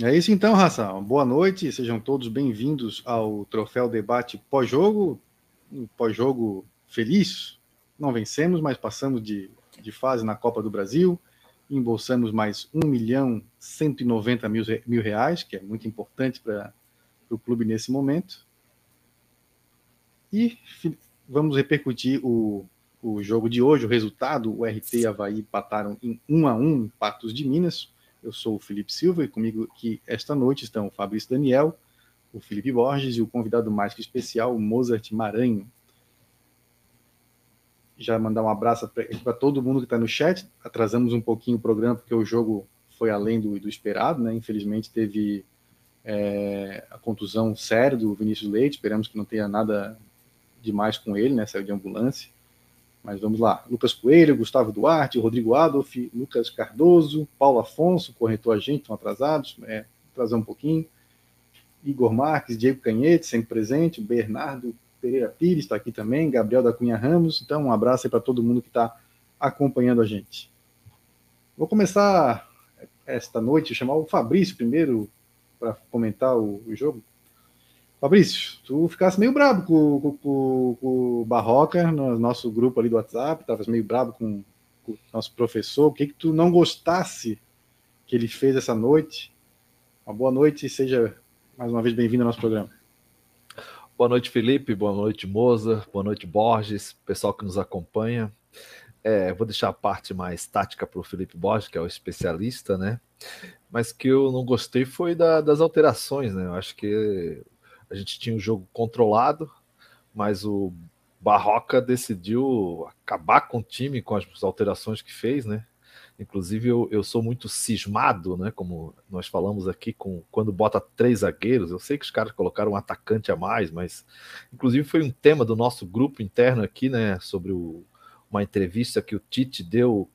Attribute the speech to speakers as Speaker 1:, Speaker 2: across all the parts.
Speaker 1: É isso então, Raça. Boa noite, sejam todos bem-vindos ao Troféu Debate pós-jogo. Um pós-jogo feliz. Não vencemos, mas passamos de, de fase na Copa do Brasil. Embolsamos mais 1 milhão 190 mil, mil reais, que é muito importante para o clube nesse momento. E vamos repercutir o, o jogo de hoje, o resultado. O RT e Havaí empataram em 1 a 1 em Patos de Minas. Eu sou o Felipe Silva e comigo aqui esta noite estão o Fabrício Daniel, o Felipe Borges e o convidado mais que especial, o Mozart Maranhão. Já mandar um abraço para todo mundo que está no chat. Atrasamos um pouquinho o programa porque o jogo foi além do, do esperado, né? Infelizmente teve é, a contusão séria do Vinícius Leite. Esperamos que não tenha nada demais com ele, né? Saiu de ambulância. Mas vamos lá. Lucas Coelho, Gustavo Duarte, Rodrigo Adolf, Lucas Cardoso, Paulo Afonso, corretor a gente, estão atrasados, é, atrasar um pouquinho. Igor Marques, Diego Canhete, sempre presente, Bernardo Pereira Pires está aqui também, Gabriel da Cunha Ramos. Então, um abraço aí para todo mundo que está acompanhando a gente. Vou começar esta noite, chamar o Fabrício primeiro para comentar o, o jogo. Fabrício, tu ficasse meio brabo com, com, com, com, o Barroca no nosso grupo ali do WhatsApp, estavas meio brabo com, com, o nosso professor. O que que tu não gostasse que ele fez essa noite? Uma boa noite e seja mais uma vez bem-vindo ao nosso programa.
Speaker 2: Boa noite, Felipe. Boa noite, Moza. Boa noite, Borges, pessoal que nos acompanha. É, vou deixar a parte mais tática para o Felipe Borges, que é o especialista, né? Mas que eu não gostei foi da, das alterações, né? Eu acho que a gente tinha o jogo controlado, mas o Barroca decidiu acabar com o time com as alterações que fez, né? Inclusive, eu, eu sou muito cismado, né? Como nós falamos aqui, com quando bota três zagueiros. Eu sei que os caras colocaram um atacante a mais, mas inclusive foi um tema do nosso grupo interno aqui, né? Sobre o, uma entrevista que o Tite deu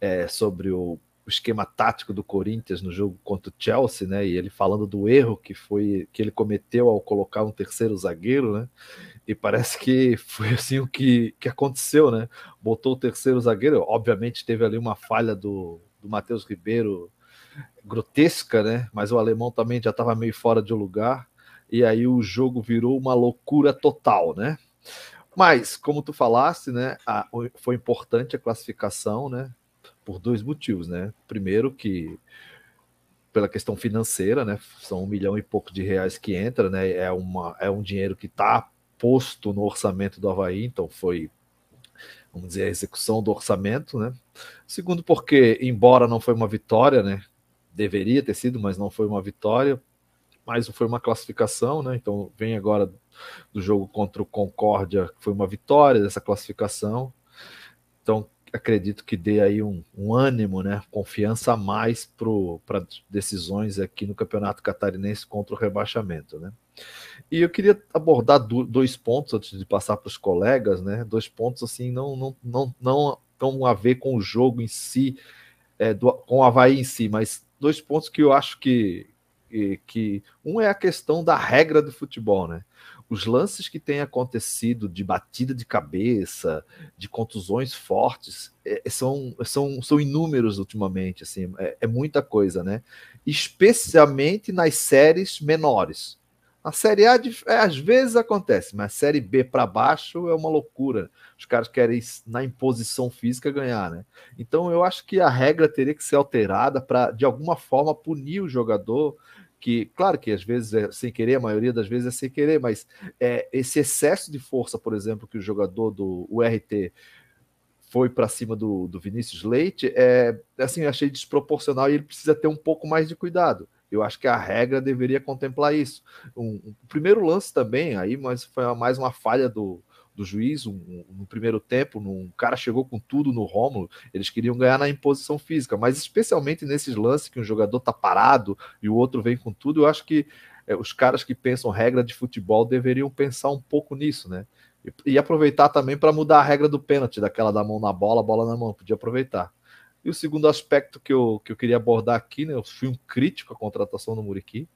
Speaker 2: é, sobre o o esquema tático do Corinthians no jogo contra o Chelsea, né? E ele falando do erro que foi que ele cometeu ao colocar um terceiro zagueiro, né? E parece que foi assim o que, que aconteceu, né? Botou o terceiro zagueiro, obviamente teve ali uma falha do, do Matheus Ribeiro grotesca, né? Mas o alemão também já estava meio fora de lugar e aí o jogo virou uma loucura total, né? Mas, como tu falaste, né, a, foi importante a classificação, né? Por dois motivos, né? Primeiro que pela questão financeira, né? São um milhão e pouco de reais que entra, né? É, uma, é um dinheiro que está posto no orçamento do Havaí, então foi, vamos dizer, a execução do orçamento, né? Segundo, porque, embora não foi uma vitória, né? Deveria ter sido, mas não foi uma vitória, mas foi uma classificação, né? Então vem agora do jogo contra o Concórdia, que foi uma vitória dessa classificação. Então, acredito que dê aí um, um ânimo, né, confiança a mais para decisões aqui no Campeonato Catarinense contra o rebaixamento, né. E eu queria abordar do, dois pontos antes de passar para os colegas, né, dois pontos assim não não não não tão a ver com o jogo em si, é, do, com o Havaí em si, mas dois pontos que eu acho que que um é a questão da regra do futebol, né? Os lances que têm acontecido de batida de cabeça, de contusões fortes, é, são, são, são inúmeros ultimamente, assim, é, é, muita coisa, né? Especialmente nas séries menores. A série A é, às vezes acontece, mas a série B para baixo é uma loucura. Os caras querem na imposição física ganhar, né? Então eu acho que a regra teria que ser alterada para de alguma forma punir o jogador que, claro que às vezes é sem querer, a maioria das vezes é sem querer, mas é, esse excesso de força, por exemplo, que o jogador do URT foi para cima do, do Vinícius Leite, é assim, achei desproporcional e ele precisa ter um pouco mais de cuidado. Eu acho que a regra deveria contemplar isso. Um, um primeiro lance também, aí, mas foi mais uma falha do, do juiz um, um, no primeiro tempo, um cara chegou com tudo no Rômulo, eles queriam ganhar na imposição física, mas especialmente nesses lances que um jogador tá parado e o outro vem com tudo, eu acho que é, os caras que pensam regra de futebol deveriam pensar um pouco nisso, né? E, e aproveitar também para mudar a regra do pênalti, daquela da mão na bola, bola na mão, podia aproveitar. E o segundo aspecto que eu, que eu queria abordar aqui, né? Eu fui um crítico à contratação do Muriqui.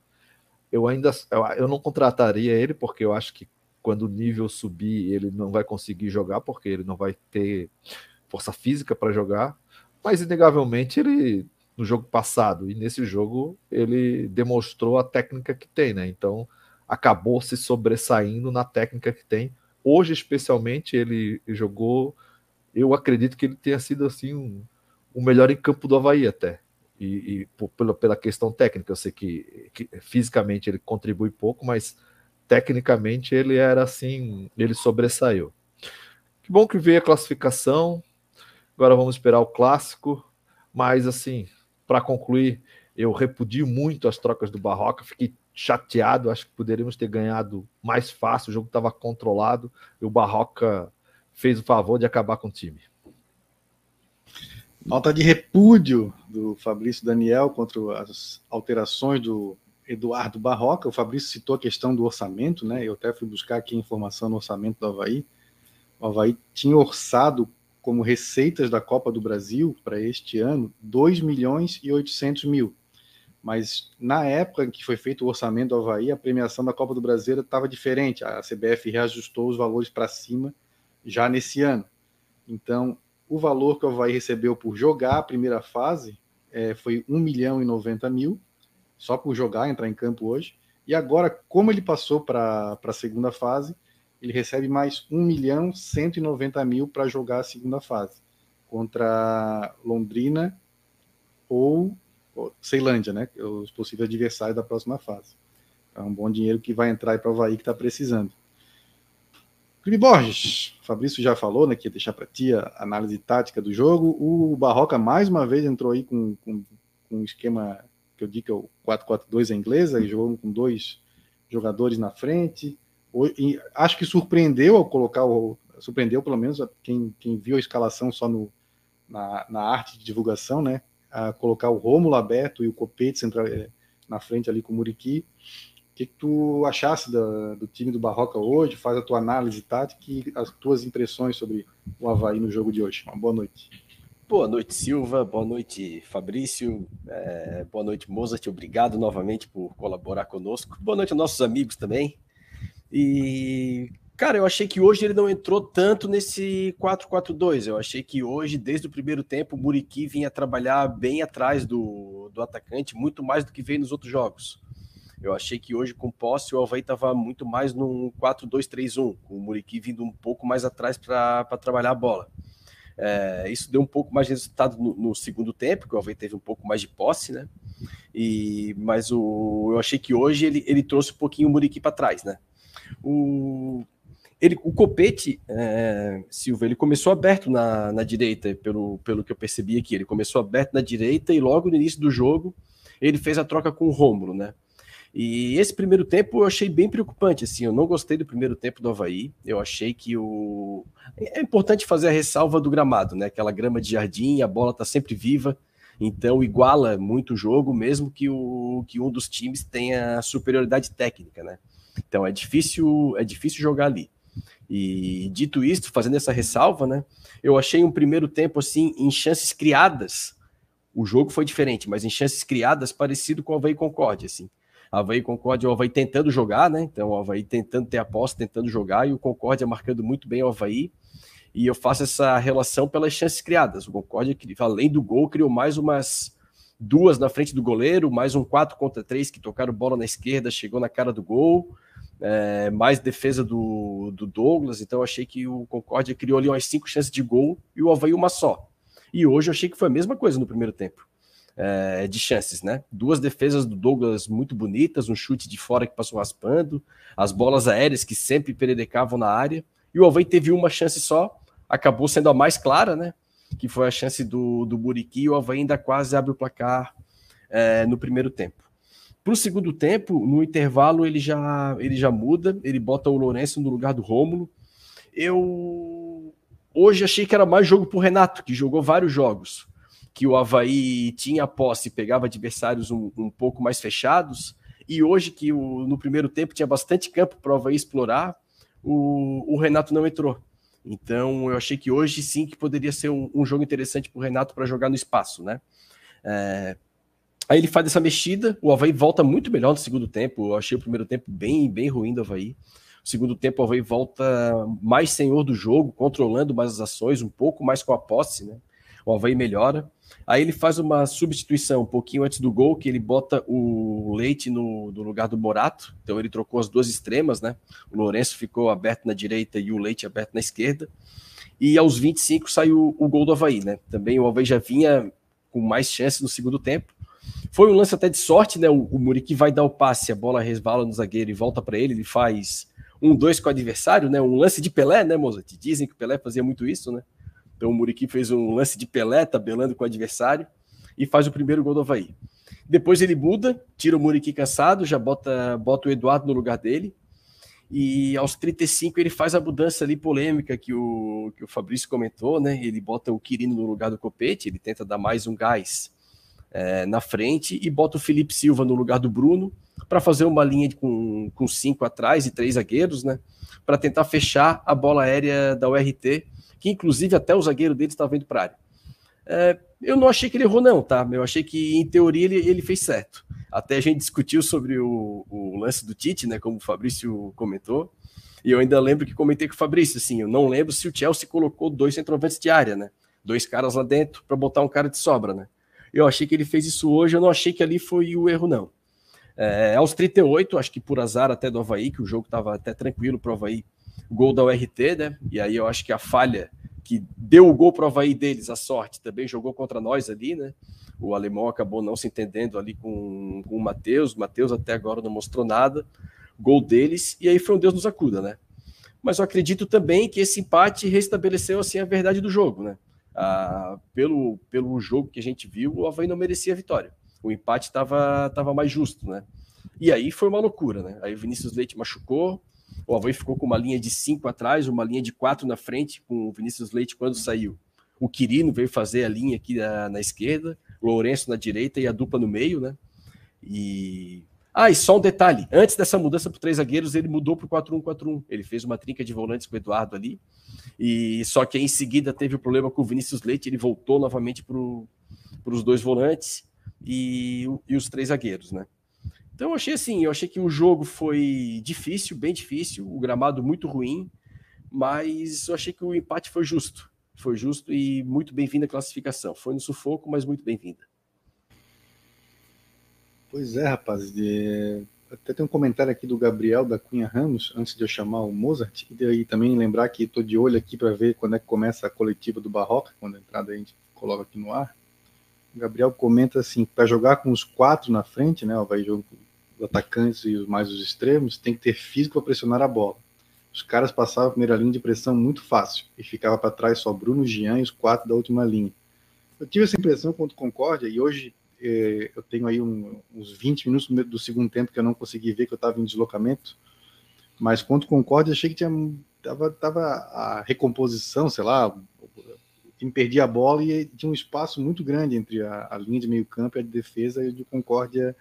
Speaker 2: Eu ainda eu, eu não contrataria ele, porque eu acho que quando o nível subir, ele não vai conseguir jogar, porque ele não vai ter força física para jogar, mas inegavelmente ele no jogo passado. E nesse jogo ele demonstrou a técnica que tem, né? Então acabou se sobressaindo na técnica que tem. Hoje, especialmente, ele jogou. Eu acredito que ele tenha sido assim um, o melhor em campo do Havaí até. E, e por, pela, pela questão técnica, eu sei que, que fisicamente ele contribui pouco, mas tecnicamente ele era assim, ele sobressaiu. Que bom que veio a classificação. Agora vamos esperar o clássico. Mas assim, para concluir, eu repudio muito as trocas do Barroca, fiquei chateado, acho que poderíamos ter ganhado mais fácil, o jogo estava controlado e o Barroca fez o favor de acabar com o time.
Speaker 1: Nota de repúdio do Fabrício Daniel contra as alterações do Eduardo Barroca. O Fabrício citou a questão do orçamento, né? Eu até fui buscar aqui informação no orçamento do Havaí. O Havaí tinha orçado como receitas da Copa do Brasil para este ano 2 milhões e 800 mil. Mas na época em que foi feito o orçamento do Havaí, a premiação da Copa do Brasil estava diferente. A CBF reajustou os valores para cima já nesse ano. Então, o valor que o Havaí recebeu por jogar a primeira fase é, foi 1 milhão e 90 mil, só por jogar, entrar em campo hoje. E agora, como ele passou para a segunda fase, ele recebe mais 1 milhão 190 mil para jogar a segunda fase contra Londrina ou, ou Ceilândia, né? Os possíveis adversários da próxima fase. É um bom dinheiro que vai entrar para o Havaí que está precisando. Felipe Borges, Fabrício já falou, né, que ia deixar para ti a análise tática do jogo. O Barroca mais uma vez entrou aí com, com, com um esquema que eu digo que é o 4-4-2 em inglês, aí jogou com dois jogadores na frente, acho que surpreendeu ao colocar o. Surpreendeu, pelo menos, quem, quem viu a escalação só no, na, na arte de divulgação, né? A colocar o Rômulo aberto e o Copete central, é, na frente ali com o Muriqui. O que, que tu achasse da, do time do Barroca hoje? Faz a tua análise tática e as tuas impressões sobre o Havaí no jogo de hoje. Uma boa noite.
Speaker 3: Boa noite, Silva. Boa noite, Fabrício. É, boa noite, Mozart. Obrigado novamente por colaborar conosco. Boa noite aos nossos amigos também. E, cara, eu achei que hoje ele não entrou tanto nesse 4-4-2. Eu achei que hoje, desde o primeiro tempo, o Muriqui vinha trabalhar bem atrás do, do atacante, muito mais do que veio nos outros jogos. Eu achei que hoje, com posse, o Havaí estava muito mais num 4-2-3-1, com o Muriqui vindo um pouco mais atrás para trabalhar a bola. É, isso deu um pouco mais de resultado no, no, segundo tempo, que o Havaí teve um pouco mais de posse, né? E, mas o, eu achei que hoje ele, ele trouxe um pouquinho o Muriqui para trás, né? O, ele, o Copete, é, Silva, ele começou aberto na, na direita, pelo, pelo que eu percebi aqui. Ele começou aberto na direita e logo no início do jogo ele fez a troca com o Rômulo, né? E esse primeiro tempo eu achei bem preocupante, assim, eu não gostei do primeiro tempo do Havaí, eu achei que o... É importante fazer a ressalva do gramado, né, aquela grama de jardim, a bola tá sempre viva, então iguala muito o jogo, mesmo que, o, que um dos times tenha superioridade técnica, né. Então é difícil, é difícil jogar ali. E dito isto, fazendo essa ressalva, né? Eu achei um primeiro tempo assim em chances criadas. O jogo foi diferente, mas em chances criadas parecido com o Havaí Concorde, assim. Havaí Concorde, o Havaí tentando jogar, né? Então o Havaí tentando ter a posse, tentando jogar, e o Concórdia marcando muito bem o Havaí. E eu faço essa relação pelas chances criadas. O Concórdia, além do gol, criou mais umas duas na frente do goleiro, mais um 4 contra 3 que tocaram bola na esquerda, chegou na cara do gol é, mais defesa do, do Douglas, então achei que o Concórdia criou ali umas cinco chances de gol e o Havaí uma só. E hoje eu achei que foi a mesma coisa no primeiro tempo. É, de chances, né? Duas defesas do Douglas muito bonitas, um chute de fora que passou raspando, as bolas aéreas que sempre pererecavam na área, e o Havaí teve uma chance só, acabou sendo a mais clara, né? Que foi a chance do, do Buriqui, e o Havaí ainda quase abre o placar é, no primeiro tempo. Para o segundo tempo, no intervalo, ele já, ele já muda, ele bota o Lourenço no lugar do Rômulo. Eu hoje achei que era mais jogo para o Renato, que jogou vários jogos. Que o Havaí tinha posse, pegava adversários um, um pouco mais fechados. E hoje, que o, no primeiro tempo tinha bastante campo para o Havaí explorar, o, o Renato não entrou. Então eu achei que hoje sim que poderia ser um, um jogo interessante para o Renato para jogar no espaço, né? É, Aí ele faz essa mexida, o Havaí volta muito melhor no segundo tempo. Eu achei o primeiro tempo bem, bem ruim do Havaí. O segundo tempo, o Havaí volta mais senhor do jogo, controlando mais as ações, um pouco mais com a posse, né? O Havaí melhora. Aí ele faz uma substituição um pouquinho antes do gol, que ele bota o Leite no, no lugar do Morato. Então ele trocou as duas extremas, né? O Lourenço ficou aberto na direita e o Leite aberto na esquerda. E aos 25 saiu o gol do Havaí, né? Também o Havaí já vinha com mais chances no segundo tempo. Foi um lance até de sorte, né? O, o Muriqui vai dar o passe, a bola resbala no zagueiro e volta para ele, ele faz um dois com o adversário, né? Um lance de Pelé, né, Mozart? Dizem que o Pelé fazia muito isso, né? Então o Muriqui fez um lance de Pelé, tabelando com o adversário, e faz o primeiro gol do Havaí. Depois ele muda, tira o Muriqui cansado, já bota, bota o Eduardo no lugar dele. E aos 35 ele faz a mudança ali polêmica que o, que o Fabrício comentou, né? Ele bota o Quirino no lugar do Copete, ele tenta dar mais um gás é, na frente e bota o Felipe Silva no lugar do Bruno para fazer uma linha com, com cinco atrás e três zagueiros, né? Para tentar fechar a bola aérea da URT, que inclusive até o zagueiro dele estava indo para a área. É, eu não achei que ele errou, não, tá? Eu achei que, em teoria, ele, ele fez certo. Até a gente discutiu sobre o, o lance do Tite, né? Como o Fabrício comentou. E eu ainda lembro que comentei com o Fabrício, assim, eu não lembro se o Chelsea colocou dois centroavantes de área, né? Dois caras lá dentro para botar um cara de sobra, né? Eu achei que ele fez isso hoje, eu não achei que ali foi o erro, não. É, aos 38, acho que por azar até do Havaí, que o jogo estava até tranquilo para o Havaí, gol da URT, né? E aí eu acho que a falha que deu o gol para o Havaí deles, a sorte, também jogou contra nós ali, né? O alemão acabou não se entendendo ali com, com o Matheus. O Matheus até agora não mostrou nada. Gol deles, e aí foi um Deus nos acuda, né? Mas eu acredito também que esse empate restabeleceu assim a verdade do jogo, né? Ah, pelo, pelo jogo que a gente viu, o Havaí não merecia a vitória. O empate estava tava mais justo, né? E aí foi uma loucura, né? Aí o Vinícius Leite machucou, o Havaí ficou com uma linha de cinco atrás, uma linha de quatro na frente, com o Vinícius Leite quando saiu. O Quirino veio fazer a linha aqui na, na esquerda, Lourenço na direita e a dupla no meio, né? E. Ah, e só um detalhe: antes dessa mudança para três zagueiros, ele mudou para o 4-1-4-1. Ele fez uma trinca de volantes com o Eduardo ali. E só que em seguida teve o problema com o Vinícius Leite, ele voltou novamente para os dois volantes e, e os três zagueiros, né? Então eu achei assim, eu achei que o jogo foi difícil, bem difícil, o gramado muito ruim, mas eu achei que o empate foi justo. Foi justo e muito bem-vinda a classificação. Foi no sufoco, mas muito bem-vinda.
Speaker 1: Pois é, rapaz. De... Até tem um comentário aqui do Gabriel da Cunha Ramos, antes de eu chamar o Mozart, e também lembrar que estou de olho aqui para ver quando é que começa a coletiva do Barroca, quando a entrada a gente coloca aqui no ar. O Gabriel comenta assim: para jogar com os quatro na frente, né? Vai jogo atacantes e mais os extremos, tem que ter físico para pressionar a bola. Os caras passavam a primeira linha de pressão muito fácil e ficava para trás só Bruno, Jean e os quatro da última linha. Eu tive essa impressão contra o Concórdia e hoje eh, eu tenho aí um, uns 20 minutos do segundo tempo que eu não consegui ver que eu estava em deslocamento, mas contra o Concórdia achei que tinha tava, tava a recomposição, sei lá, o perdia a bola e tinha um espaço muito grande entre a, a linha de meio campo e a de defesa e o de Concórdia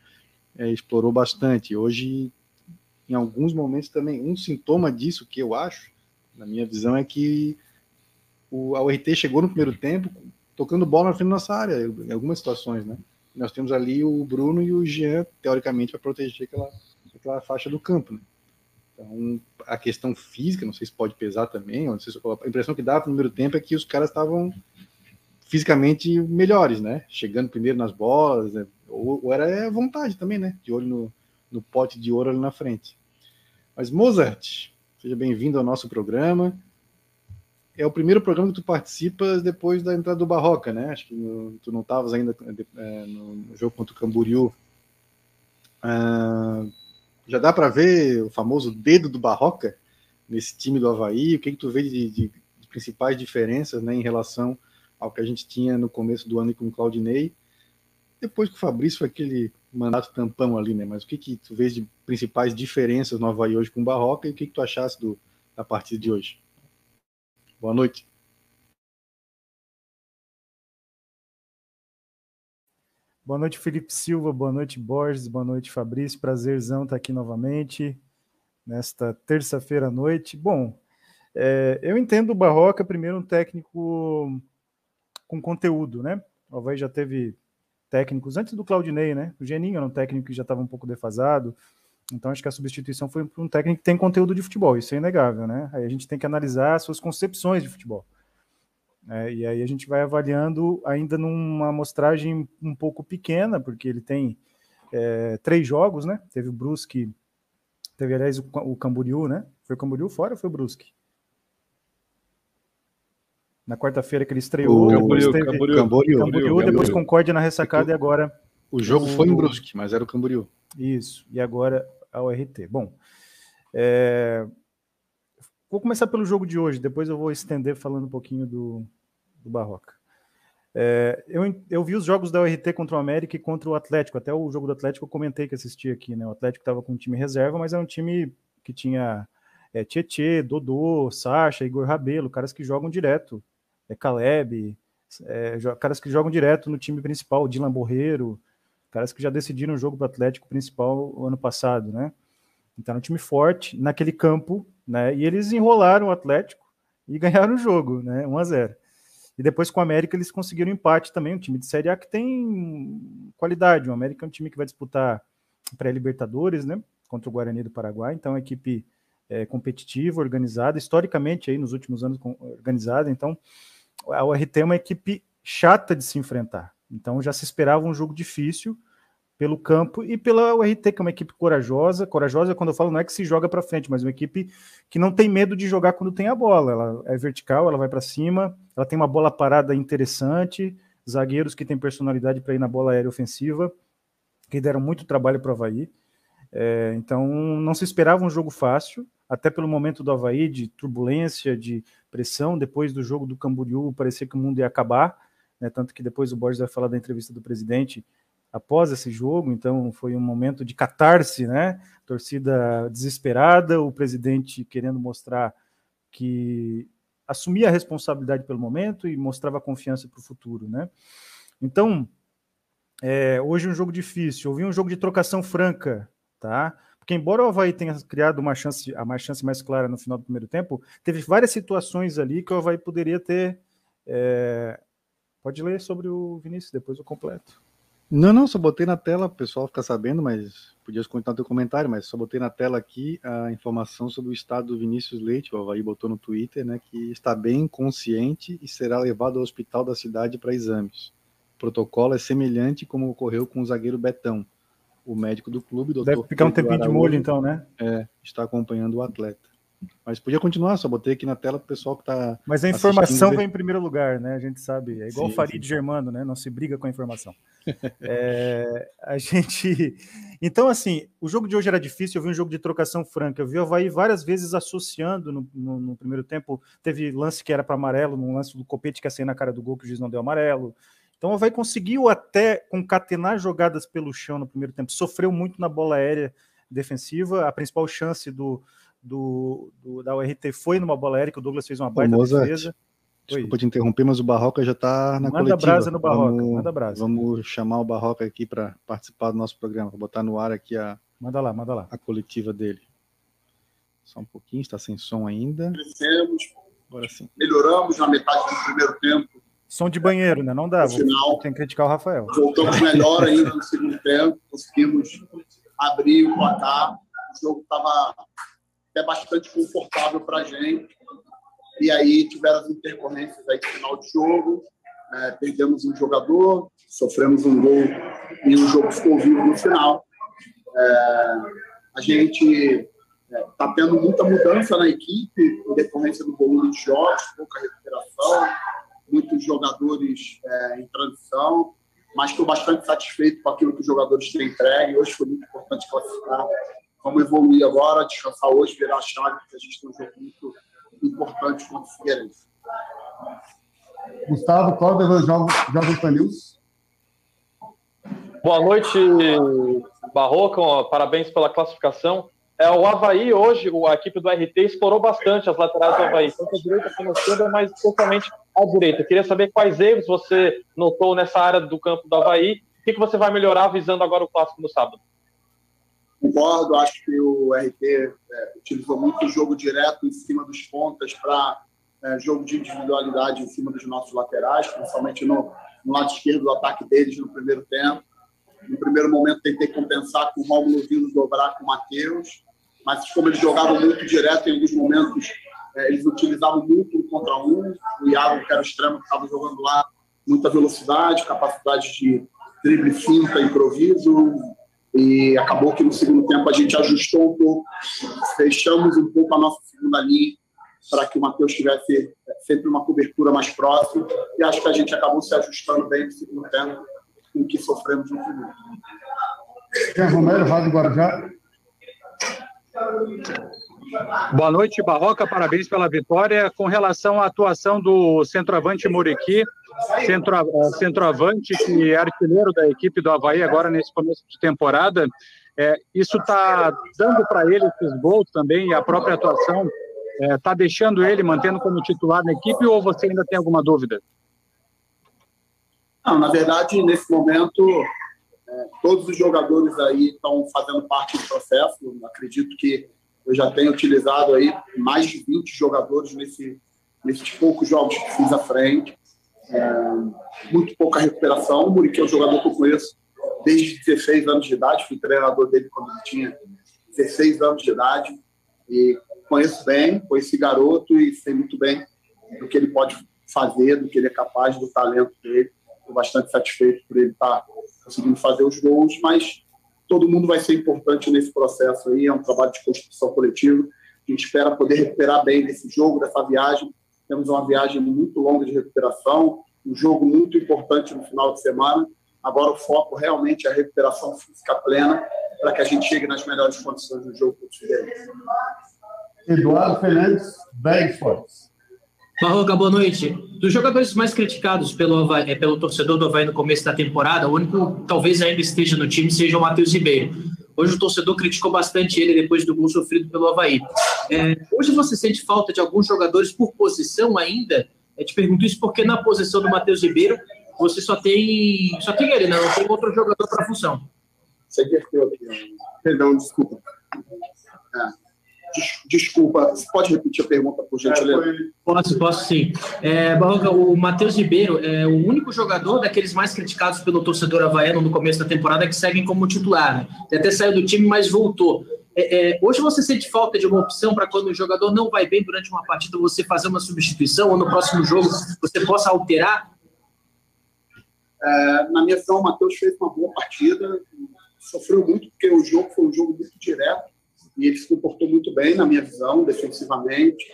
Speaker 1: é, explorou bastante. Hoje, em alguns momentos também, um sintoma disso que eu acho, na minha visão, é que o, a URT chegou no primeiro tempo tocando bola na frente da nossa área, em algumas situações, né? Nós temos ali o Bruno e o Jean, teoricamente, para proteger aquela, aquela faixa do campo, né? Então, a questão física, não sei se pode pesar também, a impressão que dá no primeiro tempo é que os caras estavam fisicamente melhores, né? Chegando primeiro nas bolas, né? Ou, ou, era vontade também, né? De olho no, no pote de ouro ali na frente. Mas Mozart, seja bem-vindo ao nosso programa. É o primeiro programa que tu participas depois da entrada do Barroca, né? Acho que no, tu não estavas ainda é, no jogo contra o Camboriú. Ah, já dá para ver o famoso dedo do Barroca nesse time do Havaí? O que, que tu vê de, de, de principais diferenças né, em relação ao que a gente tinha no começo do ano com o Claudinei. Depois que o Fabrício foi aquele mandato tampão ali, né? Mas o que, que tu vês de principais diferenças no Havaí hoje com o Barroca e o que, que tu achaste do, da partida de hoje? Boa noite.
Speaker 4: Boa noite, Felipe Silva. Boa noite, Borges. Boa noite, Fabrício. Prazerzão estar aqui novamente nesta terça-feira à noite. Bom, é, eu entendo o Barroca, primeiro, um técnico com conteúdo, né? O Havaí já teve técnicos antes do Claudinei, né? O Geninho era um técnico que já estava um pouco defasado. Então acho que a substituição foi um técnico que tem conteúdo de futebol, isso é inegável, né? Aí a gente tem que analisar as suas concepções de futebol. É, e aí a gente vai avaliando ainda numa amostragem um pouco pequena, porque ele tem é, três jogos, né? Teve o Brusque, teve, aliás, o, o Camboriú, né? Foi o Camboriú fora ou foi o Brusque? Na quarta-feira que ele estreou.
Speaker 1: O Camboriú, teve, Camboriú, Camboriú,
Speaker 4: Camboriú, depois Concórdia na ressacada e agora.
Speaker 1: O jogo foi em Brusque, mas era o Camboriú.
Speaker 4: Isso, e agora a URT. Bom, é, vou começar pelo jogo de hoje, depois eu vou estender falando um pouquinho do, do Barroca. É, eu, eu vi os jogos da URT contra o América e contra o Atlético. Até o jogo do Atlético eu comentei que assisti aqui, né? O Atlético estava com um time reserva, mas é um time que tinha é, Tietê, Dodô, Sacha, Igor Rabelo, caras que jogam direto. É Caleb, é, caras que jogam direto no time principal, Dylan Borreiro, caras que já decidiram o jogo para o Atlético principal o ano passado, né? Então, um time forte naquele campo, né? E eles enrolaram o Atlético e ganharam o jogo, né? 1 a 0. E depois com o América eles conseguiram empate também, um time de Série A que tem qualidade. O América é um time que vai disputar pré-Libertadores, né? Contra o Guarani do Paraguai. Então, é uma equipe é, competitiva, organizada, historicamente aí nos últimos anos organizada. Então, a URT é uma equipe chata de se enfrentar. Então, já se esperava um jogo difícil pelo campo e pela URT, que é uma equipe corajosa. Corajosa, quando eu falo, não é que se joga para frente, mas uma equipe que não tem medo de jogar quando tem a bola. Ela é vertical, ela vai para cima, ela tem uma bola parada interessante, zagueiros que têm personalidade para ir na bola aérea ofensiva, que deram muito trabalho para o Havaí. É, então, não se esperava um jogo fácil, até pelo momento do Havaí, de turbulência, de pressão. Depois do jogo do Camboriú, parecia que o mundo ia acabar. Né, tanto que depois o Borges vai falar da entrevista do presidente, após esse jogo, então foi um momento de catarse, né? Torcida desesperada, o presidente querendo mostrar que assumia a responsabilidade pelo momento e mostrava confiança para o futuro, né? Então, é, hoje um jogo difícil, houve um jogo de trocação franca, tá? Porque embora o Havaí tenha criado uma chance, a mais chance mais clara no final do primeiro tempo, teve várias situações ali que o Havaí poderia ter. É... Pode ler sobre o Vinícius, depois eu completo.
Speaker 1: Não, não, só botei na tela, o pessoal fica sabendo, mas podia no teu comentário, mas só botei na tela aqui a informação sobre o estado do Vinícius Leite, o Havaí botou no Twitter, né, que está bem consciente e será levado ao hospital da cidade para exames. O protocolo é semelhante como ocorreu com o zagueiro Betão. O médico do clube, doutor
Speaker 4: Deve ficar um tempinho de molho, então, né?
Speaker 1: É, está acompanhando o atleta. Mas podia continuar, só botei aqui na tela para o pessoal que está.
Speaker 4: Mas a informação vem em primeiro lugar, né? A gente sabe. É igual sim, o Farid sim. Germano, né? Não se briga com a informação. é, a gente. Então, assim, o jogo de hoje era difícil. Eu vi um jogo de trocação franca. Eu vi o Havaí várias vezes associando no, no, no primeiro tempo. Teve lance que era para amarelo, num lance do Copete que ia sair na cara do gol, que o juiz não deu amarelo. Então o Havaí conseguiu até concatenar jogadas pelo chão no primeiro tempo. Sofreu muito na bola aérea defensiva. A principal chance do do, do, da URT foi numa bola aérea, que o Douglas fez uma baita Mozart, defesa.
Speaker 1: Desculpa te interromper, mas o Barroca já está na
Speaker 4: manda coletiva. brasa no Barroca, vamos, manda brasa.
Speaker 1: Vamos chamar o Barroca aqui para participar do nosso programa, vou botar no ar aqui a
Speaker 4: Manda lá, manda lá.
Speaker 1: A coletiva dele. Só um pouquinho, está sem som ainda.
Speaker 5: Crescemos, Agora sim. melhoramos na metade do primeiro tempo.
Speaker 4: Som de banheiro, né? Não dá. No final,
Speaker 5: tem
Speaker 4: que criticar o Rafael.
Speaker 5: Voltamos melhor ainda no segundo tempo, conseguimos abrir o placar. O jogo estava é bastante confortável para a gente. E aí tiveram as intercorrências aí no final de jogo, é, perdemos um jogador, sofremos um gol e o jogo ficou vivo no final. É, a gente está é, tendo muita mudança na equipe em decorrência do volume de jogos, pouca recuperação, muitos jogadores é, em transição, mas estou bastante satisfeito com aquilo que os jogadores têm entregue. Hoje foi muito importante classificar Vamos evoluir agora, descansar hoje, virar a chave, porque a gente tem um jogo muito importante contra o Figueirense.
Speaker 6: Gustavo Cláudio, Jovem Pan News.
Speaker 7: Boa noite, Barroco. Parabéns pela classificação. É, o Havaí hoje, a equipe do RT explorou bastante as laterais do Havaí, tanto a direita como a esquerda, mas especialmente a direita. Queria saber quais erros você notou nessa área do campo do Havaí. O que, que você vai melhorar visando agora o clássico no sábado?
Speaker 5: Concordo, acho que o RT é, utilizou muito o jogo direto em cima dos pontas para é, jogo de individualidade em cima dos nossos laterais, principalmente no, no, lado esquerdo do ataque deles no primeiro tempo. No primeiro momento tentei compensar com o Romulo vindo dobrar com o Matheus, mas como eles jogavam muito direto em alguns momentos, eles utilizavam muito um contra um. O Iago, que era o extremo, que estava jogando lá, muita velocidade, capacidade de drible, finta, improviso. E acabou que no segundo tempo a gente ajustou um pouco, fechamos um pouco a nossa segunda linha para que o Matheus tivesse sempre uma cobertura mais próxima. E acho que a gente acabou se ajustando bem no segundo tempo, com o que sofremos no primeiro.
Speaker 6: Romero, Rádio Guarujá.
Speaker 8: Boa noite, Barroca. Parabéns pela vitória. Com relação à atuação do centroavante Muriqui, centro, eh, centroavante que é artilheiro da equipe do Havaí agora nesse começo de temporada, é, isso está dando para ele esses gols também e a própria atuação está é, deixando ele, mantendo como titular na equipe ou você ainda tem alguma dúvida?
Speaker 5: Não, na verdade, nesse momento, é, todos os jogadores aí estão fazendo parte do processo. Acredito que eu já tenho utilizado aí mais de 20 jogadores nesse, nesses poucos jogos que fiz à frente. É, muito pouca recuperação. O Muriqui é um jogador que eu conheço desde 16 anos de idade. Fui treinador dele quando ele tinha 16 anos de idade. E conheço bem, esse garoto e sei muito bem do que ele pode fazer, do que ele é capaz, do talento dele. Estou bastante satisfeito por ele estar tá conseguindo fazer os gols, mas todo mundo vai ser importante nesse processo aí, é um trabalho de construção coletiva. A gente espera poder recuperar bem nesse jogo, dessa viagem. Temos uma viagem muito longa de recuperação, um jogo muito importante no final de semana. Agora o foco realmente é a recuperação física plena para que a gente chegue nas melhores condições do jogo o
Speaker 6: Eduardo Fernandes, bem Esportes.
Speaker 9: Barroca, boa noite. Dos jogadores mais criticados pelo, Havaí, é, pelo torcedor do Havaí no começo da temporada, o único talvez ainda esteja no time seja o Matheus Ribeiro. Hoje o torcedor criticou bastante ele depois do gol sofrido pelo Havaí. É, hoje você sente falta de alguns jogadores por posição ainda? Eu te pergunto isso porque na posição do Matheus Ribeiro você só tem só tem ele, né? não tem outro jogador para a função.
Speaker 5: Aqui. Perdão, desculpa. É. Desculpa, pode repetir a pergunta, por gentileza?
Speaker 9: Posso, posso sim. É, Barroca, o Matheus Ribeiro é o único jogador daqueles mais criticados pelo torcedor havaiano no começo da temporada que seguem como titular. Né? Ele até saiu do time, mas voltou. É, é, hoje você sente falta de uma opção para quando o jogador não vai bem durante uma partida, você fazer uma substituição ou no próximo jogo você possa alterar?
Speaker 5: É, na minha visão, o Matheus fez uma boa partida, sofreu muito porque o jogo foi um jogo muito direto e ele se comportou muito bem, na minha visão, defensivamente.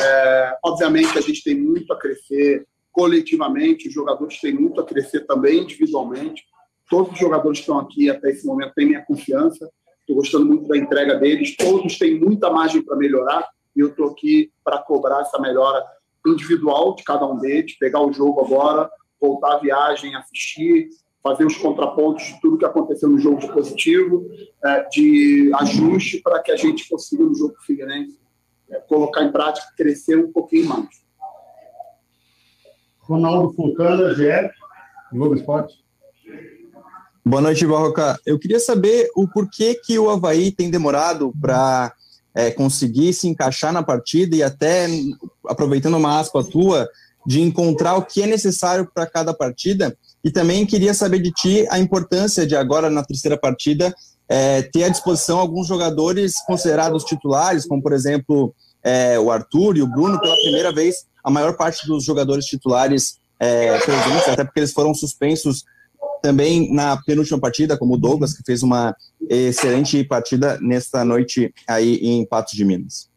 Speaker 5: É, obviamente, a gente tem muito a crescer coletivamente, os jogadores têm muito a crescer também individualmente. Todos os jogadores que estão aqui até esse momento têm minha confiança, estou gostando muito da entrega deles, todos têm muita margem para melhorar e eu estou aqui para cobrar essa melhora individual de cada um deles, pegar o jogo agora, voltar à viagem, assistir, fazer os contrapontos de tudo que aconteceu no jogo de positivo, é, de ajuste para que a gente consiga no jogo Figueirense é, colocar em prática, crescer um pouquinho mais.
Speaker 6: Ronaldo Fulcana, GE, Globo Esporte.
Speaker 10: Boa noite, Barroca. Eu queria saber o porquê que o Havaí tem demorado para é, conseguir se encaixar na partida e até, aproveitando uma aspa tua, de encontrar o que é necessário para cada partida e também queria saber de ti a importância de agora, na terceira partida, é, ter à disposição alguns jogadores considerados titulares, como por exemplo é, o Arthur e o Bruno, pela primeira vez, a maior parte dos jogadores titulares é, presentes, até porque eles foram suspensos também na penúltima partida, como o Douglas, que fez uma excelente partida nesta noite aí em Patos de Minas.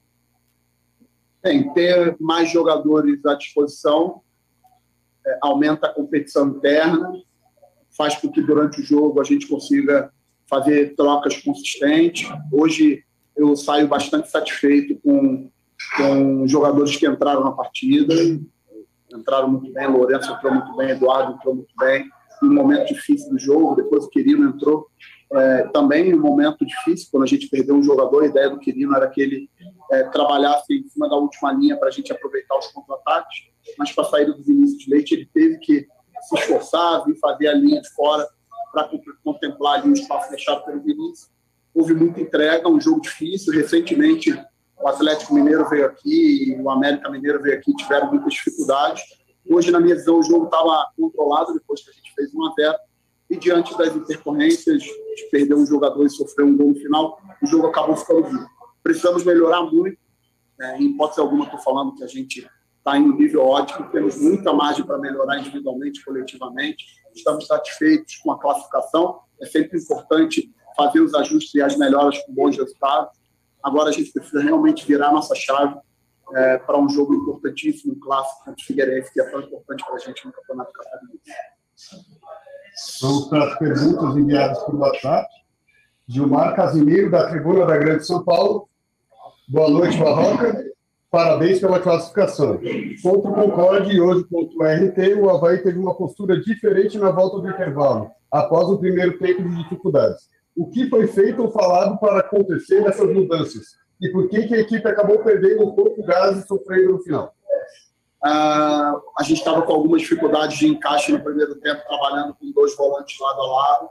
Speaker 5: Tem, ter mais jogadores à disposição aumenta a competição interna, faz com que durante o jogo a gente consiga fazer trocas consistentes. Hoje eu saio bastante satisfeito com, com os jogadores que entraram na partida. Entraram muito bem, Lourenço entrou muito bem, Eduardo entrou muito bem. Um momento difícil do jogo, depois o Quirino entrou é, também um momento difícil, quando a gente perdeu um jogador, a ideia do Quirino era que ele é, trabalhasse em cima da última linha para a gente aproveitar os contra-ataques mas com a saída do Vinícius Leite, ele teve que se esforçar, vir fazer a linha de fora para contemplar ali o espaço deixado pelo Vinícius. Houve muita entrega, um jogo difícil. Recentemente, o Atlético Mineiro veio aqui e o América Mineiro veio aqui, tiveram muitas dificuldades. Hoje, na minha visão, o jogo estava controlado depois que a gente fez 1 a 0 e diante das intercorrências, de perder um jogador e sofrer um gol no final, o jogo acabou ficando vivo. Precisamos melhorar muito É, em hipótese alguma, estou falando que a gente está em um nível ótimo, temos muita margem para melhorar individualmente, coletivamente. Estamos satisfeitos com a classificação. É sempre importante fazer os ajustes e as melhoras com bons resultados. Agora a gente precisa realmente virar nossa chave é, para um jogo importantíssimo, um clássico contra o Figueirense, que é tão importante para a gente no Campeonato Catarinense.
Speaker 6: Vamos para as perguntas enviadas pelo WhatsApp. Gilmar Casimiro, da Tribuna da Grande São Paulo. Boa noite, Barroca. Parabéns pela classificação. Contra o Concorde e hoje contra o RT, o Havaí teve uma postura diferente na volta do intervalo, após o primeiro tempo de dificuldades. O que foi feito ou falado para acontecer nessas mudanças? E por que, que a equipe acabou perdendo um pouco gás e sofrendo no final?
Speaker 5: Uh, a gente estava com algumas dificuldades de encaixe no primeiro tempo, trabalhando com dois volantes lado a lado.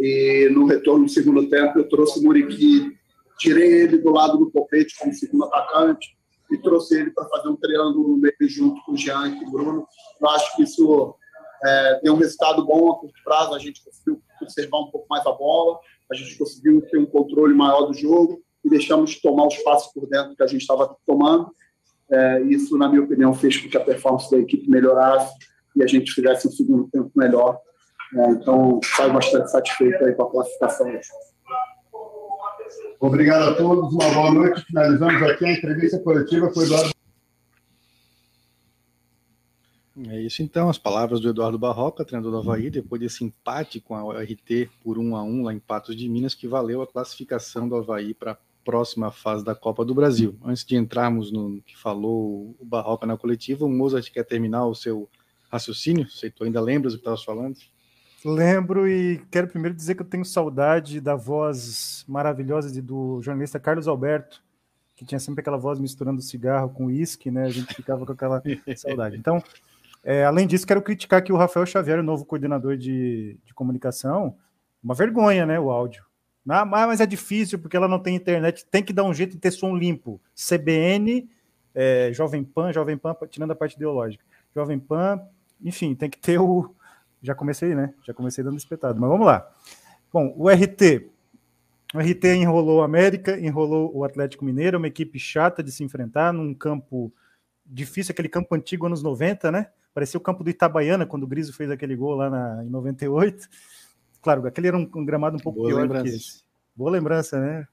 Speaker 5: E no retorno do segundo tempo, eu trouxe o Muriqui, tirei ele do lado do Copete como segundo atacante e trouxe ele para fazer um triângulo no meio junto com o Jean e com o Bruno. Eu acho que isso é, deu um resultado bom a curto prazo. A gente conseguiu conservar um pouco mais a bola, a gente conseguiu ter um controle maior do jogo e deixamos de tomar os passos por dentro que a gente estava tomando. É, isso, na minha opinião, fez com que a performance da equipe melhorasse e a gente fizesse um segundo tempo melhor. É, então, saio bastante satisfeito aí com a classificação hoje.
Speaker 6: Obrigado a todos, uma boa noite. Finalizamos aqui a entrevista coletiva com o Eduardo.
Speaker 1: É isso então, as palavras do Eduardo Barroca, treinador do Havaí, depois desse empate com a RT por 1 a 1 lá em Patos de Minas, que valeu a classificação do Havaí para a próxima fase da Copa do Brasil. Antes de entrarmos no que falou o Barroca na coletiva, o Mozart quer terminar o seu raciocínio? Você tu ainda lembras o que estava falando?
Speaker 4: Lembro e quero primeiro dizer que eu tenho saudade da voz maravilhosa de, do jornalista Carlos Alberto, que tinha sempre aquela voz misturando cigarro com uísque, né? A gente ficava com aquela saudade. Então, é, além disso, quero criticar aqui o Rafael Xavier, o novo coordenador de, de comunicação. Uma vergonha, né? O áudio. Ah, mas é difícil porque ela não tem internet, tem que dar um jeito de ter som limpo. CBN, é, Jovem Pan, Jovem Pan, tirando a parte ideológica. Jovem Pan, enfim, tem que ter o, já comecei, né? Já comecei dando espetado, mas vamos lá. Bom, o RT. O RT enrolou o América, enrolou o Atlético Mineiro, uma equipe chata de se enfrentar num campo difícil, aquele campo antigo anos 90, né? Parecia o campo do Itabaiana, quando o Griso fez aquele gol lá na, em 98. Claro, aquele era um, um gramado um pouco Boa pior lembrança. que esse. Boa lembrança, né?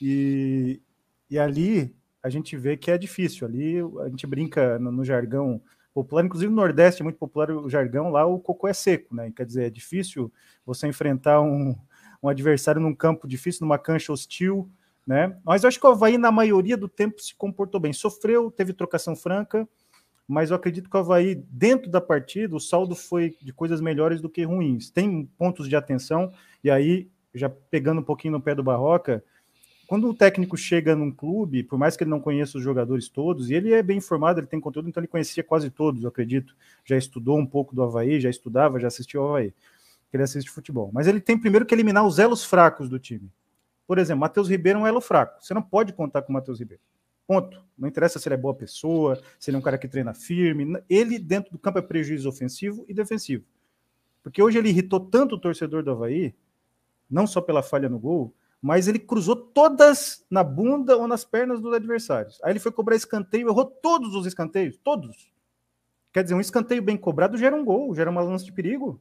Speaker 4: E, e ali a gente vê que é difícil. Ali a gente brinca no, no jargão popular, inclusive no Nordeste é muito popular o jargão, lá o cocô é seco, né? Quer dizer, é difícil você enfrentar um, um adversário num campo difícil, numa cancha hostil, né? Mas eu acho que o Havaí, na maioria do tempo, se comportou bem. Sofreu, teve trocação franca, mas eu acredito que o Havaí, dentro da partida, o saldo foi de coisas melhores do que ruins. Tem pontos de atenção, e aí, já pegando um pouquinho no pé do Barroca, quando o técnico chega num clube, por mais que ele não conheça os jogadores todos, e ele é bem informado, ele tem conteúdo, então ele conhecia quase todos, eu acredito. Já estudou um pouco do Havaí, já estudava, já assistiu ao Havaí. Ele assiste futebol. Mas ele tem primeiro que eliminar os elos fracos do time. Por exemplo, Matheus Ribeiro é um elo fraco. Você não pode contar com o Matheus Ribeiro. Ponto. Não interessa se ele é boa pessoa, se ele é um cara que treina firme. Ele, dentro do campo, é prejuízo ofensivo e defensivo. Porque hoje ele irritou tanto o torcedor do Havaí, não só pela falha no gol, mas ele cruzou todas na bunda ou nas pernas dos adversários. Aí ele foi cobrar escanteio, errou todos os escanteios, todos. Quer dizer, um escanteio bem cobrado gera um gol, gera uma lance de perigo.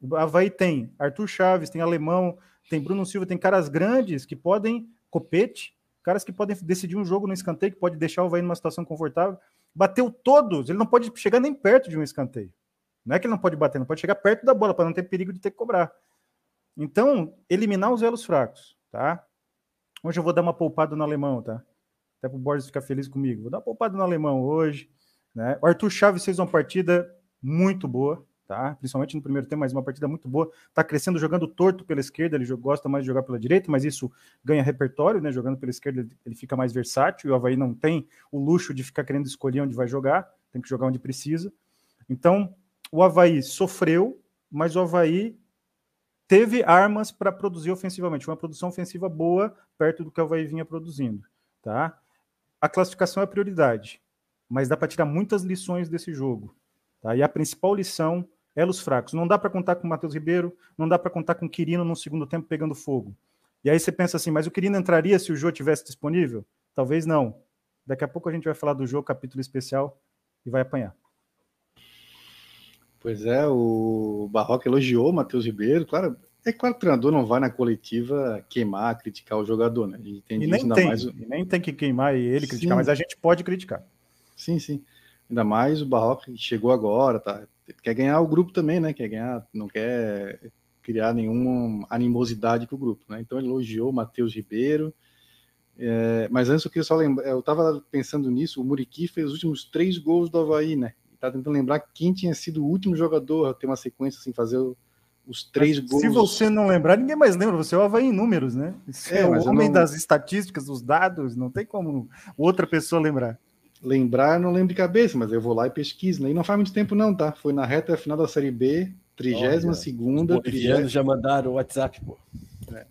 Speaker 4: O Havaí tem Arthur Chaves, tem Alemão, tem Bruno Silva, tem caras grandes que podem, copete, caras que podem decidir um jogo no escanteio, que pode deixar o Havaí numa situação confortável. Bateu todos, ele não pode chegar nem perto de um escanteio. Não é que ele não pode bater, não pode chegar perto da bola para não ter perigo de ter que cobrar. Então, eliminar os elos fracos, tá? Hoje eu vou dar uma poupada no alemão, tá? Até para o Borges ficar feliz comigo. Vou dar uma poupada no alemão hoje. Né? O Arthur Chaves fez uma partida muito boa, tá? Principalmente no primeiro tempo, mas uma partida muito boa. Tá crescendo jogando torto pela esquerda, ele gosta mais de jogar pela direita, mas isso ganha repertório, né? Jogando pela esquerda, ele fica mais versátil. E o Havaí não tem o luxo de ficar querendo escolher onde vai jogar, tem que jogar onde precisa. Então, o Havaí sofreu, mas o Havaí teve armas para produzir ofensivamente, uma produção ofensiva boa, perto do que o Havaí vinha produzindo. Tá? A classificação é a prioridade, mas dá para tirar muitas lições desse jogo. Tá? E a principal lição é os fracos. Não dá para contar com o Matheus Ribeiro, não dá para contar com o Quirino no segundo tempo pegando fogo. E aí você pensa assim, mas o Quirino entraria se o Jô tivesse disponível? Talvez não. Daqui a pouco a gente vai falar do jogo, capítulo especial, e vai apanhar.
Speaker 1: Pois é, o Barroca elogiou o Matheus Ribeiro. Claro, é claro que o treinador não vai na coletiva queimar, criticar o jogador, né? A gente
Speaker 4: e nem tem, mais... e nem tem que queimar ele, criticar, sim. mas a gente pode criticar.
Speaker 1: Sim, sim. Ainda mais o Barroca que chegou agora, tá? Quer ganhar o grupo também, né? Quer ganhar, não quer criar nenhuma animosidade com o grupo, né? Então elogiou o Matheus Ribeiro. É, mas antes eu queria só lembrar, eu estava pensando nisso, o Muriqui fez os últimos três gols do Havaí, né? Tá tentando lembrar quem tinha sido o último jogador a ter uma sequência assim, fazer os três
Speaker 4: mas,
Speaker 1: gols.
Speaker 4: Se você não lembrar, ninguém mais lembra. Você é o Havaí em números, né? Você é, é o homem não... das estatísticas, dos dados, não tem como outra pessoa lembrar.
Speaker 1: Lembrar, não lembro de cabeça, mas eu vou lá e pesquiso. Né? E não faz muito tempo, não, tá? Foi na reta final da Série B, 32 segunda. Os
Speaker 3: 30... já mandaram o WhatsApp, pô.
Speaker 1: É.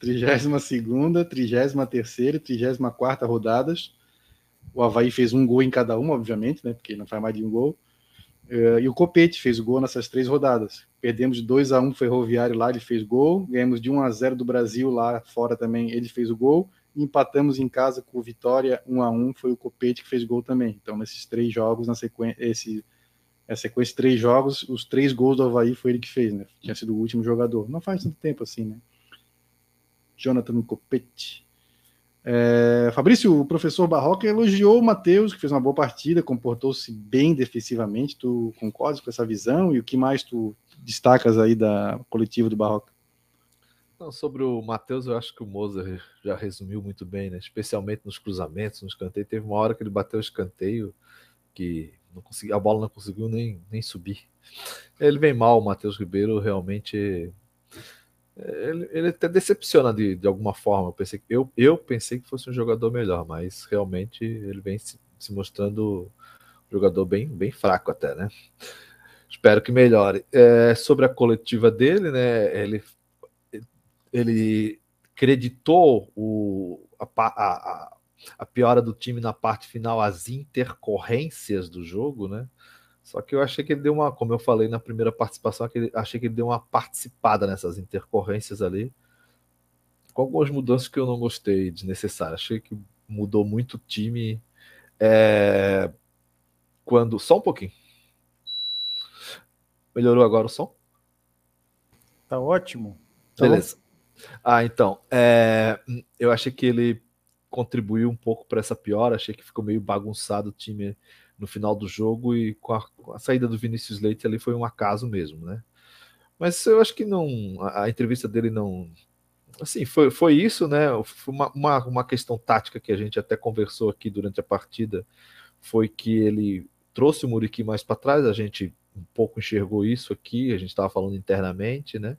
Speaker 1: 32 segunda, 33 terceira e 34 rodadas. O Havaí fez um gol em cada uma, obviamente, né? Porque não faz mais de um gol. Uh, e o Copete fez o gol nessas três rodadas. Perdemos de 2 a 1 Ferroviário lá, ele fez gol. Ganhamos de 1 a 0 do Brasil lá fora também, ele fez o gol. Empatamos em casa com o Vitória 1 a 1 foi o Copete que fez gol também. Então, nesses três jogos, na sequência, esse, essa sequência de três jogos, os três gols do Havaí foi ele que fez, né? Tinha sido o último jogador. Não faz tanto tempo assim, né? Jonathan Copete. É, Fabrício, o professor Barroca elogiou o Matheus, que fez uma boa partida, comportou-se bem defensivamente. Tu concordas com essa visão? E o que mais tu destacas aí da coletiva do Barroca?
Speaker 2: Não, sobre o Matheus, eu acho que o Moza já resumiu muito bem, né? especialmente nos cruzamentos, nos escanteio. Teve uma hora que ele bateu o escanteio que não consegui, a bola não conseguiu nem, nem subir. Ele vem mal, o Matheus Ribeiro realmente ele, ele até decepciona de, de alguma forma. Eu pensei, eu, eu pensei que fosse um jogador melhor, mas realmente ele vem se, se mostrando um jogador bem, bem fraco até, né? Espero que melhore. É, sobre a coletiva dele, né? Ele, ele creditou o, a, a, a piora do time na parte final, as intercorrências do jogo, né? Só que eu achei que ele deu uma, como eu falei na primeira participação, achei que ele deu uma participada nessas intercorrências ali, com algumas mudanças que eu não gostei desnecessárias. Achei que mudou muito o time. É... Quando. Só um pouquinho. Melhorou agora o som?
Speaker 4: Tá ótimo.
Speaker 2: Beleza. Ah, então. É... Eu achei que ele contribuiu um pouco para essa piora. Achei que ficou meio bagunçado o time no final do jogo e com a, com a, saída do Vinícius Leite ali foi um acaso mesmo, né? Mas eu acho que não, a, a entrevista dele não, assim, foi, foi isso, né? Foi uma, uma, uma, questão tática que a gente até conversou aqui durante a partida, foi que ele trouxe o Muriqui mais para trás, a gente um pouco enxergou isso aqui, a gente estava falando internamente, né?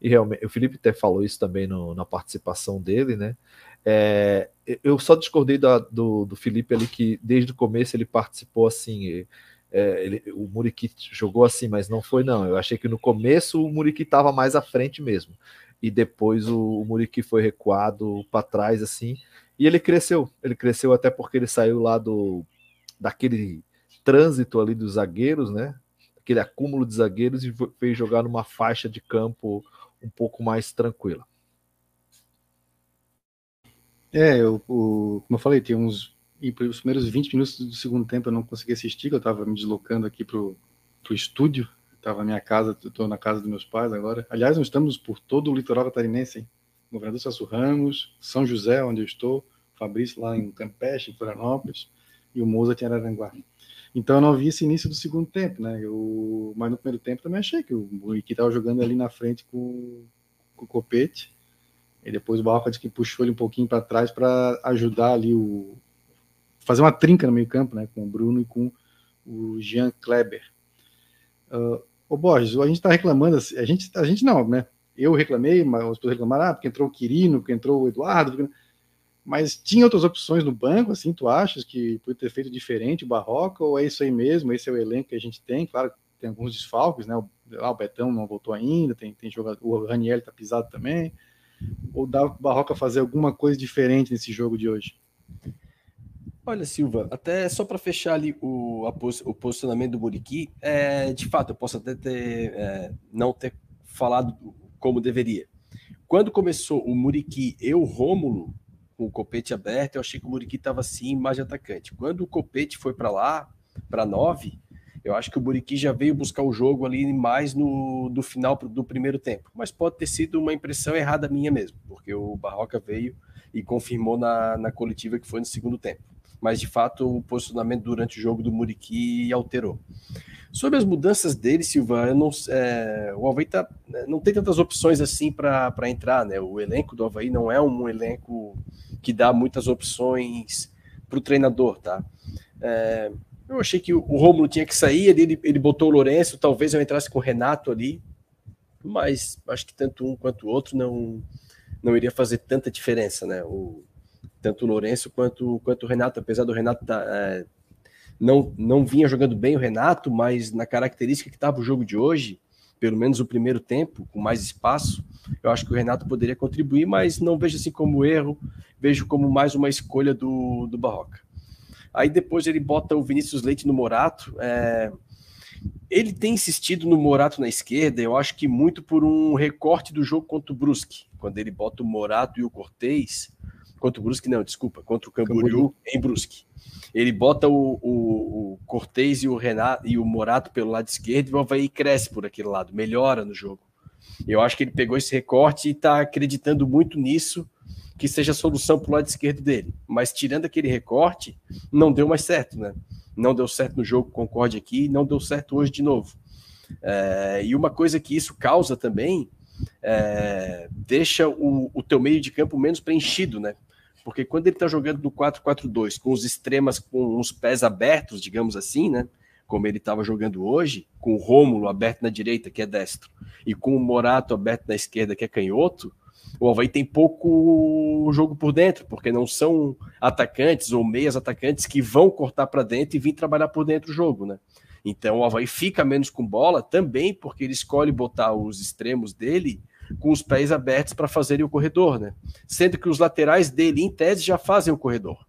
Speaker 2: E realmente, o Felipe até falou isso também no, na participação dele, né? É, eu só discordei da, do, do Felipe ali que desde o começo ele participou assim. É, ele, o Muriqui jogou assim, mas não foi não. Eu achei que no começo o Muriqui estava mais à frente mesmo. E depois o, o Muriqui foi recuado para trás assim. E ele cresceu. Ele cresceu até porque ele saiu lá do daquele trânsito ali dos zagueiros, né? Aquele acúmulo de zagueiros e veio jogar numa faixa de campo um pouco mais tranquila.
Speaker 1: É, eu, o, como eu falei, tem uns. Os primeiros 20 minutos do segundo tempo eu não consegui assistir, eu estava me deslocando aqui pro, pro estúdio. Estava na minha casa, estou na casa dos meus pais agora. Aliás, nós estamos por todo o litoral catarinense, hein? Governador Celso Ramos, São José, onde eu estou, Fabrício lá em Campeche, em Florianópolis, e o Moza em Araranguá. Então eu não vi esse início do segundo tempo, né? Eu, mas no primeiro tempo também achei que o Iki estava jogando ali na frente com, com o Copete e depois o Barroca que puxou ele um pouquinho para trás para ajudar ali o. fazer uma trinca no meio-campo, né? Com o Bruno e com o Jean Kleber. Uh, ô Borges, a gente está reclamando, a gente, a gente não, né? Eu reclamei, mas as pessoas reclamaram, ah, porque entrou o Quirino, porque entrou o Eduardo, porque... mas tinha outras opções no banco, assim, tu achas que podia ter feito diferente o Barroca, ou é isso aí mesmo, esse é o elenco que a gente tem, claro tem alguns desfalques, né? O, ah, o Betão não voltou ainda, tem, tem jogador, o Raniel tá pisado também, ou dá o Barroca fazer alguma coisa diferente nesse jogo de hoje?
Speaker 3: Olha, Silva, até só para fechar ali o, o posicionamento do Muriqui, é, de fato, eu posso até ter, é, não ter falado como deveria. Quando começou o Muriqui e o Rômulo, com o Copete aberto, eu achei que o Muriqui estava sim mais atacante. Quando o Copete foi para lá, para 9, eu acho que o Muriqui já veio buscar o jogo ali mais no do final do primeiro tempo. Mas pode ter sido uma impressão errada minha mesmo, porque o Barroca veio e confirmou na, na coletiva que foi no segundo tempo. Mas de fato o posicionamento durante o jogo do Muriqui alterou. Sobre as mudanças dele, Silva, não, é, o Havaí tá, né, não tem tantas opções assim para entrar, né? O elenco do Havaí não é um elenco que dá muitas opções para o treinador, tá? É, eu achei que o Romulo tinha que sair, ele, ele botou o Lourenço, talvez eu entrasse com o Renato ali, mas acho que tanto um quanto o outro não, não iria fazer tanta diferença, né? O, tanto o Lourenço quanto, quanto o Renato, apesar do Renato tá, é, não, não vinha jogando bem o Renato, mas na característica que estava o jogo de hoje, pelo menos o primeiro tempo, com mais espaço, eu acho que o Renato poderia contribuir, mas não vejo assim como erro, vejo como mais uma escolha do, do Barroca. Aí depois ele bota o Vinícius Leite no Morato. É... Ele tem insistido no Morato na esquerda, eu acho que muito por um recorte do jogo contra o Brusque, quando ele bota o Morato e o Cortez, contra o Brusque, não, desculpa, contra o Camboriú, Camboriú. em Brusque. Ele bota o, o, o Cortez e o Renato e o Morato pelo lado esquerdo e o Havaí cresce por aquele lado, melhora no jogo. Eu acho que ele pegou esse recorte e está acreditando muito nisso, que seja a solução para o lado esquerdo dele. Mas tirando aquele recorte, não deu mais certo, né? Não deu certo no jogo Concorde aqui, não deu certo hoje de novo. É, e uma coisa que isso causa também é, deixa o, o teu meio de campo menos preenchido, né? Porque quando ele está jogando no 4-4-2, com os extremas com os pés abertos, digamos assim, né? Como ele estava jogando hoje, com o Rômulo aberto na direita, que é destro, e com o Morato aberto na esquerda, que é canhoto, o Havaí tem pouco jogo por dentro, porque não são atacantes ou meias atacantes que vão cortar para dentro e vir trabalhar por dentro do jogo, né? Então o Havaí fica menos com bola também porque ele escolhe botar os extremos dele com os pés abertos para fazerem o corredor, né? Sendo que os laterais dele, em tese, já fazem o corredor.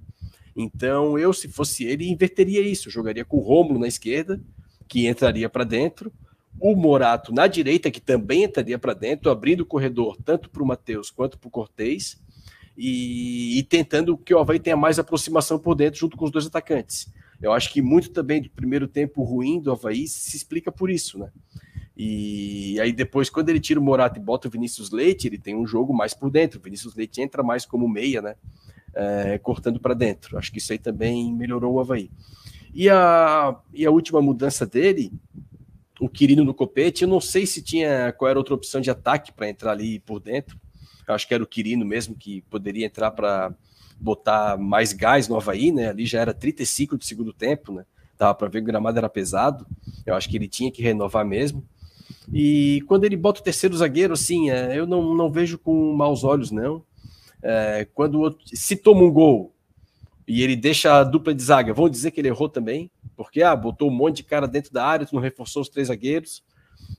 Speaker 3: Então, eu, se fosse ele, inverteria isso. Eu jogaria com o Rômulo na esquerda, que entraria para dentro, o Morato na direita, que também entraria para dentro, abrindo o corredor tanto para o Matheus quanto para o Cortez, e, e, tentando que o Havaí tenha mais aproximação por dentro junto com os dois atacantes. Eu acho que muito também do primeiro tempo ruim do Havaí se explica por isso, né? E aí depois, quando ele tira o Morato e bota o Vinícius Leite, ele tem um jogo mais por dentro. O Vinícius Leite entra mais como meia, né? É, cortando para dentro. Acho que isso aí também melhorou o Havaí. E a, e a última mudança dele, o Quirino no copete, eu não sei se tinha qual era outra opção de ataque para entrar ali por dentro. Eu acho que era o Quirino mesmo que poderia entrar para botar mais gás no Havaí, né? Ali já era 35 do segundo tempo, né? Dava para ver que o gramado era pesado. Eu acho que ele tinha que renovar mesmo. E quando ele bota o terceiro zagueiro, assim, é, eu não, não vejo com maus olhos, não. É, quando outro, se toma um gol e ele deixa a dupla de zaga, vão dizer que ele errou também, porque ah, botou um monte de cara dentro da área, tu não reforçou os três zagueiros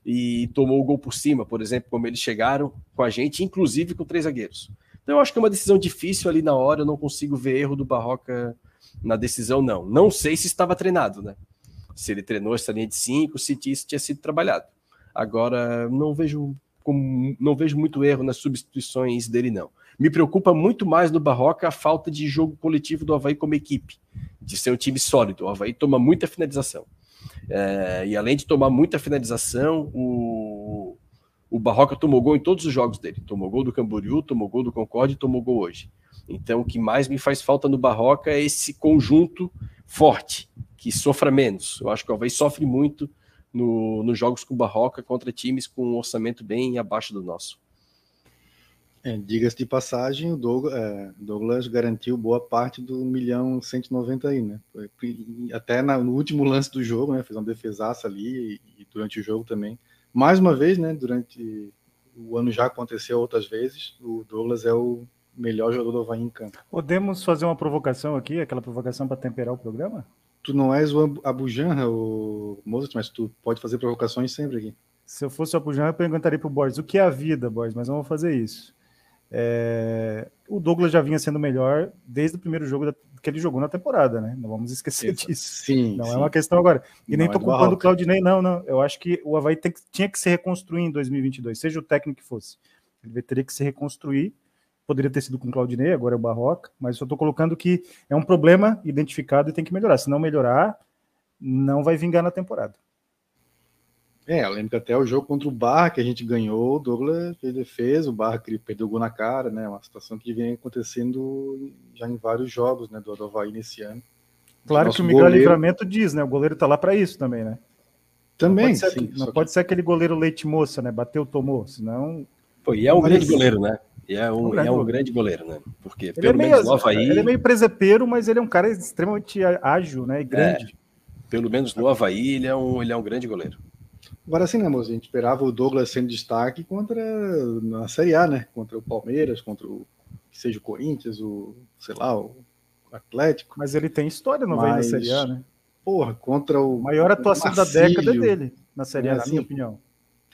Speaker 3: e tomou o gol por cima, por exemplo, como eles chegaram com a gente, inclusive com três zagueiros. Então eu acho que é uma decisão difícil ali na hora, eu não consigo ver erro do Barroca na decisão, não. Não sei se estava treinado, né? Se ele treinou essa linha de cinco, se isso tinha sido trabalhado. Agora, não vejo, não vejo muito erro nas substituições dele, não. Me preocupa muito mais no Barroca a falta de jogo coletivo do Havaí como equipe, de ser um time sólido. O Havaí toma muita finalização. É, e além de tomar muita finalização, o, o Barroca tomou gol em todos os jogos dele. Tomou gol do Camboriú, tomou gol do Concorde tomou gol hoje. Então, o que mais me faz falta no Barroca é esse conjunto forte, que sofra menos. Eu acho que o Havaí sofre muito no, nos jogos com Barroca contra times com um orçamento bem abaixo do nosso.
Speaker 1: É, Diga-se de passagem, o Douglas, é, Douglas, garantiu boa parte do milhão 190 aí, né? Até na, no último lance do jogo, né? Fez uma defesaça ali e, e, durante o jogo também. Mais uma vez, né? Durante o ano já aconteceu outras vezes. O Douglas é o melhor jogador do Havaí em campo.
Speaker 4: Podemos fazer uma provocação aqui, aquela provocação para temperar o programa?
Speaker 1: Tu não és o Abujanra, o Mozart, mas tu pode fazer provocações sempre aqui.
Speaker 4: Se eu fosse o Abujanra, eu perguntaria para o Borges o que é a vida, Borges, mas não vou fazer isso. É... O Douglas já vinha sendo melhor desde o primeiro jogo que ele jogou na temporada, né? Não vamos esquecer isso. disso.
Speaker 1: Sim.
Speaker 4: Não
Speaker 1: sim.
Speaker 4: é uma questão agora. E não nem estou é culpando o Claudinei, não, não. Eu acho que o Havaí tem, tinha que se reconstruir em 2022, seja o técnico que fosse. Ele teria que se reconstruir Poderia ter sido com o Claudinei, agora é o Barroca, mas só estou colocando que é um problema identificado e tem que melhorar. Se não melhorar, não vai vingar na temporada.
Speaker 1: É, eu lembro que até o jogo contra o Barra que a gente ganhou, o Douglas fez defesa, o Barra perdeu o gol na cara, né? Uma situação que vem acontecendo já em vários jogos, né, do Havaí nesse ano.
Speaker 4: Claro que o Miguel goleiro... Livramento diz, né? O goleiro tá lá para isso também, né?
Speaker 1: Também,
Speaker 4: não pode ser, sim, não pode que... ser aquele goleiro leite moça, né? Bateu, tomou, senão...
Speaker 3: Pô, e é um grande goleiro, né? E é um, um, é um grande goleiro, né? Porque ele pelo é meio, menos no Havaí...
Speaker 4: Ele é meio presepeiro, mas ele é um cara extremamente ágil, né? E grande. É,
Speaker 3: pelo menos no Havaí, ele é um, ele é um grande goleiro.
Speaker 1: Agora sim, né, moço? A gente esperava o Douglas sendo destaque contra na Série A, né? Contra o Palmeiras, contra o que seja o Corinthians, o, sei lá, o Atlético.
Speaker 4: Mas ele tem história no Mas, na Série A, né?
Speaker 1: Porra, contra o.
Speaker 4: Maior atuação da década dele na Série A, na minha opinião.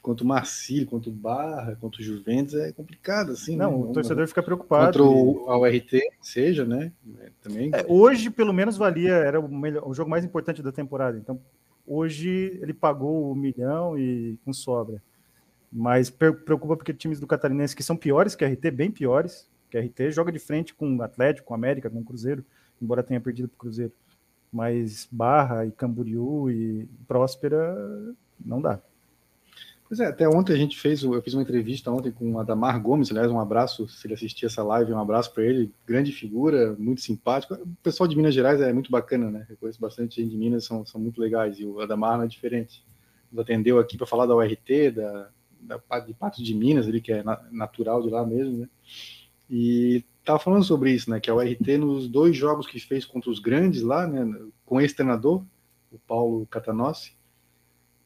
Speaker 1: Contra o Marcílio, contra o Barra, contra o Juventus é complicado, assim.
Speaker 4: Não,
Speaker 1: né?
Speaker 4: o torcedor fica preocupado.
Speaker 1: Contra o, a URT, seja, né? Também.
Speaker 4: É, hoje, pelo menos, valia, era o, melhor, o jogo mais importante da temporada. Então, Hoje ele pagou um milhão e com sobra. Mas preocupa porque times do Catarinense que são piores que a RT, bem piores, que a RT joga de frente com o Atlético, com o América, com o Cruzeiro, embora tenha perdido para o Cruzeiro. Mas Barra e Camboriú e Próspera não dá.
Speaker 1: Pois é, até ontem a gente fez, eu fiz uma entrevista ontem com o Adamar Gomes, aliás, um abraço, se ele assistir essa live, um abraço para ele, grande figura, muito simpático. O pessoal de Minas Gerais é muito bacana, né? Eu conheço bastante gente de Minas, são, são muito legais, e o Adamar não é diferente. Nos atendeu aqui para falar da URT, da, da, de Patos de Minas, ali, que é natural de lá mesmo, né? E tava falando sobre isso, né? Que a URT, nos dois jogos que fez contra os grandes lá, né? Com esse treinador, o Paulo Catanossi,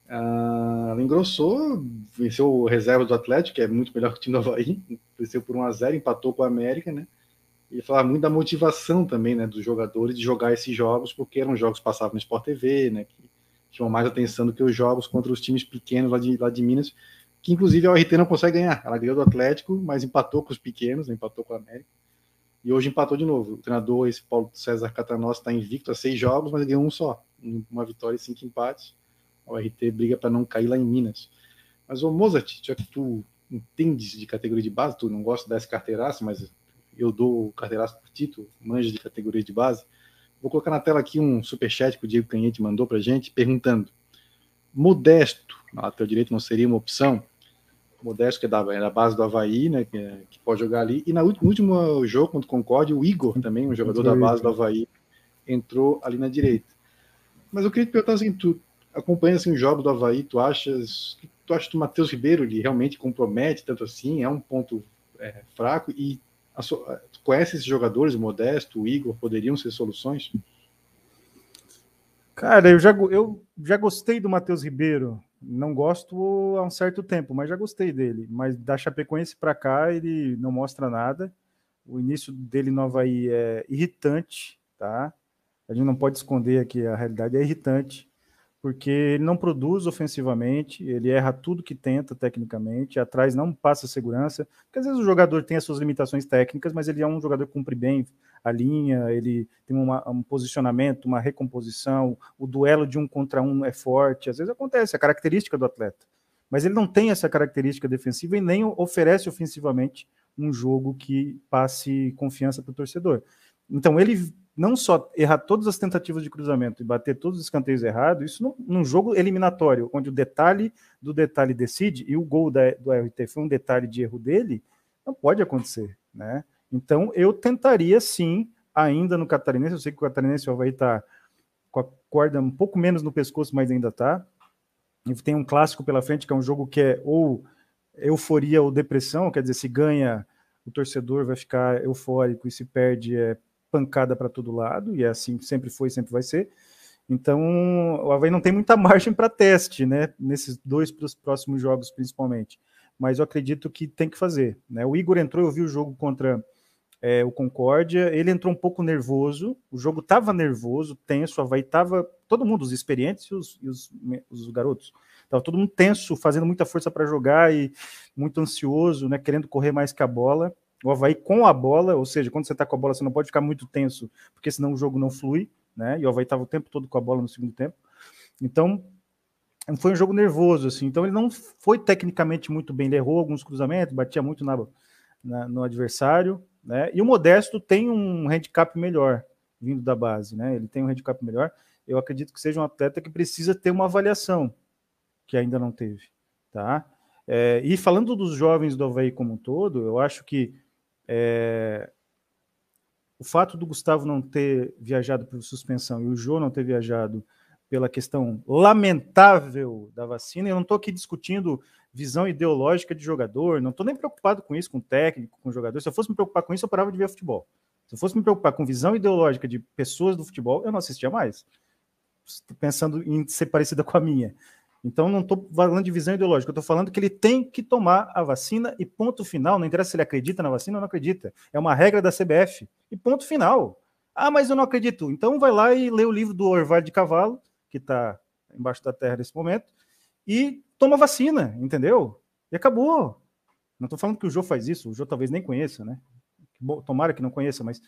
Speaker 1: Uh, ela engrossou, venceu o reserva do Atlético, que é muito melhor que o time do Havaí, venceu por 1 a 0 empatou com a América, né? E falar muito da motivação também, né, dos jogadores de jogar esses jogos, porque eram jogos que passavam no Sport TV, né, que chamam mais atenção do que os jogos contra os times pequenos lá de, lá de Minas, que inclusive a RT não consegue ganhar. Ela ganhou do Atlético, mas empatou com os pequenos, né, empatou com a América. E hoje empatou de novo. O treinador, esse Paulo César Catanossi, está invicto a seis jogos, mas ganhou um só. Uma vitória e cinco empates o RT briga para não cair lá em Minas. Mas, o Mozart, já que tu entendes de categoria de base, tu não gosta dessa carteiraça, mas eu dou carteiraço por título, manja de categoria de base, vou colocar na tela aqui um superchat que o Diego Canhete mandou para gente, perguntando, Modesto, na lateral direito não seria uma opção? Modesto, que é da, é da base do Havaí, né, que, é, que, pode jogar ali. E no último jogo contra o Concorde, o Igor, também, um jogador da base do Havaí, entrou ali na direita. Mas eu queria te perguntar assim, tu acompanha assim, os jogos do Havaí, tu achas tu acha que o Matheus Ribeiro ele realmente compromete tanto assim? É um ponto é, fraco? E a, tu conhece esses jogadores, o Modesto, o Igor, poderiam ser soluções?
Speaker 4: Cara, eu já, eu já gostei do Matheus Ribeiro. Não gosto há um certo tempo, mas já gostei dele. Mas da Chapecoense para cá, ele não mostra nada. O início dele no Havaí é irritante, tá? A gente não pode esconder aqui a realidade, é irritante porque ele não produz ofensivamente, ele erra tudo que tenta tecnicamente, atrás não passa segurança, porque às vezes o jogador tem as suas limitações técnicas, mas ele é um jogador que cumpre bem a linha, ele tem uma, um posicionamento, uma recomposição, o duelo de um contra um é forte, às vezes acontece, é característica do atleta, mas ele não tem essa característica defensiva e nem oferece ofensivamente um jogo que passe confiança para o torcedor. Então ele não só errar todas as tentativas de cruzamento e bater todos os escanteios errados, isso num, num jogo eliminatório, onde o detalhe do detalhe decide, e o gol da, do RT foi um detalhe de erro dele, não pode acontecer, né? Então eu tentaria sim, ainda no Catarinense, eu sei que o Catarinense vai estar com a corda um pouco menos no pescoço, mas ainda está. E tem um clássico pela frente, que é um jogo que é ou euforia ou depressão, quer dizer, se ganha, o torcedor vai ficar eufórico e se perde, é pancada para todo lado, e é assim sempre foi, sempre vai ser. Então, o Havaí não tem muita margem para teste, né? Nesses dois próximos jogos, principalmente. Mas eu acredito que tem que fazer. Né? O Igor entrou, eu vi o jogo contra é, o Concórdia, ele entrou um pouco nervoso, o jogo estava nervoso, tenso, o Havaí estava, todo mundo, os experientes e os, e os, os garotos, estava todo mundo tenso, fazendo muita força para jogar e muito ansioso, né? Querendo correr mais que a bola o Havaí com a bola, ou seja, quando você está com a bola, você não pode ficar muito tenso, porque senão o jogo não flui, né? E o Havaí estava o tempo todo com a bola no segundo tempo. Então, foi um jogo nervoso, assim. Então, ele não foi tecnicamente muito bem, ele errou alguns cruzamentos, batia muito na, na, no adversário, né? E o Modesto tem um handicap melhor vindo da base, né? Ele tem um handicap melhor. Eu acredito que seja um atleta que precisa ter uma avaliação que ainda não teve, tá? É, e falando dos jovens do Havaí como um todo, eu acho que é, o fato do Gustavo não ter viajado por suspensão e o Jô não ter viajado pela questão lamentável da vacina, eu não estou aqui discutindo visão ideológica de jogador, não estou nem preocupado com isso, com técnico, com jogador. Se eu fosse me preocupar com isso, eu parava de ver futebol. Se eu fosse me preocupar com visão ideológica de pessoas do futebol, eu não assistia mais. Pensando em ser parecida com a minha. Então, não estou falando de visão ideológica, estou falando que ele tem que tomar a vacina e ponto final. Não interessa se ele acredita na vacina ou não acredita. É uma regra da CBF. E ponto final. Ah, mas eu não acredito. Então, vai lá e lê o livro do Orvalho de Cavalo, que está embaixo da terra nesse momento, e toma vacina, entendeu? E acabou. Não estou falando que o Jô faz isso, o Jô talvez nem conheça, né? Tomara que não conheça, mas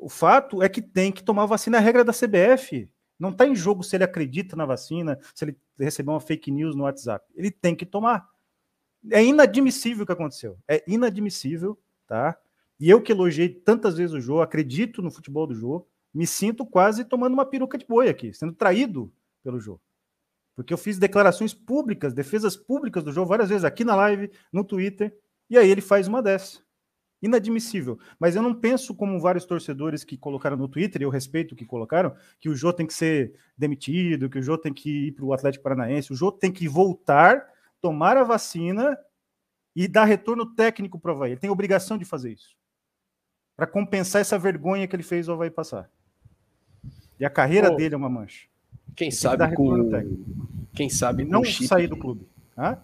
Speaker 4: o fato é que tem que tomar vacina, é a regra da CBF. Não está em jogo se ele acredita na vacina, se ele recebeu uma fake news no WhatsApp. Ele tem que tomar. É inadmissível o que aconteceu. É inadmissível, tá? E eu que elogiei tantas vezes o Jô, acredito no futebol do Jô, me sinto quase tomando uma peruca de boi aqui, sendo traído pelo Jô. Porque eu fiz declarações públicas, defesas públicas do Jô várias vezes aqui na live, no Twitter, e aí ele faz uma dessa inadmissível. Mas eu não penso como vários torcedores que colocaram no Twitter, e eu respeito o que colocaram, que o Jô tem que ser demitido, que o Jô tem que ir para o Atlético Paranaense. O Jô tem que voltar, tomar a vacina e dar retorno técnico para o Havaí. Ele tem obrigação de fazer isso. Para compensar essa vergonha que ele fez o Havaí passar. E a carreira dele é uma mancha.
Speaker 3: Quem sabe com... Quem sabe
Speaker 4: não sair do clube. Hã?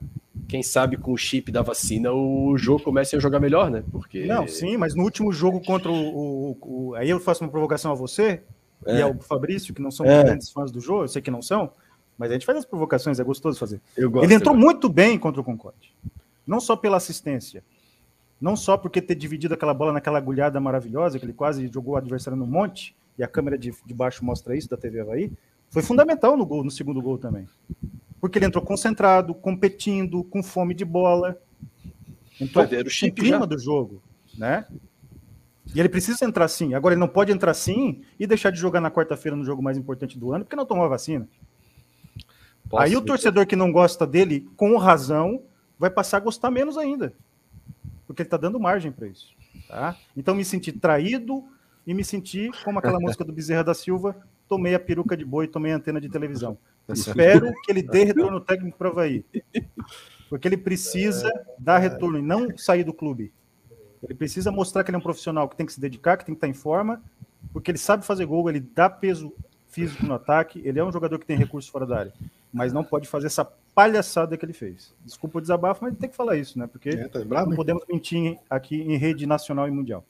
Speaker 3: quem sabe com o chip da vacina o jogo comece a jogar melhor, né? Porque
Speaker 4: não, sim, mas no último jogo contra o, o, o aí eu faço uma provocação a você é. e ao Fabrício que não são é. grandes fãs do jogo, eu sei que não são, mas a gente faz as provocações, é gostoso fazer.
Speaker 3: Gosto,
Speaker 4: Ele entrou muito bem contra o Concorde, não só pela assistência, não só porque ter dividido aquela bola naquela agulhada maravilhosa que ele quase jogou o adversário no monte e a câmera de, de baixo mostra isso da TV Havaí, foi fundamental no gol, no segundo gol também porque ele entrou concentrado, competindo, com fome de bola.
Speaker 3: Ver o chip
Speaker 4: clima
Speaker 3: já.
Speaker 4: do jogo, né? E ele precisa entrar sim. Agora ele não pode entrar sim e deixar de jogar na quarta-feira no jogo mais importante do ano, porque não tomou a vacina. Posso Aí o torcedor que não gosta dele, com razão, vai passar a gostar menos ainda. Porque ele está dando margem para isso. Tá? Então me senti traído e me senti como aquela música do Bezerra da Silva, tomei a peruca de boi, tomei a antena de televisão. Espero que ele dê retorno técnico para o Havaí. Porque ele precisa dar retorno e não sair do clube. Ele precisa mostrar que ele é um profissional que tem que se dedicar, que tem que estar em forma, porque ele sabe fazer gol, ele dá peso físico no ataque, ele é um jogador que tem recursos fora da área, mas não pode fazer essa palhaçada que ele fez. Desculpa o desabafo, mas tem que falar isso, né? Porque é, tá bravo, não podemos mentir aqui em rede nacional e mundial.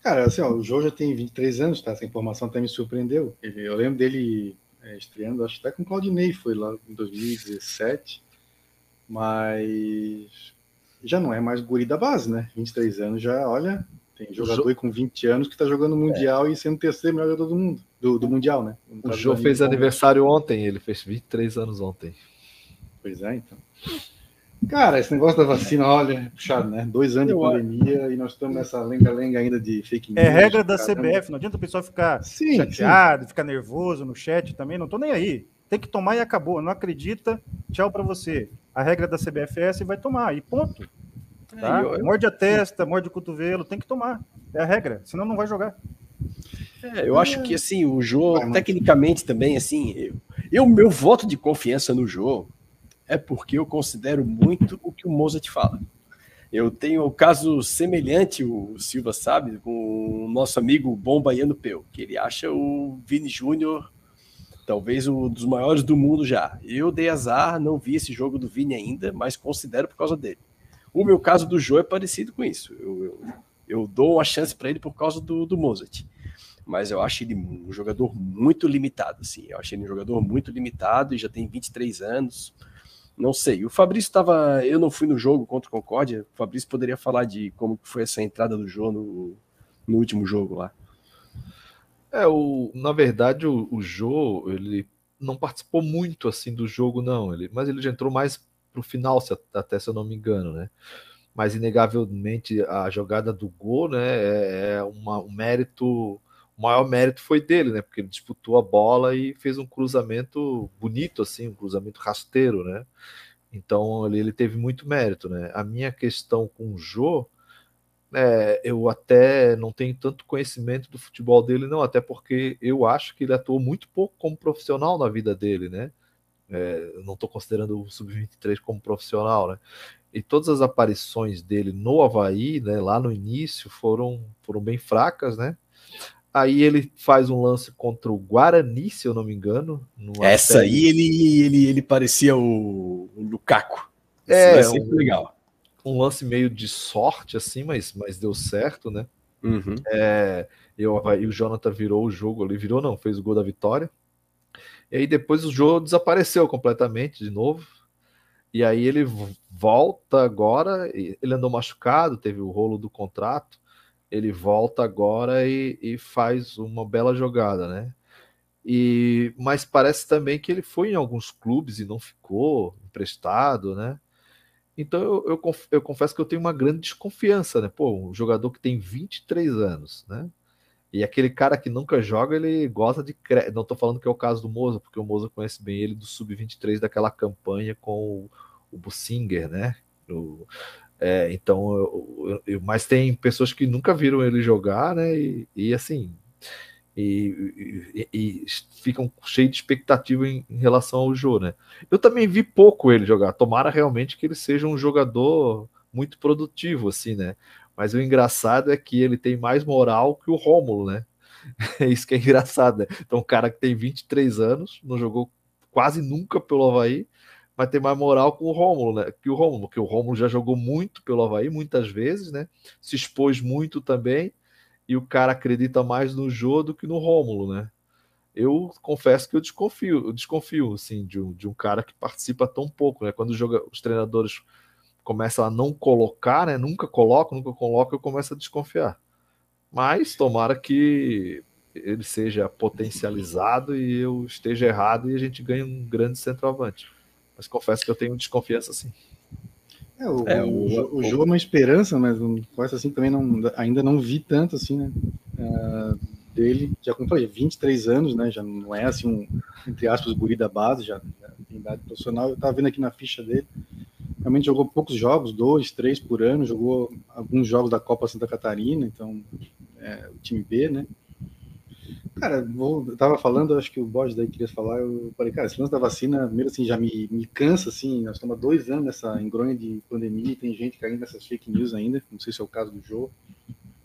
Speaker 1: Cara, assim, ó, o João já tem 23 anos, tá? Essa informação até me surpreendeu. Eu lembro dele é, estreando, acho até com o Claudinei foi lá em 2017, mas já não é mais guri da base, né? 23 anos já, olha, tem jogador com 20 anos que está jogando Mundial é. e sendo o terceiro melhor jogador do mundo, do, do Mundial, né?
Speaker 2: O Jô fez aniversário ontem, ele fez 23 anos ontem.
Speaker 1: Pois é, então. Cara, esse negócio da vacina, olha, é puxado, né? Dois anos de pandemia e nós estamos nessa lenga-lenga ainda de fake
Speaker 4: news. É regra da CBF, não adianta o pessoal ficar sim, chateado, sim. ficar nervoso no chat também, não tô nem aí. Tem que tomar e acabou. Não acredita, tchau para você. A regra da CBF é essa e vai tomar, e ponto. Tá? É, eu... Morde a testa, morde o cotovelo, tem que tomar. É a regra, senão não vai jogar.
Speaker 3: É, eu acho que assim, o jogo, tecnicamente também, assim, eu, eu, meu voto de confiança no jogo é porque eu considero muito o que o Mozart fala. Eu tenho um caso semelhante, o Silva sabe, com o nosso amigo Bom Baiano Peu, que ele acha o Vini Júnior talvez um dos maiores do mundo já. Eu dei azar, não vi esse jogo do Vini ainda, mas considero por causa dele. O meu caso do Jô é parecido com isso. Eu, eu, eu dou uma chance para ele por causa do, do Mozart. Mas eu acho ele um jogador muito limitado, assim. Eu acho ele um jogador muito limitado e já tem 23 anos. Não sei. O Fabrício estava. Eu não fui no jogo contra o Concórdia. O Fabrício poderia falar de como foi essa entrada do jogo no, no último jogo lá.
Speaker 2: É, o, na verdade, o, o Jô, ele não participou muito assim do jogo, não. Ele, mas ele já entrou mais pro final, se, até se eu não me engano, né? mas inegavelmente a jogada do gol, né, é, é uma, um mérito, o maior mérito foi dele, né, porque ele disputou a bola e fez um cruzamento bonito, assim, um cruzamento rasteiro, né, então ele, ele teve muito mérito, né. A minha questão com o Jô, é, eu até não tenho tanto conhecimento do futebol dele, não, até porque eu acho que ele atuou muito pouco como profissional na vida dele, né? É, não estou considerando o Sub-23 como profissional, né? E todas as aparições dele no Havaí, né, lá no início, foram, foram bem fracas, né? Aí ele faz um lance contra o Guarani, se eu não me engano.
Speaker 3: Essa série. aí ele, ele, ele parecia o, o Lukaku.
Speaker 2: É, é um, legal um lance meio de sorte, assim, mas, mas deu certo, né?
Speaker 3: Uhum.
Speaker 2: É, eu, e o Jonathan virou o jogo ali, virou não, fez o gol da vitória. E aí depois o jogo desapareceu completamente de novo. E aí ele volta agora, ele andou machucado, teve o rolo do contrato. Ele volta agora e, e faz uma bela jogada, né? E, mas parece também que ele foi em alguns clubes e não ficou emprestado, né? Então eu, eu, eu, confesso que eu tenho uma grande desconfiança, né? Pô, um jogador que tem 23 anos, né? E aquele cara que nunca joga, ele gosta de. Cre... Não estou falando que é o caso do Moza, porque o Moza conhece bem ele do Sub-23 daquela campanha com o, o Bussinger, né? O, é, então, eu, eu, mas tem pessoas que nunca viram ele jogar, né? E, e assim, e, e, e, ficam cheios de expectativa em, em, relação ao jogo, né? Eu também vi pouco ele jogar. Tomara realmente que ele seja um jogador muito produtivo, assim, né? Mas o engraçado é que ele tem mais moral que o Rômulo, né? É isso que é engraçado, né? Então, um cara que tem 23 anos, não jogou quase nunca pelo Havaí, mas tem mais moral com o Rômulo, né? Que o Rômulo, que o Rômulo já jogou muito pelo Havaí, muitas vezes, né? Se expôs muito também e o cara acredita mais no Jô do que no Rômulo, né? Eu confesso que eu desconfio, eu desconfio assim, de um, de um cara que participa tão pouco, né? Quando joga, os treinadores começam a não colocar, né? Nunca colocam, nunca colocam, eu começo a desconfiar. Mas tomara que ele seja potencializado e eu esteja errado e a gente ganhe um grande centroavante. Mas confesso que eu tenho desconfiança sim.
Speaker 1: É, o, é, o, o, o, jogo é uma esperança, mas com essa assim também não, ainda não vi tanto assim, né? Uh, dele, já como falei, 23 anos, né? Já não é assim um, entre aspas, guri da base, já, já tem idade profissional. Eu tava vendo aqui na ficha dele, realmente jogou poucos jogos, dois, três por ano, jogou alguns jogos da Copa Santa Catarina, então é, o time B, né? Cara, eu tava falando, acho que o Borges daí queria falar, eu falei, cara, esse lance da vacina, primeiro assim, já me, me cansa, assim, nós estamos há dois anos nessa engronha de pandemia e tem gente caindo nessas fake news ainda, não sei se é o caso do Joe,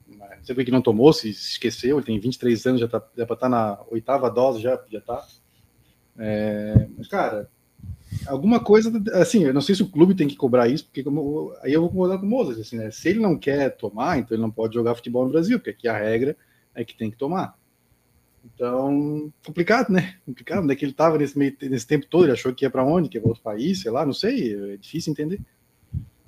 Speaker 1: não sei que não tomou, se esqueceu, ele tem 23 anos, já tá, já tá na oitava dose, já, já tá. É, mas, cara, alguma coisa, assim, eu não sei se o clube tem que cobrar isso, porque como, aí eu vou concordar com o Mozart, assim, né, se ele não quer tomar, então ele não pode jogar futebol no Brasil, porque aqui a regra é que tem que tomar. Então, complicado, né? Complicado. Onde é que ele estava nesse, meio, nesse tempo todo? Ele achou que ia para onde? Que ia para outro país? Sei lá, não sei. É difícil entender.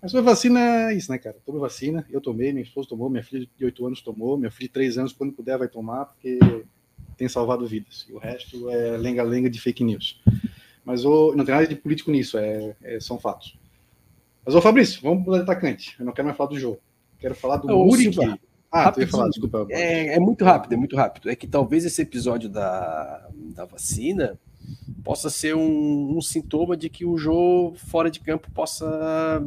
Speaker 1: Mas sobre vacina é isso, né, cara? Tome vacina. Eu tomei, minha esposa tomou, minha filha de 8 anos tomou, minha filha de 3 anos, quando puder, vai tomar, porque tem salvado vidas. E o resto é lenga-lenga de fake news. Mas não tem nada de político nisso, é, é são fatos. Mas, ô Fabrício, vamos para o atacante. Eu não quero mais falar do jogo. Quero falar do Muriqui.
Speaker 3: Ah, ia falar, desculpa. É, é, muito rápido, é muito rápido. É que talvez esse episódio da, da vacina possa ser um, um sintoma de que o jogo fora de campo possa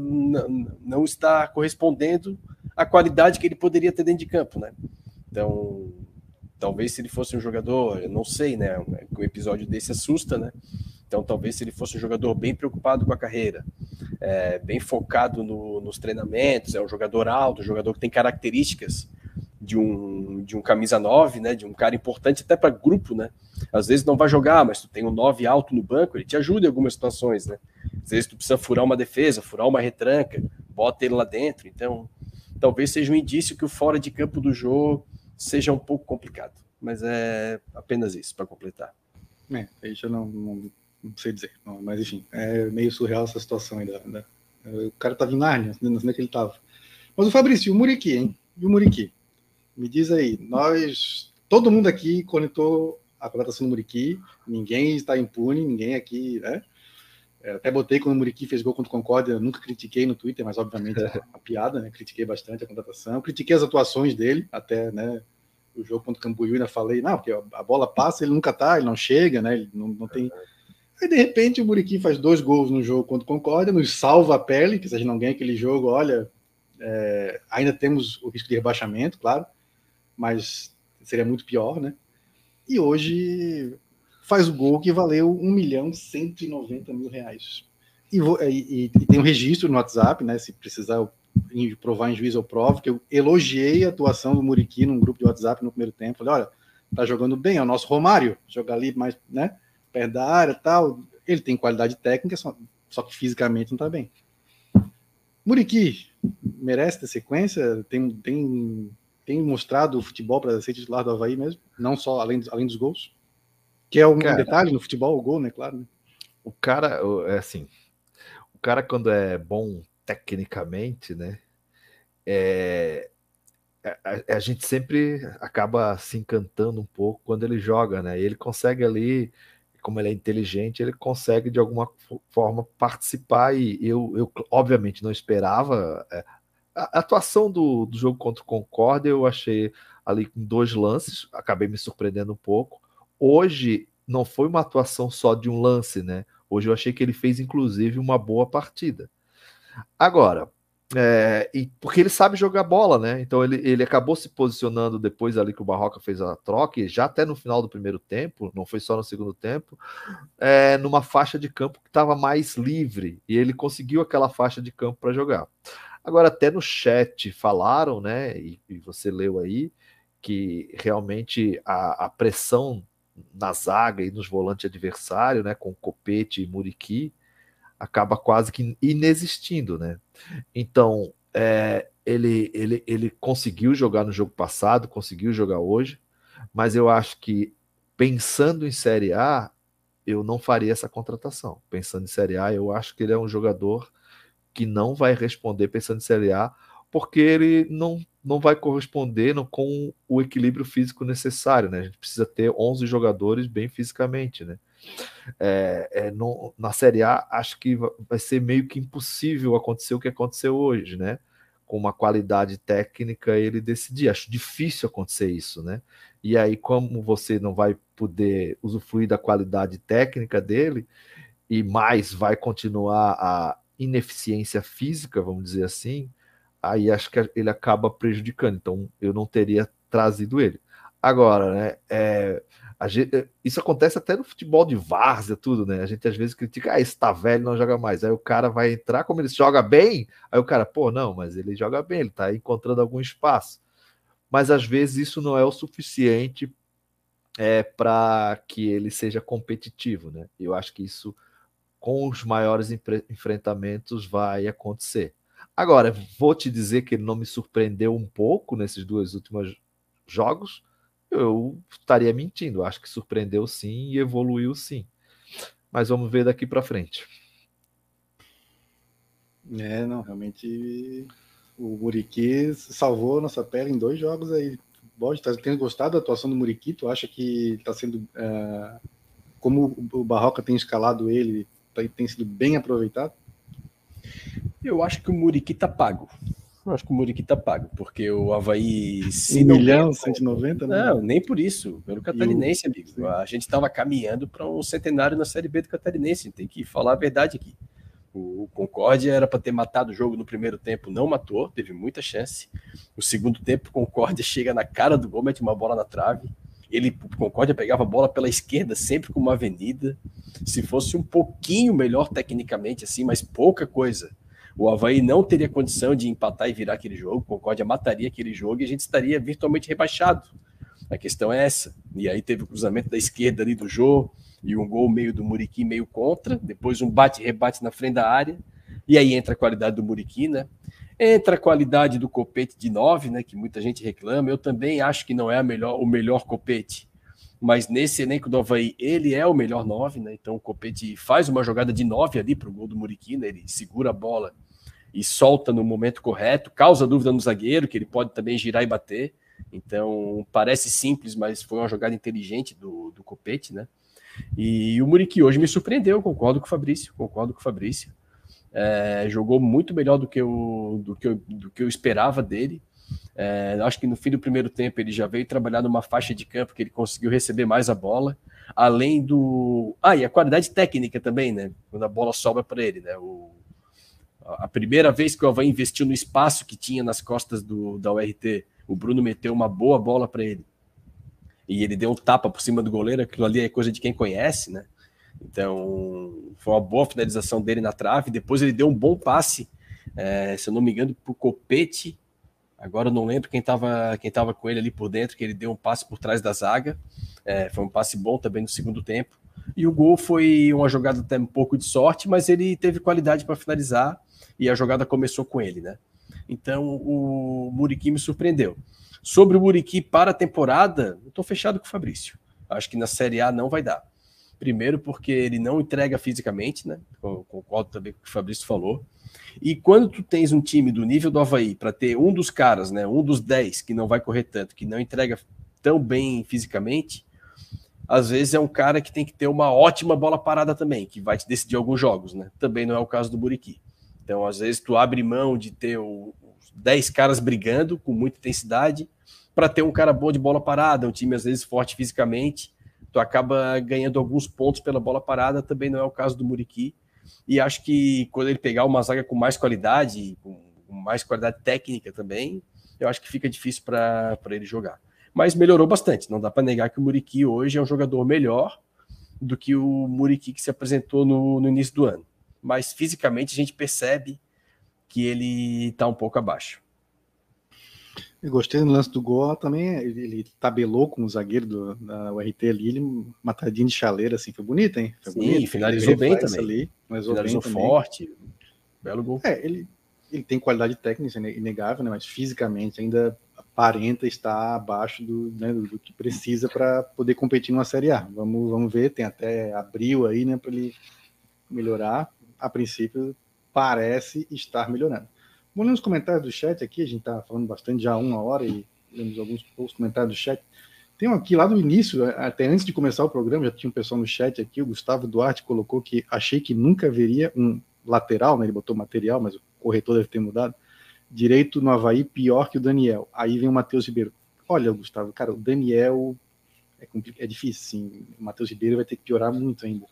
Speaker 3: não estar correspondendo à qualidade que ele poderia ter dentro de campo, né? Então, talvez se ele fosse um jogador, eu não sei, né? O episódio desse assusta, né? Então, talvez se ele fosse um jogador bem preocupado com a carreira, é, bem focado no, nos treinamentos, é um jogador alto, um jogador que tem características de um, de um camisa 9, né, de um cara importante até para grupo, né? Às vezes não vai jogar, mas tu tem um 9 alto no banco, ele te ajuda em algumas situações, né? Às vezes tu precisa furar uma defesa, furar uma retranca, bota ele lá dentro. Então, talvez seja um indício que o fora de campo do jogo seja um pouco complicado, mas é apenas isso para completar.
Speaker 1: É, aí já não, não, não sei dizer, não, mas enfim, é meio surreal essa situação ainda. Né? O cara tava em Nárnia, não sei onde é que ele tava. Mas o Fabrício, o Muriqui, hein? E o Muriqui? Me diz aí, nós, todo mundo aqui conectou a contratação do Muriqui, ninguém está impune, ninguém aqui, né? É, até botei quando o Muriqui fez gol contra o Concórdia, nunca critiquei no Twitter, mas obviamente é uma piada, né? Critiquei bastante a contratação, critiquei as atuações dele, até, né? O jogo contra o Cambuí, ainda falei, não, porque a bola passa, ele nunca tá, ele não chega, né? Ele não, não tem. Aí, de repente, o Muriqui faz dois gols no jogo contra o Concórdia, nos salva a pele, que se a gente não ganha aquele jogo, olha, é, ainda temos o risco de rebaixamento, claro, mas seria muito pior, né? E hoje faz o gol que valeu 1 milhão 190 mil reais. E, e, e, tem um registro no WhatsApp, né? Se precisar provar em juízo, eu provo, que eu elogiei a atuação do Muriqui num grupo de WhatsApp no primeiro tempo. Falei, olha, tá jogando bem, é o nosso Romário, jogar ali mais, né? Perto da área tal. Ele tem qualidade técnica, só, só que fisicamente não tá bem. Muriqui merece ter sequência? Tem, tem, tem mostrado o futebol para ser titular do Havaí mesmo? Não só além, além dos gols? Que é um cara, detalhe no futebol, o gol, né? Claro. Né?
Speaker 2: O cara, é assim, o cara quando é bom tecnicamente, né? É, a, a, gente sempre acaba se encantando um pouco quando ele joga, né? E ele consegue ali, como ele é inteligente, ele consegue de alguma forma participar. E eu, eu obviamente, não esperava. A atuação do, do jogo contra o Concórdia eu achei ali com dois lances, acabei me surpreendendo um pouco hoje não foi uma atuação só de um lance, né? Hoje eu achei que ele fez, inclusive, uma boa partida. Agora, é, e, porque ele sabe jogar bola, né? Então ele, ele acabou se posicionando depois ali que o Barroca fez a troca, e já até no final do primeiro tempo, não foi só no segundo tempo, é, numa faixa de campo que estava mais livre, e ele conseguiu aquela faixa de campo para jogar. Agora, até no chat falaram, né? E, e você leu aí, que realmente a, a pressão na zaga e nos volantes adversários, né, com Copete e Muriqui, acaba quase que inexistindo, né? Então, é, ele, ele, ele conseguiu jogar no jogo passado, conseguiu jogar hoje, mas eu acho que pensando em Série A, eu não faria essa contratação. Pensando em Série A, eu acho que ele é um jogador que não vai responder pensando em Série A, porque ele não não vai corresponder com o equilíbrio físico necessário, né? A gente precisa ter 11 jogadores bem fisicamente, né? É, é, no, na Série A, acho que vai ser meio que impossível acontecer o que aconteceu hoje, né? Com uma qualidade técnica, ele decidir. Acho difícil acontecer isso, né? E aí, como você não vai poder usufruir da qualidade técnica dele, e mais vai continuar a ineficiência física, vamos dizer assim, aí acho que ele acaba prejudicando. Então eu não teria trazido ele. Agora, né? É, gente, é, isso acontece até no futebol de várzea, tudo, né? A gente às vezes critica, ah, esse tá velho, não joga mais. Aí o cara vai entrar, como ele joga bem, aí o cara, pô, não, mas ele joga bem, ele tá encontrando algum espaço. Mas às vezes isso não é o suficiente é, para que ele seja competitivo, né? Eu acho que isso, com os maiores enfrentamentos, vai acontecer. Agora, vou te dizer que ele não me surpreendeu um pouco nesses dois últimos jogos. Eu estaria mentindo. Acho que surpreendeu sim e evoluiu sim. Mas vamos ver daqui para frente.
Speaker 1: É, não, realmente o Muriqui salvou nossa pele em dois jogos aí. Bode, tá tendo gostado da atuação do Muriqui? Tu acha que está sendo. É, como o Barroca tem escalado ele, tá, tem sido bem aproveitado?
Speaker 3: Eu acho que o Muriqui tá pago. Eu acho que o Muriqui tá pago, porque o Havaí.
Speaker 1: Se 1 milhão, 190?
Speaker 3: Né? Não, nem por isso. Pelo Catarinense, o... amigo. A gente estava caminhando para um centenário na Série B do Catarinense. Tem que falar a verdade aqui. O Concórdia era para ter matado o jogo no primeiro tempo, não matou, teve muita chance. O segundo tempo, o Concórdia chega na cara do gol, mete uma bola na trave. Ele, Concórdia pegava a bola pela esquerda, sempre com uma avenida. Se fosse um pouquinho melhor tecnicamente, assim, mas pouca coisa o Havaí não teria condição de empatar e virar aquele jogo, Concórdia mataria aquele jogo e a gente estaria virtualmente rebaixado. A questão é essa. E aí teve o cruzamento da esquerda ali do Jô e um gol meio do Muriqui, meio contra, depois um bate-rebate na frente da área, e aí entra a qualidade do Muriqui, né? Entra a qualidade do copete de 9, né? Que muita gente reclama. Eu também acho que não é melhor, o melhor copete. Mas nesse elenco do Havaí, ele é o melhor 9, né? Então o Copete faz uma jogada de 9 ali para o gol do Muriqui, né? Ele segura a bola e solta no momento correto, causa dúvida no zagueiro, que ele pode também girar e bater. Então, parece simples, mas foi uma jogada inteligente do, do Copete, né? E o Muriqui hoje me surpreendeu, concordo com o Fabrício, concordo com o Fabrício. É, jogou muito melhor do que eu, do que eu, do que eu esperava dele. É, acho que no fim do primeiro tempo ele já veio trabalhar numa faixa de campo que ele conseguiu receber mais a bola, além do. Ah, e a qualidade técnica também, né? Quando a bola sobra para ele, né? O... A primeira vez que o Havaí investiu no espaço que tinha nas costas do, da URT, o Bruno meteu uma boa bola para ele. E ele deu um tapa por cima do goleiro, aquilo ali é coisa de quem conhece, né? Então, foi uma boa finalização dele na trave. Depois ele deu um bom passe, é, se eu não me engano, para o Copete. Agora eu não lembro quem estava quem tava com ele ali por dentro, que ele deu um passe por trás da zaga. É, foi um passe bom também no segundo tempo. E o gol foi uma jogada até um pouco de sorte, mas ele teve qualidade para finalizar e a jogada começou com ele, né? Então o Muriqui me surpreendeu. Sobre o Muriqui para a temporada, estou fechado com o Fabrício. Acho que na Série A não vai dar. Primeiro, porque ele não entrega fisicamente, né? Concordo também com o que o Fabrício falou. E quando tu tens um time do nível do Havaí para ter um dos caras, né? Um dos 10 que não vai correr tanto, que não entrega tão bem fisicamente, às vezes é um cara que tem que ter uma ótima bola parada também, que vai te decidir alguns jogos, né? Também não é o caso do Buriqui. Então, às vezes, tu abre mão de ter os 10 caras brigando com muita intensidade para ter um cara bom de bola parada, um time às vezes forte fisicamente tu acaba ganhando alguns pontos pela bola parada, também não é o caso do Muriqui. E acho que quando ele pegar uma zaga com mais qualidade, com mais qualidade técnica também, eu acho que fica difícil para ele jogar. Mas melhorou bastante, não dá para negar que o Muriqui hoje é um jogador melhor do que o Muriqui que se apresentou no, no início do ano. Mas fisicamente a gente percebe que ele está um pouco abaixo.
Speaker 1: Eu gostei do lance do gol também. Ele, ele tabelou com o zagueiro do, da URT ali, ele matadinho de chaleira, assim, foi bonito, hein? Foi
Speaker 3: Sim,
Speaker 1: bonito.
Speaker 3: finalizou bem também.
Speaker 1: Ali,
Speaker 3: finalizou bem forte. Também. Belo gol.
Speaker 1: É, ele, ele tem qualidade técnica, é inegável, né? Mas fisicamente ainda aparenta estar abaixo do, né, do que precisa para poder competir numa Série A. Vamos, vamos ver, tem até abril aí, né, para ele melhorar. A princípio, parece estar melhorando. Vamos ler os comentários do chat aqui, a gente está falando bastante já há uma hora e lemos alguns poucos comentários do chat. Tem um aqui lá do início, até antes de começar o programa, já tinha um pessoal no chat aqui, o Gustavo Duarte colocou que achei que nunca haveria um lateral, né? Ele botou material, mas o corretor deve ter mudado. Direito no Havaí pior que o Daniel. Aí vem o Matheus Ribeiro. Olha, Gustavo, cara, o Daniel é, é difícil, sim. O Matheus Ribeiro vai ter que piorar muito ainda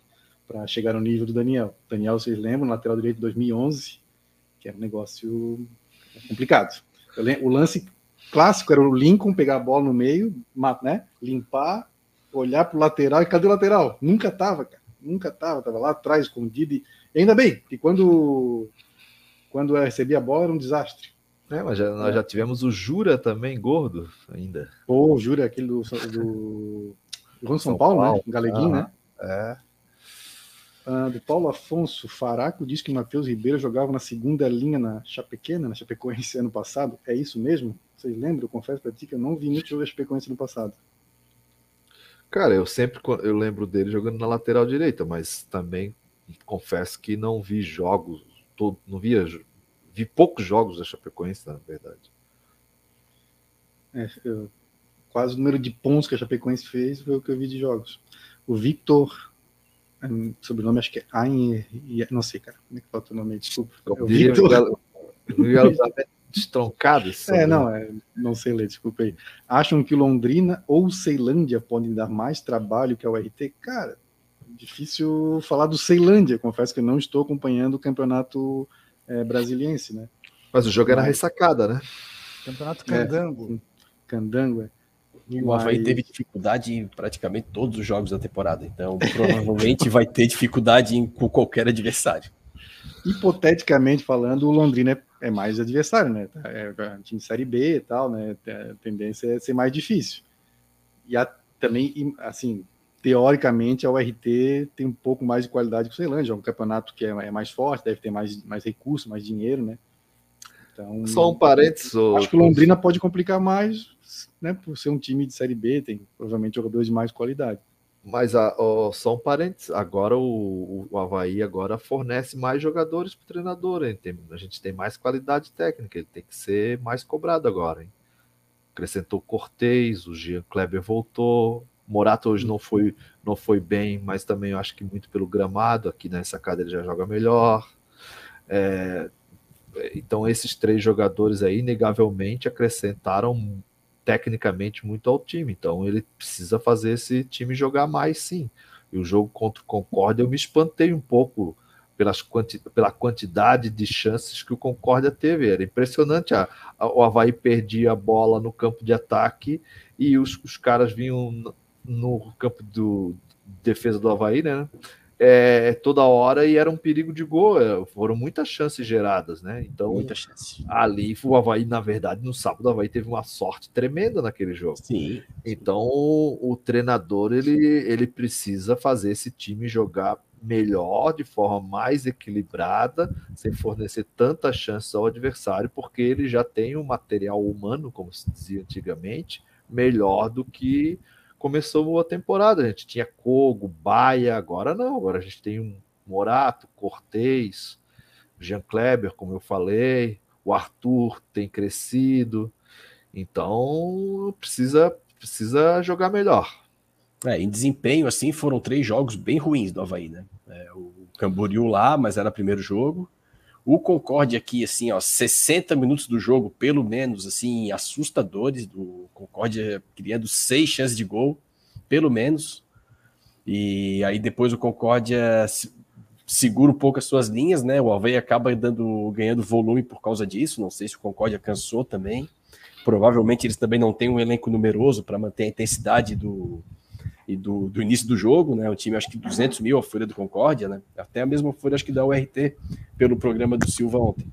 Speaker 1: para chegar no nível do Daniel. Daniel, vocês lembram, lateral direito de 2011, que era um negócio complicado. o lance clássico era o Lincoln pegar a bola no meio, né, limpar, olhar para o lateral e cadê o lateral? Nunca tava, cara. Nunca tava, tava lá atrás, escondido. E ainda bem, que quando, quando eu recebi a bola era um desastre.
Speaker 2: É, mas já, nós já tivemos o Jura também, gordo, ainda.
Speaker 1: Pô, o Jura, aquele do, do, do São, São Paulo, Paulo, né? Galeguinho, ah, né?
Speaker 2: É.
Speaker 1: Uh, do Paulo Afonso Faraco diz que Matheus Ribeiro jogava na segunda linha na Chapequena, na Chapecoense ano passado. É isso mesmo? Vocês lembram? Eu confesso para ti que eu não vi muito jogo da Chapecoense no passado.
Speaker 2: Cara, eu sempre eu lembro dele jogando na lateral direita, mas também confesso que não vi jogos, todo, não via, vi poucos jogos da Chapecoense, na verdade.
Speaker 1: É, eu, quase o número de pontos que a Chapecoense fez foi o que eu vi de jogos. O Victor sobrenome acho que é Ain, não sei, cara, como é que falta o nome? Desculpa.
Speaker 2: Eu vi destroncado.
Speaker 1: É, não, é, não sei ler, desculpa aí. Acham que Londrina ou Ceilândia podem dar mais trabalho que a URT? Cara, difícil falar do Ceilândia, confesso que eu não estou acompanhando o campeonato é, brasiliense, né?
Speaker 2: Mas o jogo era ressacada, né?
Speaker 1: Campeonato Candango. É, candango, é.
Speaker 3: O Havaí teve dificuldade em praticamente todos os jogos da temporada, então provavelmente vai ter dificuldade em, com qualquer adversário.
Speaker 1: Hipoteticamente falando, o Londrina é, é mais adversário, né? É, é time Série B e tal, né? A tendência é ser mais difícil. E a, também, assim, teoricamente, a URT tem um pouco mais de qualidade que o Ceilândia, é um campeonato que é, é mais forte, deve ter mais, mais recursos, mais dinheiro, né?
Speaker 2: Então, Só um parênteses.
Speaker 1: Acho que o Londrina pode complicar mais, né? Por ser um time de Série B, tem provavelmente jogadores de mais qualidade.
Speaker 2: Mas a, ó, só um parênteses, agora o, o Havaí agora fornece mais jogadores para o treinador. Hein? Tem, a gente tem mais qualidade técnica, ele tem que ser mais cobrado agora. Hein? Acrescentou Cortez, o Jean Kleber voltou, Morato hoje não foi, não foi bem, mas também eu acho que muito pelo gramado. Aqui nessa casa ele já joga melhor. É, então, esses três jogadores aí, inegavelmente, acrescentaram tecnicamente muito ao time. Então, ele precisa fazer esse time jogar mais, sim. E o jogo contra o Concórdia, eu me espantei um pouco pelas quanti pela quantidade de chances que o Concórdia teve. Era impressionante. A, a, o Havaí perdia a bola no campo de ataque e os, os caras vinham no, no campo de defesa do Havaí, né? É, toda hora e era um perigo de gol. É, foram muitas chances geradas, né? Então,
Speaker 3: muitas chances.
Speaker 2: Ali o Havaí, na verdade, no sábado, o Havaí teve uma sorte tremenda naquele jogo.
Speaker 3: Sim.
Speaker 2: Então, o, o treinador ele, ele precisa fazer esse time jogar melhor, de forma mais equilibrada, sem fornecer tantas chances ao adversário, porque ele já tem um material humano, como se dizia antigamente, melhor do que começou a temporada. A gente tinha Kogo, Baia, agora não. Agora a gente tem um Morato, Cortez, Jean Kleber, como eu falei, o Arthur tem crescido. Então precisa, precisa jogar melhor.
Speaker 3: É, em desempenho, assim, foram três jogos bem ruins do Havaí, né? É, o Camboriú lá, mas era primeiro jogo. O Concorde aqui, assim, ó, 60 minutos do jogo, pelo menos, assim, assustadores. Do Concorde criando seis chances de gol, pelo menos. E aí depois o Concórdia segura um pouco as suas linhas, né? O Alveia acaba dando, ganhando volume por causa disso. Não sei se o Concórdia cansou também. Provavelmente eles também não têm um elenco numeroso para manter a intensidade do, e do, do, início do jogo, né? O time acho que 200 mil a folha do Concórdia, né? Até a mesma folha acho que da URT pelo programa do Silva ontem.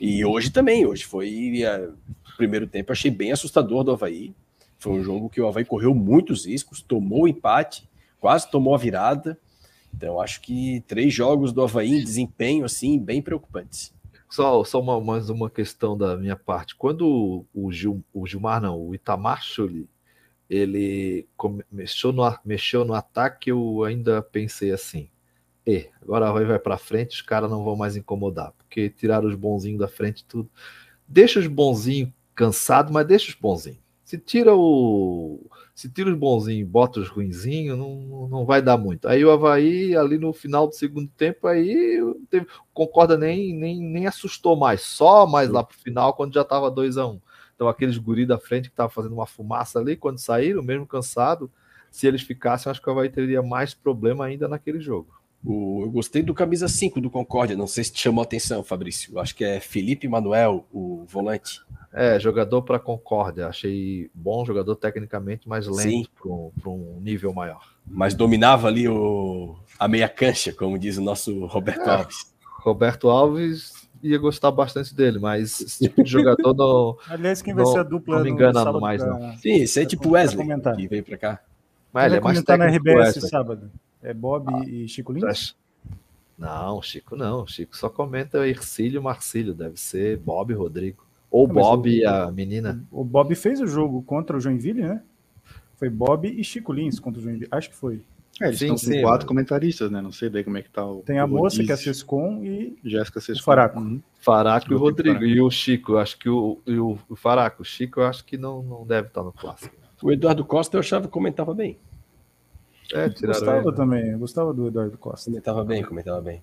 Speaker 3: E hoje também, hoje foi a, primeiro tempo achei bem assustador do Havaí. Foi um jogo que o Havaí correu muitos riscos, tomou o empate, quase tomou a virada. Então acho que três jogos do Havaí em desempenho assim bem preocupantes.
Speaker 2: Só, só uma, mais uma questão da minha parte. Quando o, Gil, o Gilmar, não, o Itamar Chuli ele mexeu no, mexeu no ataque, eu ainda pensei assim: e agora vai, vai para frente, os caras não vão mais incomodar, porque tiraram os bonzinhos da frente tudo. Deixa os bonzinhos cansados, mas deixa os bonzinhos. Se tira o. Se tira os bonzinhos e bota os ruinzinhos, não, não vai dar muito. Aí o Havaí, ali no final do segundo tempo, aí teve, concorda nem, nem, nem assustou mais, só mais lá pro final, quando já tava 2 a 1 um. Então, aqueles guri da frente que estavam fazendo uma fumaça ali, quando saíram, mesmo cansado, se eles ficassem, acho que o Havaí teria mais problema ainda naquele jogo.
Speaker 3: O, eu gostei do camisa 5 do Concórdia, não sei se te chamou a atenção, Fabrício. Acho que é Felipe Manuel, o volante.
Speaker 2: É, jogador para Concórdia. Achei bom jogador tecnicamente, mas lento para um nível maior.
Speaker 3: Mas dominava ali o, a meia cancha, como diz o nosso Roberto é, Alves.
Speaker 2: Roberto Alves ia gostar bastante dele, mas esse tipo de jogador não.
Speaker 4: Aliás, quem vai não, ser a dupla?
Speaker 2: Não me engana mais, pra...
Speaker 3: não. Sim, esse é tipo Wesley comentar. que veio para cá.
Speaker 4: Mas ele é mais comentar na RBS sábado. É Bob ah, e Chico Lins?
Speaker 2: Não, Chico não. Chico só comenta Ercílio e Marcílio. Deve ser Bob e Rodrigo. Ou Bob e a menina.
Speaker 4: O Bob fez o jogo contra o Joinville, né? Foi Bob e Chico Lins contra o Joinville. Acho que foi.
Speaker 1: É, eles sim, estão com quatro comentaristas, né? Não sei daí como é que tá o.
Speaker 4: Tem a o moça que é a Sescom e.
Speaker 1: Jéssica Sescom.
Speaker 4: O Faraco.
Speaker 2: Uhum. Faraco e o Rodrigo. E o Chico, eu acho que o, e o, o Faraco. O Chico, eu acho que não, não deve estar no clássico.
Speaker 3: O Eduardo Costa eu achava que comentava bem.
Speaker 4: É, gostava ele. também, eu gostava do Eduardo Costa.
Speaker 3: Comentava bem, comentava bem.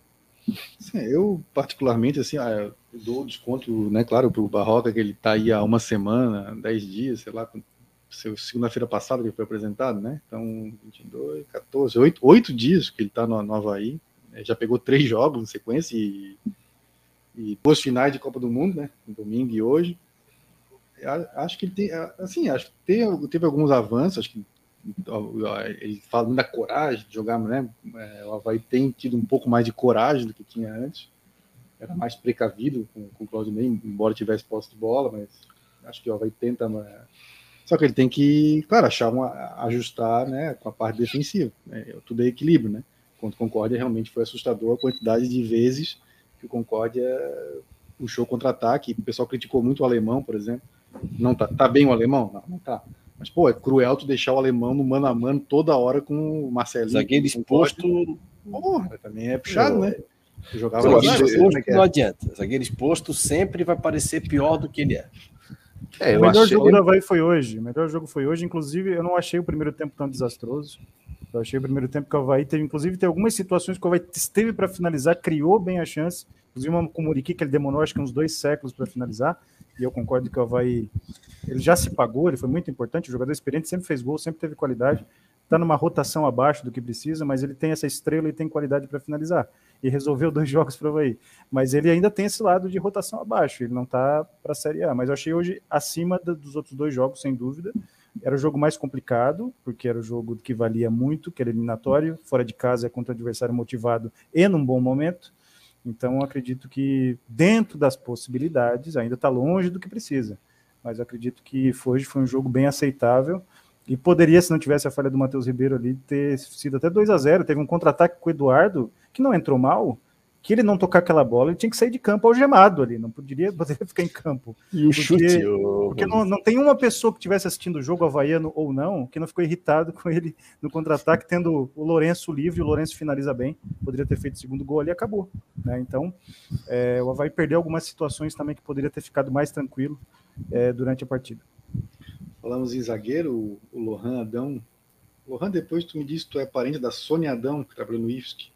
Speaker 1: Sim, eu, particularmente, assim, ah, dou desconto, né, claro, para o Barroca, que ele está aí há uma semana, dez dias, sei lá, segunda-feira passada que foi apresentado, né? Então, 22, 14, 8, 8 dias que ele está no, no Havaí. Né? Já pegou três jogos em sequência e, e duas finais de Copa do Mundo, né? Domingo e hoje. Acho que ele tem, assim, acho que teve, teve alguns avanços, acho que ele fala muito da coragem de jogar, né? É, o Havaí tem tido um pouco mais de coragem do que tinha antes. Era mais precavido com, com o Claudinei, embora tivesse posse de bola, mas acho que o Havaí tenta só que ele tem que, claro, achar uma, ajustar né, com a parte defensiva. Né? Tudo é equilíbrio, né? Contra o Concórdia realmente foi assustador a quantidade de vezes que o Concórdia puxou contra-ataque. O pessoal criticou muito o alemão, por exemplo. Não tá, tá bem o alemão? Não, não tá. Mas, pô, é cruel tu deixar o alemão no mano a mano toda hora com o Marcelinho.
Speaker 3: Zagueiro exposto.
Speaker 1: Porra, também é puxado, né?
Speaker 3: Jogava Zagueiro exposto, né, não adianta. Zagueiro exposto sempre vai parecer pior do que ele é.
Speaker 4: É, o melhor achei... jogo do Havaí foi hoje. O melhor jogo foi hoje. Inclusive, eu não achei o primeiro tempo tão desastroso. Eu achei o primeiro tempo que o Havaí teve, inclusive, tem algumas situações que o Havaí esteve para finalizar, criou bem a chance. Inclusive, uma com o Muriqui, que ele demorou acho que uns dois séculos para finalizar. E eu concordo que o Havaí ele já se pagou, ele foi muito importante. O jogador experiente sempre fez gol, sempre teve qualidade. Está numa rotação abaixo do que precisa, mas ele tem essa estrela e tem qualidade para finalizar. E resolveu dois jogos para o Havaí. Mas ele ainda tem esse lado de rotação abaixo, ele não está para a Série A. Mas eu achei hoje acima dos outros dois jogos, sem dúvida. Era o jogo mais complicado, porque era o jogo que valia muito, que era eliminatório, fora de casa é contra o adversário motivado e num bom momento. Então, acredito que dentro das possibilidades, ainda está longe do que precisa, mas acredito que hoje foi um jogo bem aceitável e poderia, se não tivesse a falha do Matheus Ribeiro ali, ter sido até 2 a 0 Teve um contra-ataque com o Eduardo, que não entrou mal, que ele não tocar aquela bola, ele tinha que sair de campo algemado ali, não poderia, poderia ficar em campo.
Speaker 3: E o porque, chute?
Speaker 4: Porque não, não tem uma pessoa que estivesse assistindo o jogo havaiano ou não, que não ficou irritado com ele no contra-ataque, tendo o Lourenço livre, o Lourenço finaliza bem, poderia ter feito o segundo gol ali e acabou. Né? Então, é, o Havaí perdeu algumas situações também que poderia ter ficado mais tranquilo é, durante a partida.
Speaker 1: Falamos em zagueiro, o Lohan Adão. Lohan, depois tu me disse que tu é parente da Sônia Adão, que trabalhou no IFSC.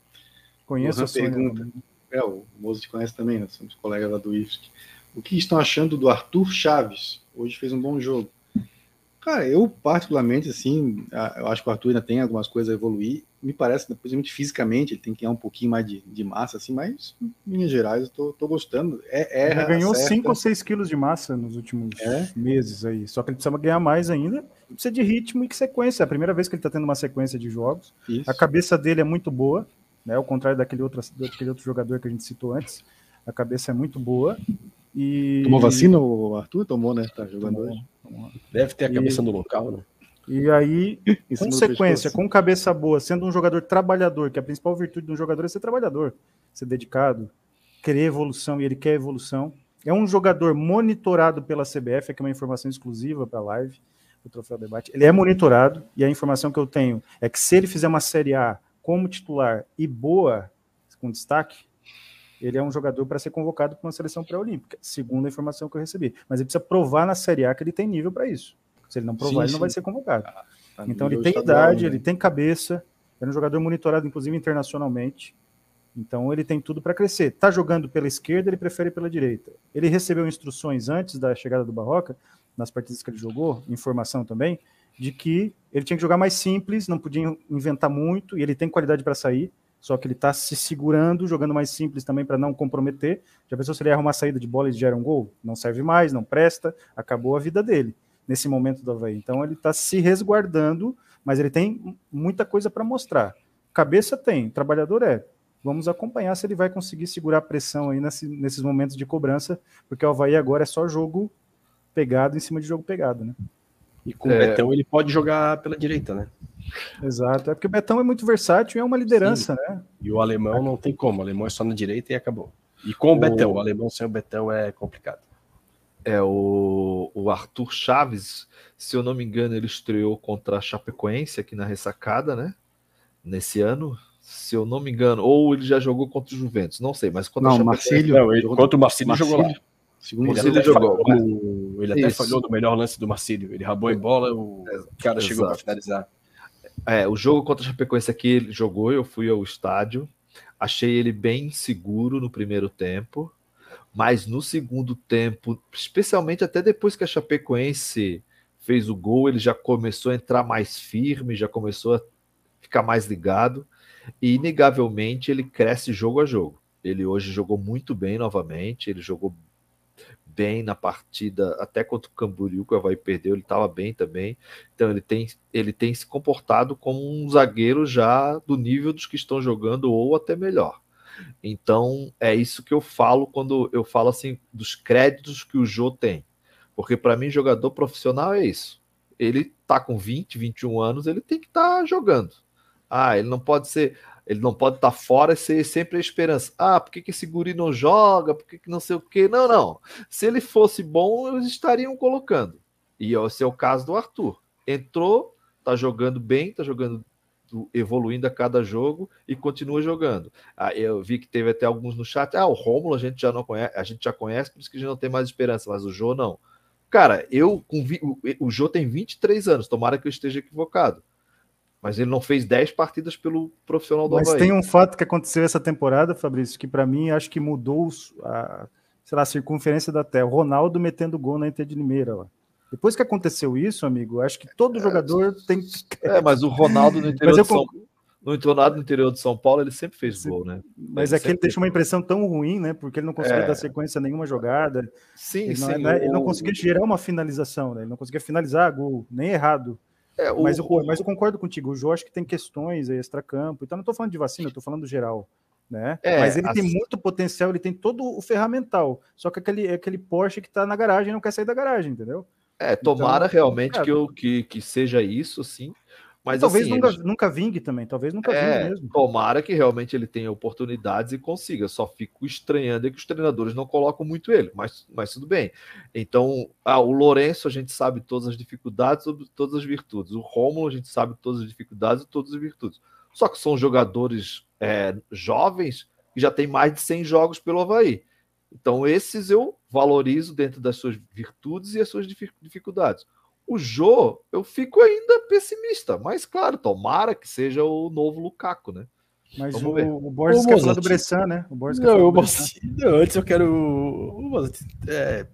Speaker 4: Conheço a
Speaker 1: pergunta. É, o Moço te conhece também, nós somos colegas lá do IFSC. O que estão achando do Arthur Chaves? Hoje fez um bom jogo. Cara, eu particularmente, assim, eu acho que o Arthur ainda tem algumas coisas a evoluir. Me parece, principalmente fisicamente, ele tem que ganhar um pouquinho mais de, de massa, assim, mas em linhas gerais eu tô, tô gostando. É,
Speaker 4: é ganhou 5 ou 6 quilos de massa nos últimos é? meses aí. Só que ele precisa ganhar mais ainda. Precisa de ritmo e sequência. É a primeira vez que ele tá tendo uma sequência de jogos. Isso. A cabeça dele é muito boa né? Ao contrário daquele outro, daquele outro jogador que a gente citou antes, a cabeça é muito boa. E...
Speaker 1: Tomou vacina o Arthur? Tomou, né? Tá jogando tomou, hoje.
Speaker 3: Deve ter a cabeça e... no local, né?
Speaker 4: E aí, com sequência, com cabeça boa, sendo um jogador trabalhador, que a principal virtude de um jogador é ser trabalhador, ser dedicado, querer evolução, e ele quer evolução. É um jogador monitorado pela CBF, aqui é uma informação exclusiva para a live, o Troféu Debate. Ele é monitorado, e a informação que eu tenho é que se ele fizer uma Série A como titular e boa, com destaque, ele é um jogador para ser convocado para uma seleção pré-olímpica, segundo a informação que eu recebi. Mas ele precisa provar na Série A que ele tem nível para isso. Se ele não provar, sim, ele não vai ser convocado. Ah, tá então ele tem idade, né? ele tem cabeça, é um jogador monitorado, inclusive internacionalmente. Então ele tem tudo para crescer. Tá jogando pela esquerda, ele prefere pela direita. Ele recebeu instruções antes da chegada do Barroca, nas partidas que ele jogou, informação também, de que ele tinha que jogar mais simples, não podia inventar muito, e ele tem qualidade para sair, só que ele está se segurando, jogando mais simples também para não comprometer. Já pensou se ele erra uma saída de bola e gera um gol? Não serve mais, não presta, acabou a vida dele nesse momento do Havaí. Então ele está se resguardando, mas ele tem muita coisa para mostrar. Cabeça tem, trabalhador é. Vamos acompanhar se ele vai conseguir segurar a pressão aí nesse, nesses momentos de cobrança, porque o Havaí agora é só jogo pegado em cima de jogo pegado, né?
Speaker 3: E com é... o Betão ele pode jogar pela direita, né?
Speaker 4: Exato, é porque o Betão é muito versátil e é uma liderança, Sim. né?
Speaker 3: E o alemão não tem como, o alemão é só na direita e acabou. E com o, o... Betão, o alemão sem o Betão é complicado.
Speaker 2: É, o, o Arthur Chaves, se eu não me engano, ele estreou contra a Chapecoense aqui na ressacada, né? Nesse ano, se eu não me engano, ou ele já jogou contra o Juventus, não sei, mas contra
Speaker 3: não, o Marcílio, não, ele, contra o Marcílio, Marcílio jogou lá. Segundo ele, até jogou, ele até falhou no melhor lance do Marcílio. Ele rabou em bola, o cara Exato. chegou para finalizar.
Speaker 2: É, o jogo contra a Chapecoense aqui ele jogou, eu fui ao estádio, achei ele bem seguro no primeiro tempo, mas no segundo tempo, especialmente até depois que a Chapecoense fez o gol, ele já começou a entrar mais firme, já começou a ficar mais ligado, e inegavelmente ele cresce jogo a jogo. Ele hoje jogou muito bem novamente, ele jogou bem na partida, até contra o Camboriú, que o Havaí perdeu, ele estava bem também. Então ele tem, ele tem se comportado como um zagueiro já do nível dos que estão jogando, ou até melhor. Então é isso que eu falo quando eu falo assim dos créditos que o Jô tem. Porque para mim, jogador profissional é isso. Ele tá com 20, 21 anos, ele tem que estar tá jogando. Ah, ele não pode ser. Ele não pode estar fora e ser sempre a esperança. Ah, por que, que esse guri não joga? Por que, que não sei o quê? Não, não. Se ele fosse bom, eles estariam colocando. E esse é o caso do Arthur. Entrou, tá jogando bem, tá jogando evoluindo a cada jogo e continua jogando. Ah, eu vi que teve até alguns no chat. Ah, o Rômulo a gente já não conhece, a gente já conhece, por isso que a gente não tem mais esperança, mas o Jô não. Cara, eu com vi, o, o Jô tem 23 anos, tomara que eu esteja equivocado. Mas ele não fez 10 partidas pelo profissional do
Speaker 4: Mas
Speaker 2: Havaí.
Speaker 4: tem um fato que aconteceu essa temporada, Fabrício, que para mim acho que mudou a, sei lá, a circunferência da Terra. O Ronaldo metendo gol na Inter de Limeira lá. Depois que aconteceu isso, amigo, acho que todo jogador tem que.
Speaker 2: É, mas o Ronaldo no interior,
Speaker 4: eu
Speaker 2: de São, no interior, no interior de São Paulo, ele sempre fez gol, né?
Speaker 4: Mas
Speaker 2: Ele
Speaker 4: é que ele deixa uma impressão tão ruim, né? Porque ele não conseguia
Speaker 2: É.
Speaker 4: dar sequência a nenhuma jogada.
Speaker 2: Sim,
Speaker 4: Ele não,
Speaker 2: sim.
Speaker 4: né, ele não conseguia gerar uma finalização, né? Ele não conseguia finalizar gol, nem errado.
Speaker 2: É, o-
Speaker 4: mas, eu, mas eu concordo contigo. O Jô acho que tem questões aí, extracampo. Então, não estou falando de vacina, estou falando do geral. Né?
Speaker 2: É,
Speaker 4: mas ele tem
Speaker 2: assim-
Speaker 4: muito potencial, ele tem todo o ferramental. Só que aquele, aquele Porsche que está na garagem não quer sair da garagem, entendeu?
Speaker 2: É, tomara
Speaker 4: Então,
Speaker 2: realmente
Speaker 4: cara.
Speaker 2: que, eu, que, que seja isso, sim. Mas
Speaker 4: talvez
Speaker 2: assim,
Speaker 4: nunca,
Speaker 2: eles-
Speaker 4: nunca vingue também, talvez nunca
Speaker 2: é,
Speaker 4: vingue mesmo.
Speaker 2: tomara que realmente ele tenha oportunidades e consiga. Só fico estranhando é que os treinadores não colocam muito ele, mas, mas tudo bem. Então, ah, o Lourenço a gente sabe todas as dificuldades, sobre todas as virtudes. O Rômulo a gente sabe todas as dificuldades e todas as virtudes. Só que são jogadores é, jovens que já têm mais de 100 jogos pelo Havaí. Então, esses eu valorizo dentro das suas virtudes e as suas difi- dificuldades. O Jô, eu fico ainda pessimista, mas claro, tomara que seja o novo Lukaku, né?
Speaker 4: Mas
Speaker 2: Vamos
Speaker 4: o,
Speaker 2: ver.
Speaker 4: o Borges quer falar do Bressan, né? O Borges quer
Speaker 3: Não,
Speaker 4: falar
Speaker 3: eu,
Speaker 4: do Bressan.
Speaker 3: não, antes eu quero. Mozart, É,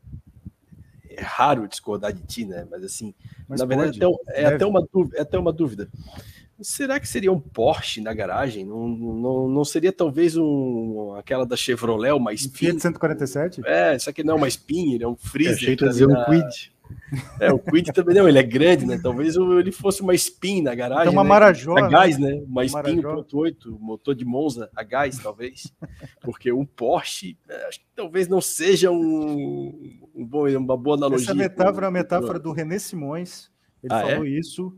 Speaker 3: é raro discordar de ti, né? Mas assim,
Speaker 4: Mas
Speaker 3: na verdade,
Speaker 4: pode,
Speaker 3: até, é,
Speaker 4: deve.
Speaker 3: até uma dúvida, é até uma dúvida. Será que seria um Porsche na garagem? Não, não, não seria talvez um, aquela da Chevrolet, uma
Speaker 4: Um
Speaker 3: Spin?
Speaker 4: Fiat 147?
Speaker 3: É, isso aqui não é uma Spin, ele é um
Speaker 1: Eu
Speaker 3: Freezer.
Speaker 1: achei que tu ia
Speaker 3: tá
Speaker 1: dizer
Speaker 3: ali
Speaker 1: um
Speaker 3: na-
Speaker 1: quid.
Speaker 3: É, o Quid também não, ele é grande, né? Talvez ele fosse uma Spin na garagem.
Speaker 4: Então uma
Speaker 3: né?
Speaker 4: Marajó,
Speaker 3: A
Speaker 4: né?
Speaker 3: gás, né? Uma Spin
Speaker 4: Marajó.
Speaker 3: 1.8, motor de Monza a gás, talvez. Porque um Porsche, é, acho que talvez não seja um, um bom, uma boa analogia.
Speaker 4: Essa metáfora é uma metáfora do René Simões. Ele
Speaker 3: Ah, é?
Speaker 4: falou isso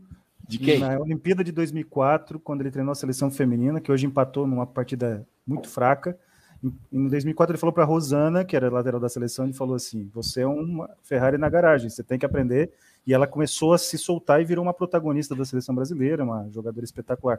Speaker 3: De quem?
Speaker 4: na Olimpíada de 2004, quando ele treinou a seleção feminina, que hoje empatou numa partida muito fraca. Em em 2004 ele falou para Rosana, que era lateral da seleção, ele falou assim: "Você é uma Ferrari na garagem, você tem que aprender". E ela começou a se soltar e virou uma protagonista da seleção brasileira, uma jogadora espetacular.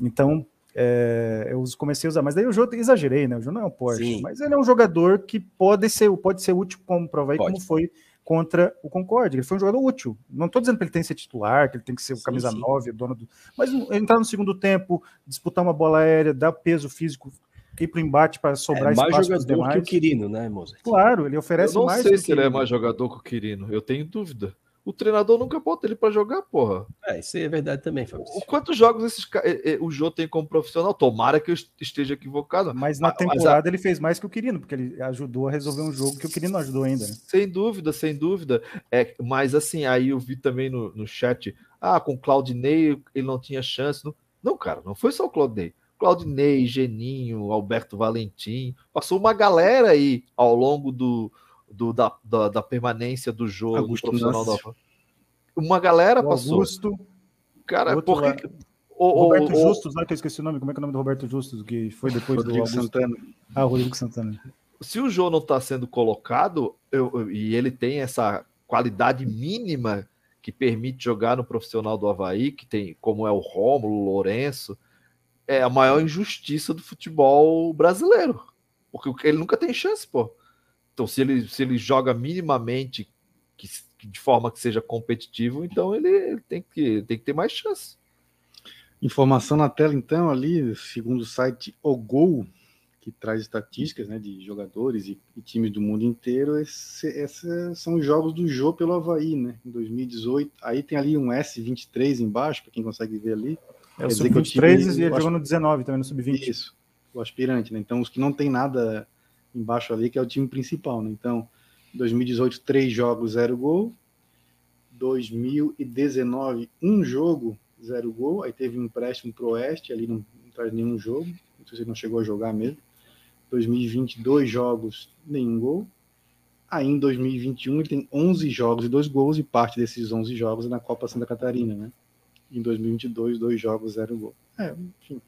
Speaker 4: Então, é, eu comecei a usar, mas daí o jogo exagerei, né? O jogo não é um Porsche,
Speaker 3: Sim.
Speaker 4: mas ele é um jogador que pode ser, pode ser útil como prova aí, como foi contra o Concorde. Ele foi um jogador útil. Não estou dizendo que ele tem que ser titular, que ele tem que ser o
Speaker 3: Sim,
Speaker 4: camisa
Speaker 3: sim.
Speaker 4: 9, dono do. Mas entrar no segundo tempo, disputar uma bola aérea, dar peso físico, ir para o embate para
Speaker 3: É
Speaker 4: sobrar
Speaker 3: mais
Speaker 4: espaço para os
Speaker 3: jogador que o Quirino, né, Mozart?
Speaker 4: Claro, ele
Speaker 2: Eu
Speaker 4: oferece
Speaker 2: não
Speaker 4: mais.
Speaker 2: sei se
Speaker 4: que
Speaker 2: ele é mais jogador que o Quirino. Eu tenho dúvida. O treinador nunca bota ele pra jogar, porra.
Speaker 3: É, isso aí é verdade também, Fabrício.
Speaker 2: Quantos jogos esses, o Jô tem como profissional? Tomara que eu esteja equivocado.
Speaker 4: Mas na
Speaker 2: Mas- mas
Speaker 4: temporada ele fez mais que o Quirino, porque ele ajudou a resolver um jogo que o Quirino não ajudou ainda, né?
Speaker 2: Sem dúvida, sem dúvida. É, mas assim, aí eu vi também no, no chat, ah, com o Claudinei ele não tinha chance. Não, não, cara, não foi só o Claudinei. Claudinei, Geninho, Alberto Valentim, passou uma galera aí ao longo do, do- da, da, da permanência do jogo
Speaker 1: Augusto
Speaker 2: profissional da. Uma galera
Speaker 4: O
Speaker 2: passou.
Speaker 4: Augusto,
Speaker 2: Cara,
Speaker 4: outro
Speaker 2: por que
Speaker 4: Roberto
Speaker 2: o-
Speaker 4: Justus, lá que eu esqueci o nome, como é que é o nome do Roberto Justus, que foi depois do
Speaker 1: Rodrigo
Speaker 4: Augusto?
Speaker 1: Santana.
Speaker 4: Ah, o Rodrigo Santana.
Speaker 2: se o João não está sendo colocado eu- eu- e ele tem essa qualidade mínima que permite jogar no profissional do Havaí, que tem como é o Rômulo, o Lourenço, é a maior injustiça do futebol brasileiro. Porque ele nunca tem chance, pô. Então, se ele, se ele joga minimamente que, de forma que seja competitivo, então ele, ele tem, que, tem que ter mais chance.
Speaker 1: Informação na tela, então, ali, segundo o site O Gol, que traz estatísticas né, de jogadores e, e times do mundo inteiro, esse, esses são os jogos do Jô pelo Havaí, né? Em 2018. Aí tem ali um S23 embaixo, para quem consegue ver ali.
Speaker 4: É o
Speaker 1: Quer dizer que o
Speaker 4: Sub-23
Speaker 1: time-
Speaker 4: e ele jogou no 19 também, no Sub-20.
Speaker 1: Isso, o aspirante, né? Então, os que não tem nada embaixo ali, que é o time principal, né? Então, 2018, três jogos, zero gol. 2019, um jogo, zero gol. Aí teve um empréstimo pro Oeste, ali não, não traz nenhum jogo. Não sei se ele não chegou a jogar mesmo. 2020, dois jogos, nenhum gol. Aí em 2021 ele tem 11 jogos e dois gols, e parte desses 11 jogos é na Copa Santa Catarina, né? Em 2022, dois jogos, zero gol. É, enfim,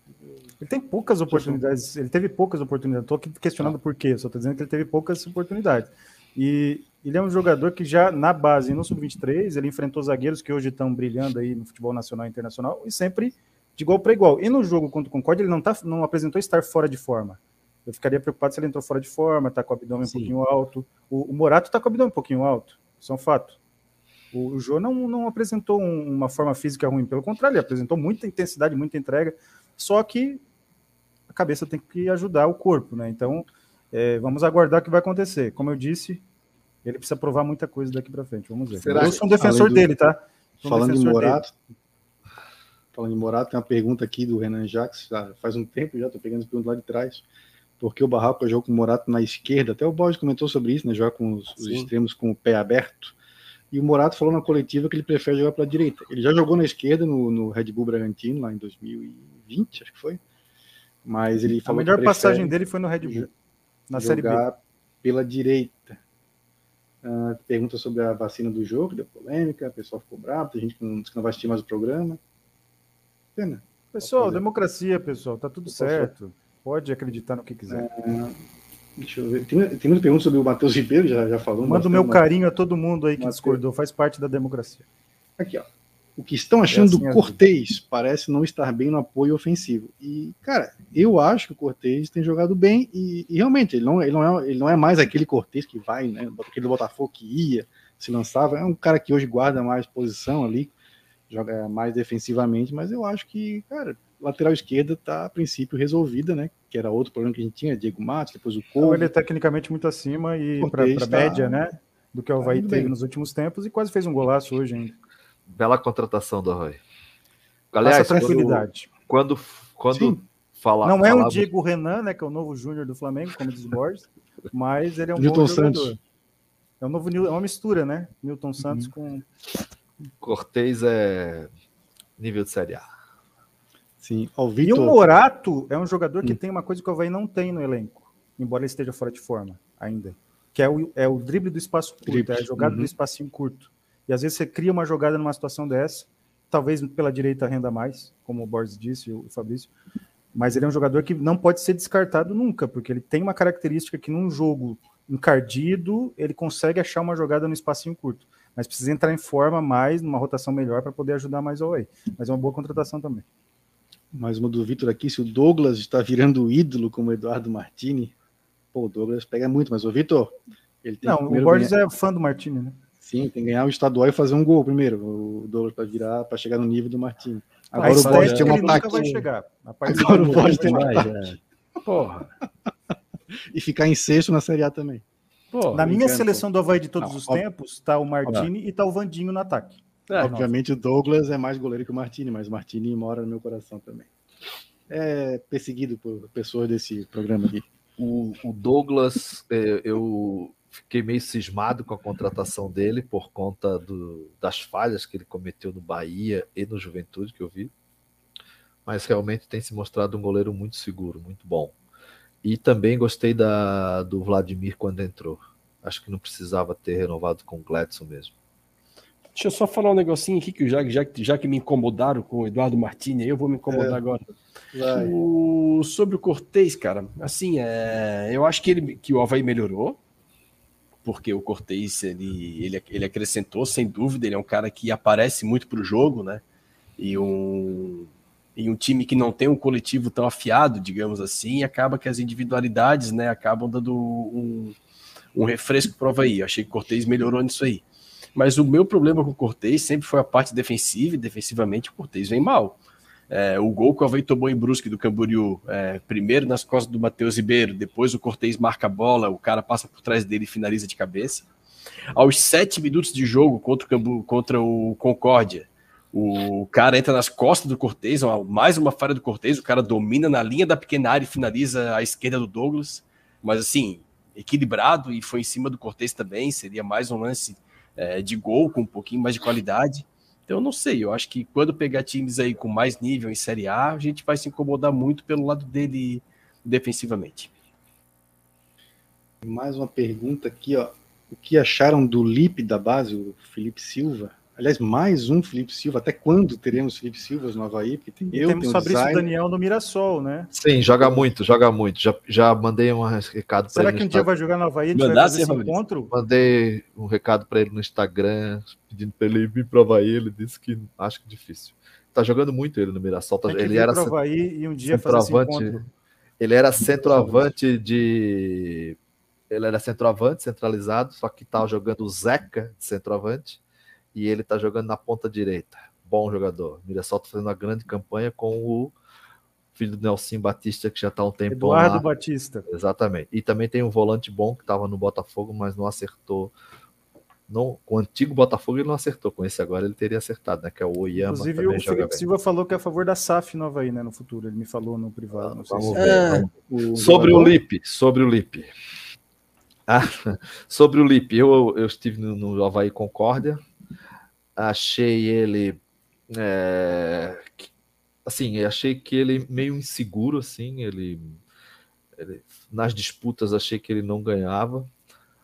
Speaker 4: Ele tem poucas oportunidades, ele teve poucas oportunidades. Estou aqui questionando por quê, só estou dizendo que ele teve poucas oportunidades. E ele é um jogador que já na base, no Sub-23, ele enfrentou zagueiros que hoje estão brilhando aí no futebol nacional e internacional e sempre de igual para igual. E no jogo contra o Concorde, ele não, tá, não apresentou estar fora de forma. Eu ficaria preocupado se ele entrou fora de forma, tá com o abdômen
Speaker 3: Sim.
Speaker 4: um pouquinho alto. O, o Morato tá com o abdômen um pouquinho alto. Isso é um fato. O, o Jô não, não apresentou um, uma forma física ruim, pelo contrário, ele apresentou muita intensidade, muita entrega, só que a cabeça tem que ajudar o corpo, né? Então, é, vamos aguardar o que vai acontecer. Como eu disse, ele precisa provar muita coisa daqui para frente. Vamos ver. Será eu sou um defensor do... dele, tá?
Speaker 1: Sou falando um de Morato, dele. falando de Morato, tem uma pergunta aqui do Renan Jacques, já faz um tempo já, estou pegando as perguntas lá de trás. Porque o Barraco joga com o Morato na esquerda, até o Borges comentou sobre isso, né? Joga com os, os extremos com o pé aberto. E o Morato falou na coletiva que ele prefere jogar pela direita. Ele já jogou na esquerda no, no Red Bull Bragantino, lá em 2020, acho que foi. Mas ele falou
Speaker 4: A melhor passagem dele foi no Red Bull, na Série B.
Speaker 1: pela direita. Uh, pergunta sobre a vacina do jogo, deu polêmica, o pessoal ficou bravo, tem gente que não, que não vai assistir mais o programa.
Speaker 4: Pena. Pessoal, democracia, pessoal, tá tudo certo. Pode acreditar no que quiser. Uh,
Speaker 1: Deixa eu ver. Tem, tem muita pergunta sobre o Matheus Ribeiro, já, já falou.
Speaker 4: Manda o meu carinho a todo mundo aí que Mateus. discordou, faz parte da democracia.
Speaker 1: Aqui, ó. O que estão achando é assim, do Cortez parece não estar bem no apoio ofensivo. E, cara, eu acho que o Cortez tem jogado bem e, e, realmente ele não, ele, não é, ele não é mais aquele Cortez que vai, né? Aquele do Botafogo que ia, se lançava. É um cara que hoje guarda mais posição ali, joga mais defensivamente, mas eu acho que, cara, lateral esquerda está a princípio resolvida, né? Que era outro problema que a gente tinha, Diego Matos, depois o Couto.
Speaker 4: Ele é tecnicamente muito acima e para a tá... média, né? Do que o Havaí tá teve nos últimos tempos e quase fez um golaço hoje ainda.
Speaker 2: Bela contratação do Havaí.
Speaker 4: Aliás, tranquilidade.
Speaker 2: Quando, quando, quando fala.
Speaker 4: Não é o Diego Renan, né? Que é o novo Júnior do Flamengo, como diz Borges, mas ele é um Newton bom jogador. Santos. É um novo é uma mistura, né? Newton Santos uhum. com.
Speaker 2: Cortez é nível de Série A.
Speaker 4: Sim. Victor... E o Morato é um jogador que hum. tem uma coisa que o Havaí não tem no elenco, embora ele esteja fora de forma ainda, que é o, é o drible do espaço curto, drible. é a jogada uhum. do espacinho curto. E às vezes você cria uma jogada numa situação dessa, talvez pela direita renda mais, como o Borges disse, o Fabrício, mas ele é um jogador que não pode ser descartado nunca, porque ele tem uma característica que num jogo encardido, ele consegue achar uma jogada no espacinho curto. Mas precisa entrar em forma mais, numa rotação melhor para poder ajudar mais o Havaí. Mas é uma boa contratação também.
Speaker 1: Mais uma do Vitor aqui, se o Douglas está virando ídolo como o Eduardo Martini. Pô, o Douglas pega muito, mas o Vitor.
Speaker 4: Ele tem Não, o Borges ganhar... é fã do Martini, né?
Speaker 1: Sim, tem que ganhar o estadual e fazer um gol primeiro. O Douglas para virar, para chegar no nível do Martini.
Speaker 4: Agora o Borges tem um ataque. Vai chegar.
Speaker 1: Agora o Borges tem um ataque. Porra. e ficar em sexto na Série A também.
Speaker 4: Porra, na minha seleção do Havaí de todos Não, os ó, tempos, está o Martini ó, e está o Vandinho no ataque.
Speaker 1: É, Obviamente nossa. o Douglas é mais goleiro que o Martini, mas o Martini mora no meu coração também. É perseguido por pessoas desse programa aqui.
Speaker 2: O, o Douglas, é, eu fiquei meio cismado com a contratação dele por conta do, das falhas que ele cometeu no Bahia e no Juventude, que eu vi. Mas realmente tem se mostrado um goleiro muito seguro, muito bom. E também gostei da, do Vladimir quando entrou. Acho que não precisava ter renovado com o Gladson mesmo.
Speaker 3: Deixa eu só falar um negocinho aqui que já, já, já que me incomodaram com o Eduardo Martini, eu vou me incomodar é. agora. O, sobre o Cortez, cara, assim, é, eu acho que, ele, que o Havaí melhorou, porque o Cortez ele, ele, ele acrescentou, sem dúvida, ele é um cara que aparece muito para o jogo, né? E um, e um time que não tem um coletivo tão afiado, digamos assim, acaba que as individualidades né, acabam dando um, um refresco para o Havaí. Eu achei que o Cortez melhorou nisso aí. Mas o meu problema com o Cortez sempre foi a parte defensiva, e defensivamente o Cortez vem mal. É, o gol que o Havaí tomou em Brusque do Camboriú, é, primeiro nas costas do Matheus Ribeiro, depois o Cortez marca a bola, o cara passa por trás dele e finaliza de cabeça. Aos sete minutos de jogo contra o, Cambu, contra o Concórdia, o cara entra nas costas do Cortez, mais uma falha do Cortez, o cara domina na linha da pequena área e finaliza à esquerda do Douglas, mas assim, equilibrado e foi em cima do Cortez também, seria mais um lance é, de gol com um pouquinho mais de qualidade. Então, eu não sei, eu acho que quando pegar times aí com mais nível em Série A, a gente vai se incomodar muito pelo lado dele defensivamente.
Speaker 1: Mais uma pergunta aqui, ó. O que acharam do Lipe da base, o Felipe Silva? Aliás, mais um Felipe Silva. Até quando teremos Felipe Silvas no Havaí? Porque tem
Speaker 4: eu, temos tem o Fabrício design. Daniel no Mirassol, né?
Speaker 2: Sim, joga muito, joga muito. Já, já mandei um recado
Speaker 4: para ele. Será que um dia vai jogar no Havaí? A gente Mandar vai fazer esse encontro?
Speaker 2: Mandei um recado para ele no Instagram, pedindo para ele vir para o Havaí. Ele disse que acho que difícil. Tá jogando muito ele no Mirassol. Tá, ele era
Speaker 4: Havaí e um dia fazer esse encontro.
Speaker 2: Ele era centroavante de ele era centroavante, centralizado, só que estava jogando o Zeca de centroavante e ele está jogando na ponta direita. Bom jogador. Mirassol está fazendo uma grande campanha com o filho do Nelson Batista, que já está há um tempo
Speaker 4: Eduardo
Speaker 2: lá.
Speaker 4: Batista.
Speaker 2: Exatamente. E também tem um volante bom que estava no Botafogo, mas não acertou. Não, com o antigo Botafogo ele não acertou, com esse agora ele teria acertado, né? Que é o Oyama.
Speaker 4: Inclusive o Felipe Silva falou que é a favor da SAF nova aí, né? No futuro. Ele me falou no privado. Não sei
Speaker 2: Vamos
Speaker 4: se...
Speaker 2: ver.
Speaker 4: Ah,
Speaker 2: vamos... sobre o Lipe, sobre o Lipe. Ah, sobre o Lipe, eu, eu estive no, no Havaí Concórdia, achei ele é, assim, achei que ele meio inseguro, assim, ele, ele, nas disputas achei que ele não ganhava.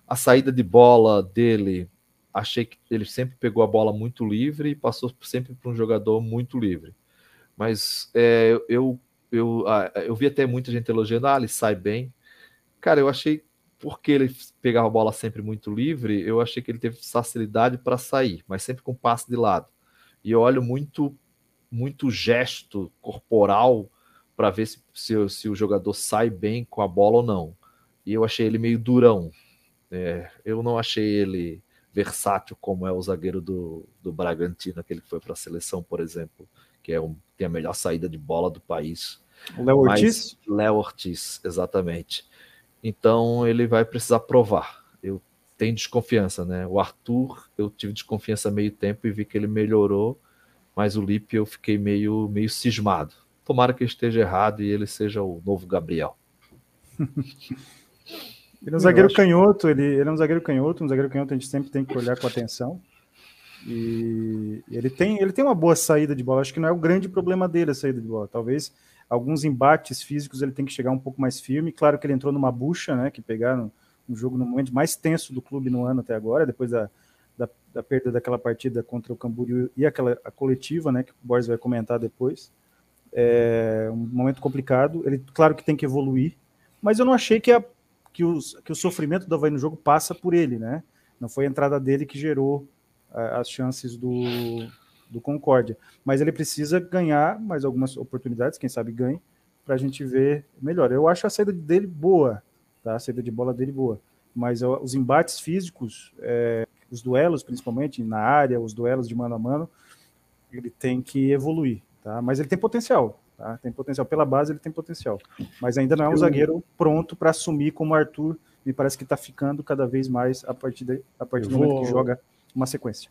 Speaker 2: A saída de bola dele, achei que ele sempre pegou a bola muito livre e passou sempre para um jogador muito livre. Mas é, eu, eu, eu vi até muita gente elogiando, ah, ele sai bem. Cara, eu achei porque ele pegava a bola sempre muito livre, eu achei que ele teve facilidade para sair, mas sempre com passe de lado. E eu olho muito muito gesto corporal para ver se, se, se, o jogador sai bem com a bola ou não. E eu achei ele meio durão. É, eu não achei ele versátil como é o zagueiro do, do Bragantino, aquele que foi para a seleção, por exemplo, que é um, tem a melhor saída de bola do país.
Speaker 4: O Léo Ortiz?
Speaker 2: Léo Ortiz, exatamente. Então ele vai precisar provar. Eu tenho desconfiança, né? O Arthur, eu tive desconfiança meio tempo e vi que ele melhorou mas o Lipe eu fiquei meio, meio cismado. Tomara que esteja errado e ele seja o novo Gabriel.
Speaker 4: ele é um zagueiro acho... canhoto, ele, ele é um zagueiro canhoto, um zagueiro canhoto a gente sempre tem que olhar com atenção. E ele tem, ele tem uma boa saída de bola. Acho que não é o grande problema dele a saída de bola. Talvez alguns embates físicos ele tem que chegar um pouco mais firme. Claro que ele entrou numa bucha, né? Que pegaram um jogo no momento mais tenso do clube no ano até agora, depois da, da, da, perda daquela partida contra o Camboriú e aquela coletiva, né, que o Borges vai comentar depois. É um momento complicado. Ele, claro que tem que evoluir, mas eu não achei que, a, que, os, que o sofrimento do Havaí no jogo passa por ele, né? Não foi a entrada dele que gerou a, as chances do, do Concórdia. Mas ele precisa ganhar mais algumas oportunidades, quem sabe ganhe, para a gente ver melhor. Eu acho a saída dele boa, tá? A saída de bola dele boa. Mas os embates físicos, é, os duelos, principalmente na área, os duelos de mano a mano, ele tem que evoluir, tá? Mas ele tem potencial, tá? Tem potencial pela base, ele tem potencial, mas ainda não é um zagueiro pronto para assumir como o Arthur. Me parece que está ficando cada vez mais a partir, de, a partir do vou... momento que joga uma sequência.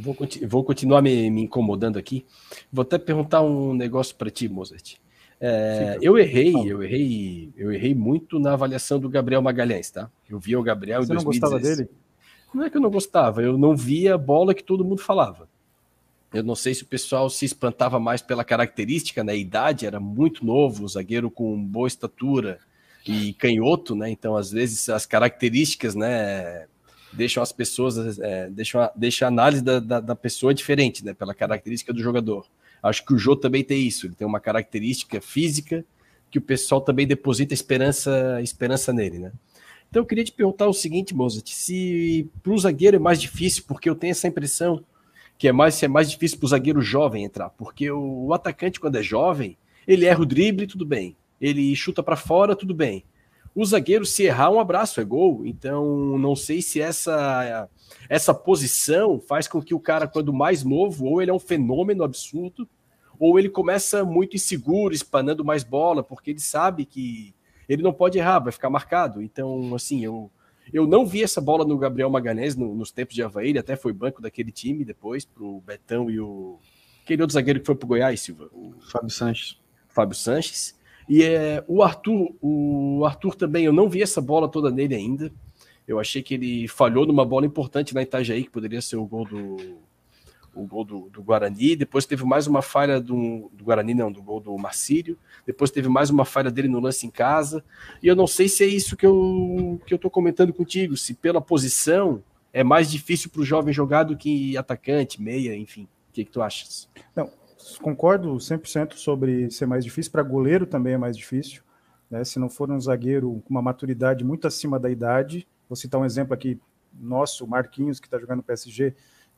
Speaker 3: Vou, vou continuar me, me, incomodando aqui. Vou até perguntar um negócio para ti, Mozart. É, eu errei, eu errei, eu errei muito na avaliação do Gabriel Magalhães, tá? Eu vi o Gabriel
Speaker 4: Você em 2016. não gostava dele?
Speaker 3: Não é que eu não gostava, eu não via a bola que todo mundo falava. Eu não sei se o pessoal se espantava mais pela característica, né? A idade era muito novo, zagueiro com boa estatura e canhoto, né? Então, às vezes, as características, né? Deixam as pessoas, é, deixam, a, deixam a análise da, da, da, pessoa diferente, né? Pela característica do jogador. Acho que o Jô também tem isso, ele tem uma característica física que o pessoal também deposita esperança, esperança nele, né? Então eu queria te perguntar o seguinte, Mozart, se para o zagueiro é mais difícil, porque eu tenho essa impressão que é mais, é mais difícil para o zagueiro jovem entrar, porque o, o, atacante, quando é jovem, ele erra o drible, tudo bem. Ele chuta para fora, tudo bem. O zagueiro, se errar, um abraço, é gol. Então, não sei se essa, essa posição faz com que o cara, quando mais novo, ou ele é um fenômeno absurdo, ou ele começa muito inseguro, espanando mais bola, porque ele sabe que ele não pode errar, vai ficar marcado. Então, assim, eu, eu não vi essa bola no Gabriel Magalhães no, nos tempos de Havaí, ele até foi banco daquele time depois, pro Betão e o. Aquele outro zagueiro que foi pro Goiás, Silva? O
Speaker 1: Fábio Sanches.
Speaker 3: Fábio Sanches. E é, o Arthur, o Arthur também, eu não vi essa bola toda nele ainda. Eu achei que ele falhou numa bola importante na Itajaí, que poderia ser o gol do, o gol do, do, Guarani, depois teve mais uma falha do, do, Guarani, não, do gol do Marcílio, depois teve mais uma falha dele no lance em casa, e eu não sei se é isso que eu, que eu tô comentando contigo, se pela posição é mais difícil para o jovem jogar do que atacante, meia, enfim, o que, que tu achas?
Speaker 4: Não, concordo 100% sobre ser mais difícil, para goleiro também é mais difícil, né, se não for um zagueiro com uma maturidade muito acima da idade, vou citar um exemplo aqui, nosso, Marquinhos, que está jogando no PSG,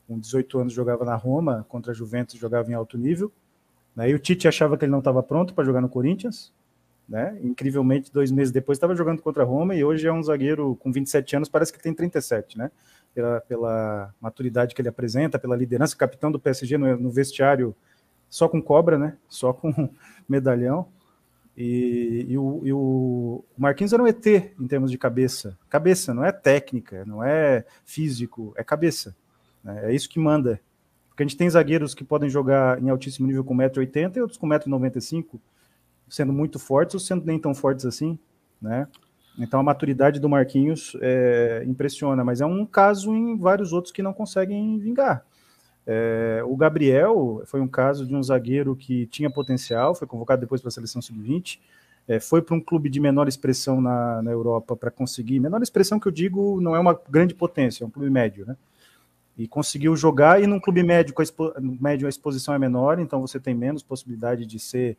Speaker 4: com 18 anos jogava na Roma, contra a Juventus jogava em alto nível. Né? E o Tite achava que ele não estava pronto para jogar no Corinthians. né? Incrivelmente, dois meses depois estava jogando contra a Roma e hoje é um zagueiro com 27 anos, parece que tem 37, né? Pela, pela maturidade que ele apresenta, pela liderança, capitão do PSG no, no vestiário só com cobra, né? Só com medalhão. E, e, o, e, o, Marquinhos era um ET em termos de cabeça. Cabeça, não é técnica, não é físico, é cabeça. Né? É isso que manda. Porque a gente tem zagueiros que podem jogar em altíssimo nível com 1,80m e outros com 1,95m sendo muito fortes ou sendo nem tão fortes assim, né? Então a maturidade do Marquinhos é, impressiona, mas é um caso em vários outros que não conseguem vingar. É, o Gabriel foi um caso de um zagueiro que tinha potencial, foi convocado depois para a seleção sub-20, é, foi para um clube de menor expressão na, na Europa para conseguir. Menor expressão que eu digo não é uma grande potência, é um clube médio, né? E conseguiu jogar, e num clube médio, com a, expo, médio a exposição é menor, então você tem menos possibilidade de ser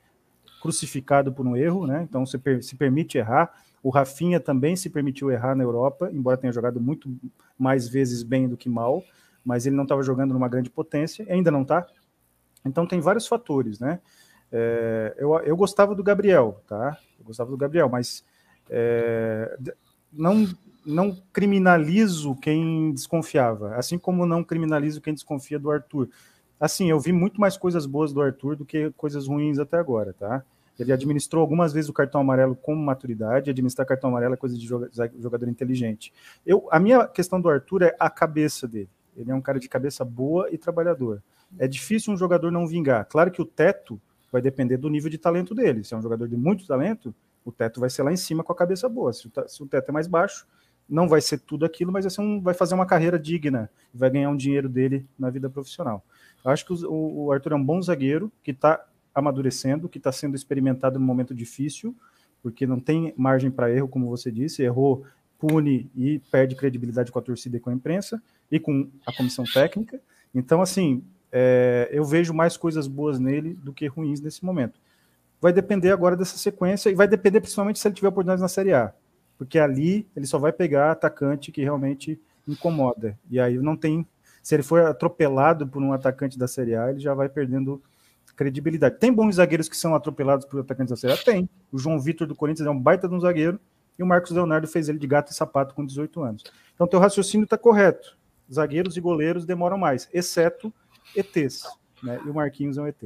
Speaker 4: crucificado por um erro, né? Então se, per, se permite errar. O Rafinha também se permitiu errar na Europa, embora tenha jogado muito mais vezes bem do que mal, mas ele não estava jogando numa grande potência, ainda não está. Então tem vários fatores, né? É, eu, eu gostava do Gabriel, tá? Eu gostava do Gabriel, mas é, não não criminalizo quem desconfiava, assim como não criminalizo quem desconfia do Arthur assim, eu vi muito mais coisas boas do Arthur do que coisas ruins até agora, tá? Ele administrou algumas vezes o cartão amarelo com maturidade, administrar cartão amarelo é coisa de jogador inteligente. Eu, a minha questão do Arthur é a cabeça dele. Ele é um cara de cabeça boa e trabalhador. É difícil um jogador não vingar. Claro que o teto vai depender do nível de talento dele. Se é um jogador de muito talento, o teto vai ser lá em cima com a cabeça boa. Se o, teto é mais baixo, não vai ser tudo aquilo, mas vai, um, vai fazer uma carreira digna, vai ganhar um dinheiro dele na vida profissional. Eu acho que o, o Arthur é um bom zagueiro que está amadurecendo, que está sendo experimentado num momento difícil, porque não tem margem para erro, como você disse, errou, pune e perde credibilidade com a torcida e com a imprensa e com a comissão técnica. Então, assim, é, eu vejo mais coisas boas nele do que ruins nesse momento. Vai depender agora dessa sequência e vai depender principalmente se ele tiver oportunidades na Série A, porque ali ele só vai pegar atacante que realmente incomoda. E aí não tem se ele for atropelado por um atacante da Série A, ele já vai perdendo credibilidade. Tem bons zagueiros que são atropelados por atacantes da Série A? Tem. O João Vitor do Corinthians é um baita de um zagueiro e o Marcos Leonardo fez ele de gato e sapato com 18 anos. Então, teu raciocínio está correto. Zagueiros e goleiros demoram mais, exceto ETs. Né? E o Marquinhos é um ET.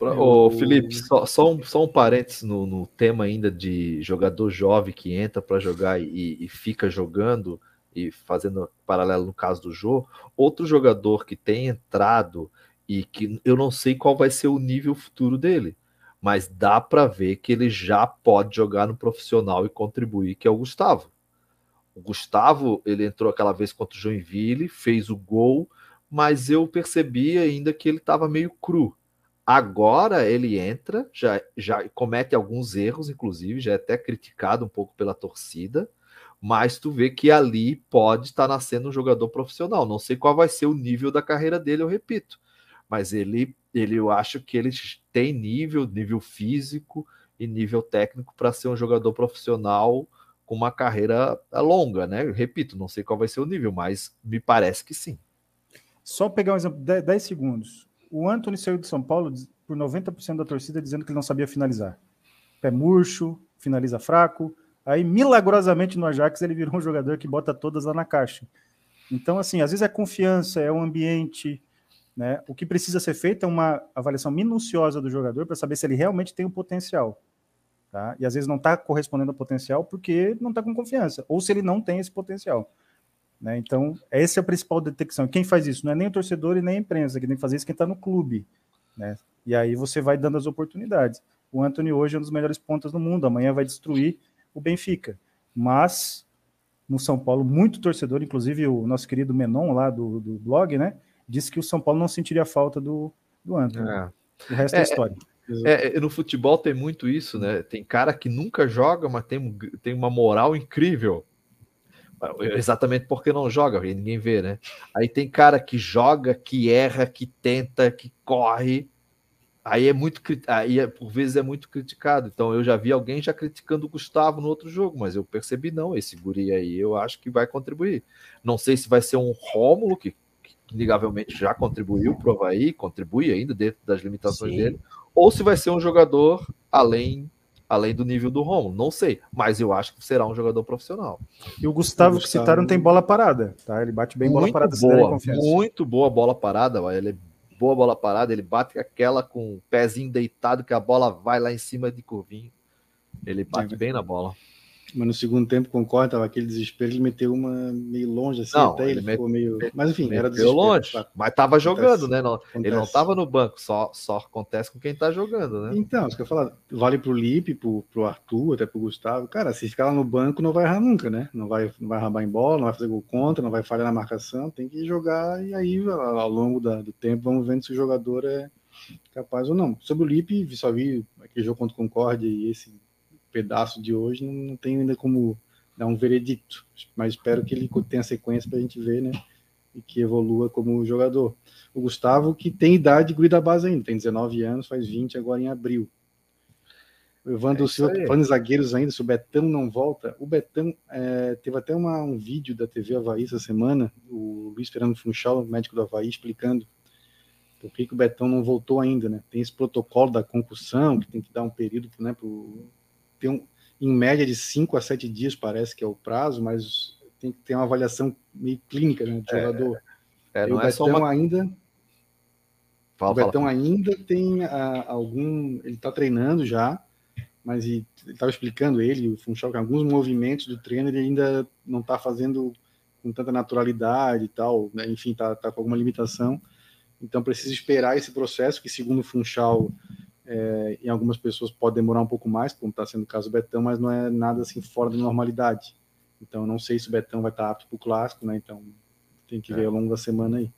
Speaker 2: Ô, Felipe, só, só, um, só um parênteses no, no tema ainda de jogador jovem que entra para jogar e, e, fica jogando e fazendo paralelo no caso do Jô, outro jogador que tem entrado e que eu não sei qual vai ser o nível futuro dele, mas dá para ver que ele já pode jogar no profissional e contribuir, que é o Gustavo. O Gustavo, ele entrou aquela vez contra o Joinville, fez o gol, mas eu percebi ainda que ele estava meio cru. Agora ele entra, já, já comete alguns erros, inclusive, já é até criticado um pouco pela torcida, mas tu vê que ali pode estar nascendo um jogador profissional. Não sei qual vai ser o nível da carreira dele, eu repito, mas ele, ele eu acho que ele tem nível, nível físico e nível técnico para ser um jogador profissional com uma carreira é, longa, né? Eu repito, não sei qual vai ser o nível, mas me parece que sim.
Speaker 4: Só pegar um exemplo, 10 segundos. O Anthony saiu de São Paulo por 90% da torcida dizendo que ele não sabia finalizar. Pé murcho, finaliza fraco, Aí, milagrosamente, no Ajax, ele virou um jogador que bota todas lá na caixa. Então, assim, às vezes é confiança, é o ambiente, né? O que precisa ser feito é uma avaliação minuciosa do jogador para saber se ele realmente tem o potencial. Tá? E às vezes não está correspondendo ao potencial porque não está com confiança, ou se ele não tem esse potencial. Né? Então, essa é a principal detecção. Quem faz isso? Não é nem o torcedor e nem a imprensa, que tem que fazer isso quem está no clube. Né? E aí você vai dando as oportunidades. O Anthony hoje é um dos melhores pontas do mundo, amanhã vai destruir o Benfica. Mas no São Paulo, muito torcedor, inclusive o nosso querido Menon lá do, do blog, né? Disse que o São Paulo não sentiria falta do, do Antônio. É. O resto é, é história.
Speaker 2: É, é, no futebol tem muito isso, né? Tem cara que nunca joga, mas tem, tem uma moral incrível. Exatamente porque não joga, ninguém vê, né? Aí tem cara que joga, que erra, que tenta, que corre, Aí é muito, aí é, por vezes é muito criticado. Então eu já vi alguém já criticando o Gustavo no outro jogo, mas eu percebi não, esse guri aí eu acho que vai contribuir. Não sei se vai ser um Rômulo que, que inegavelmente já contribuiu para o Havaí, contribui ainda dentro das limitações Sim. dele, ou se vai ser um jogador além além do nível do Romulo. Não sei, mas eu acho que será um jogador profissional.
Speaker 4: E o Gustavo, o Gustavo... que citaram tem bola parada, tá? Ele bate bem muito bola parada.
Speaker 2: Boa, muito boa bola parada, ele é boa bola parada, ele bate aquela com o pezinho deitado que a bola vai lá em cima de curvinho. Ele bate é, bem na bola.
Speaker 1: Mas no segundo tempo, concordo, tava aquele desespero, ele meteu uma meio longe assim, não, até ele, ele ficou meio. Mas enfim, era desespero.
Speaker 2: longe, tá? mas tava jogando, né? Não, acontece. ele não tava no banco, só, só acontece com quem tá jogando, né?
Speaker 1: Então, isso que eu falar, vale pro Lipe, pro, pro Arthur, até pro Gustavo. Cara, se ficar lá no banco, não vai errar nunca, né? Não vai, não vai rabar em bola, não vai fazer gol contra, não vai falhar na marcação, tem que jogar e aí, ao longo da, do tempo, vamos vendo se o jogador é capaz ou não. Sobre o Lipe, só vi aquele jogo contra o Concórdia e esse pedaço de hoje, não, não tenho ainda como dar um veredito, mas espero que ele tenha sequência para a gente ver, né? E que evolua como jogador. O Gustavo, que tem idade de da base ainda, tem 19 anos, faz 20 agora em abril. O Evandro é Silva, falando zagueiros ainda, se o Betão não volta, o Betão é, teve até uma, um vídeo da TV Havaí essa semana, o Luiz Fernando Funchal, médico do Havaí, explicando por que, que o Betão não voltou ainda, né? Tem esse protocolo da concussão, que tem que dar um período né, para tem um, em média de 5 a 7 dias, parece que é o prazo, mas tem que ter uma avaliação meio clínica né, do é, jogador. É, não o é Betão uma... ainda. Fala, o Betão fala. ainda tem a, ah, algum. Ele está treinando já, mas estava explicando ele, o Funchal, que alguns movimentos do treino ele ainda não está fazendo com tanta naturalidade e tal, né? enfim, está tá com alguma limitação. Então precisa esperar esse processo, que segundo o Funchal é, em algumas pessoas pode demorar um pouco mais, como está sendo o caso do Betão, mas não é nada assim fora da normalidade. Então, não sei se o Betão vai estar apto para o clássico, né? Então, tem que ver é. ao longo da semana aí.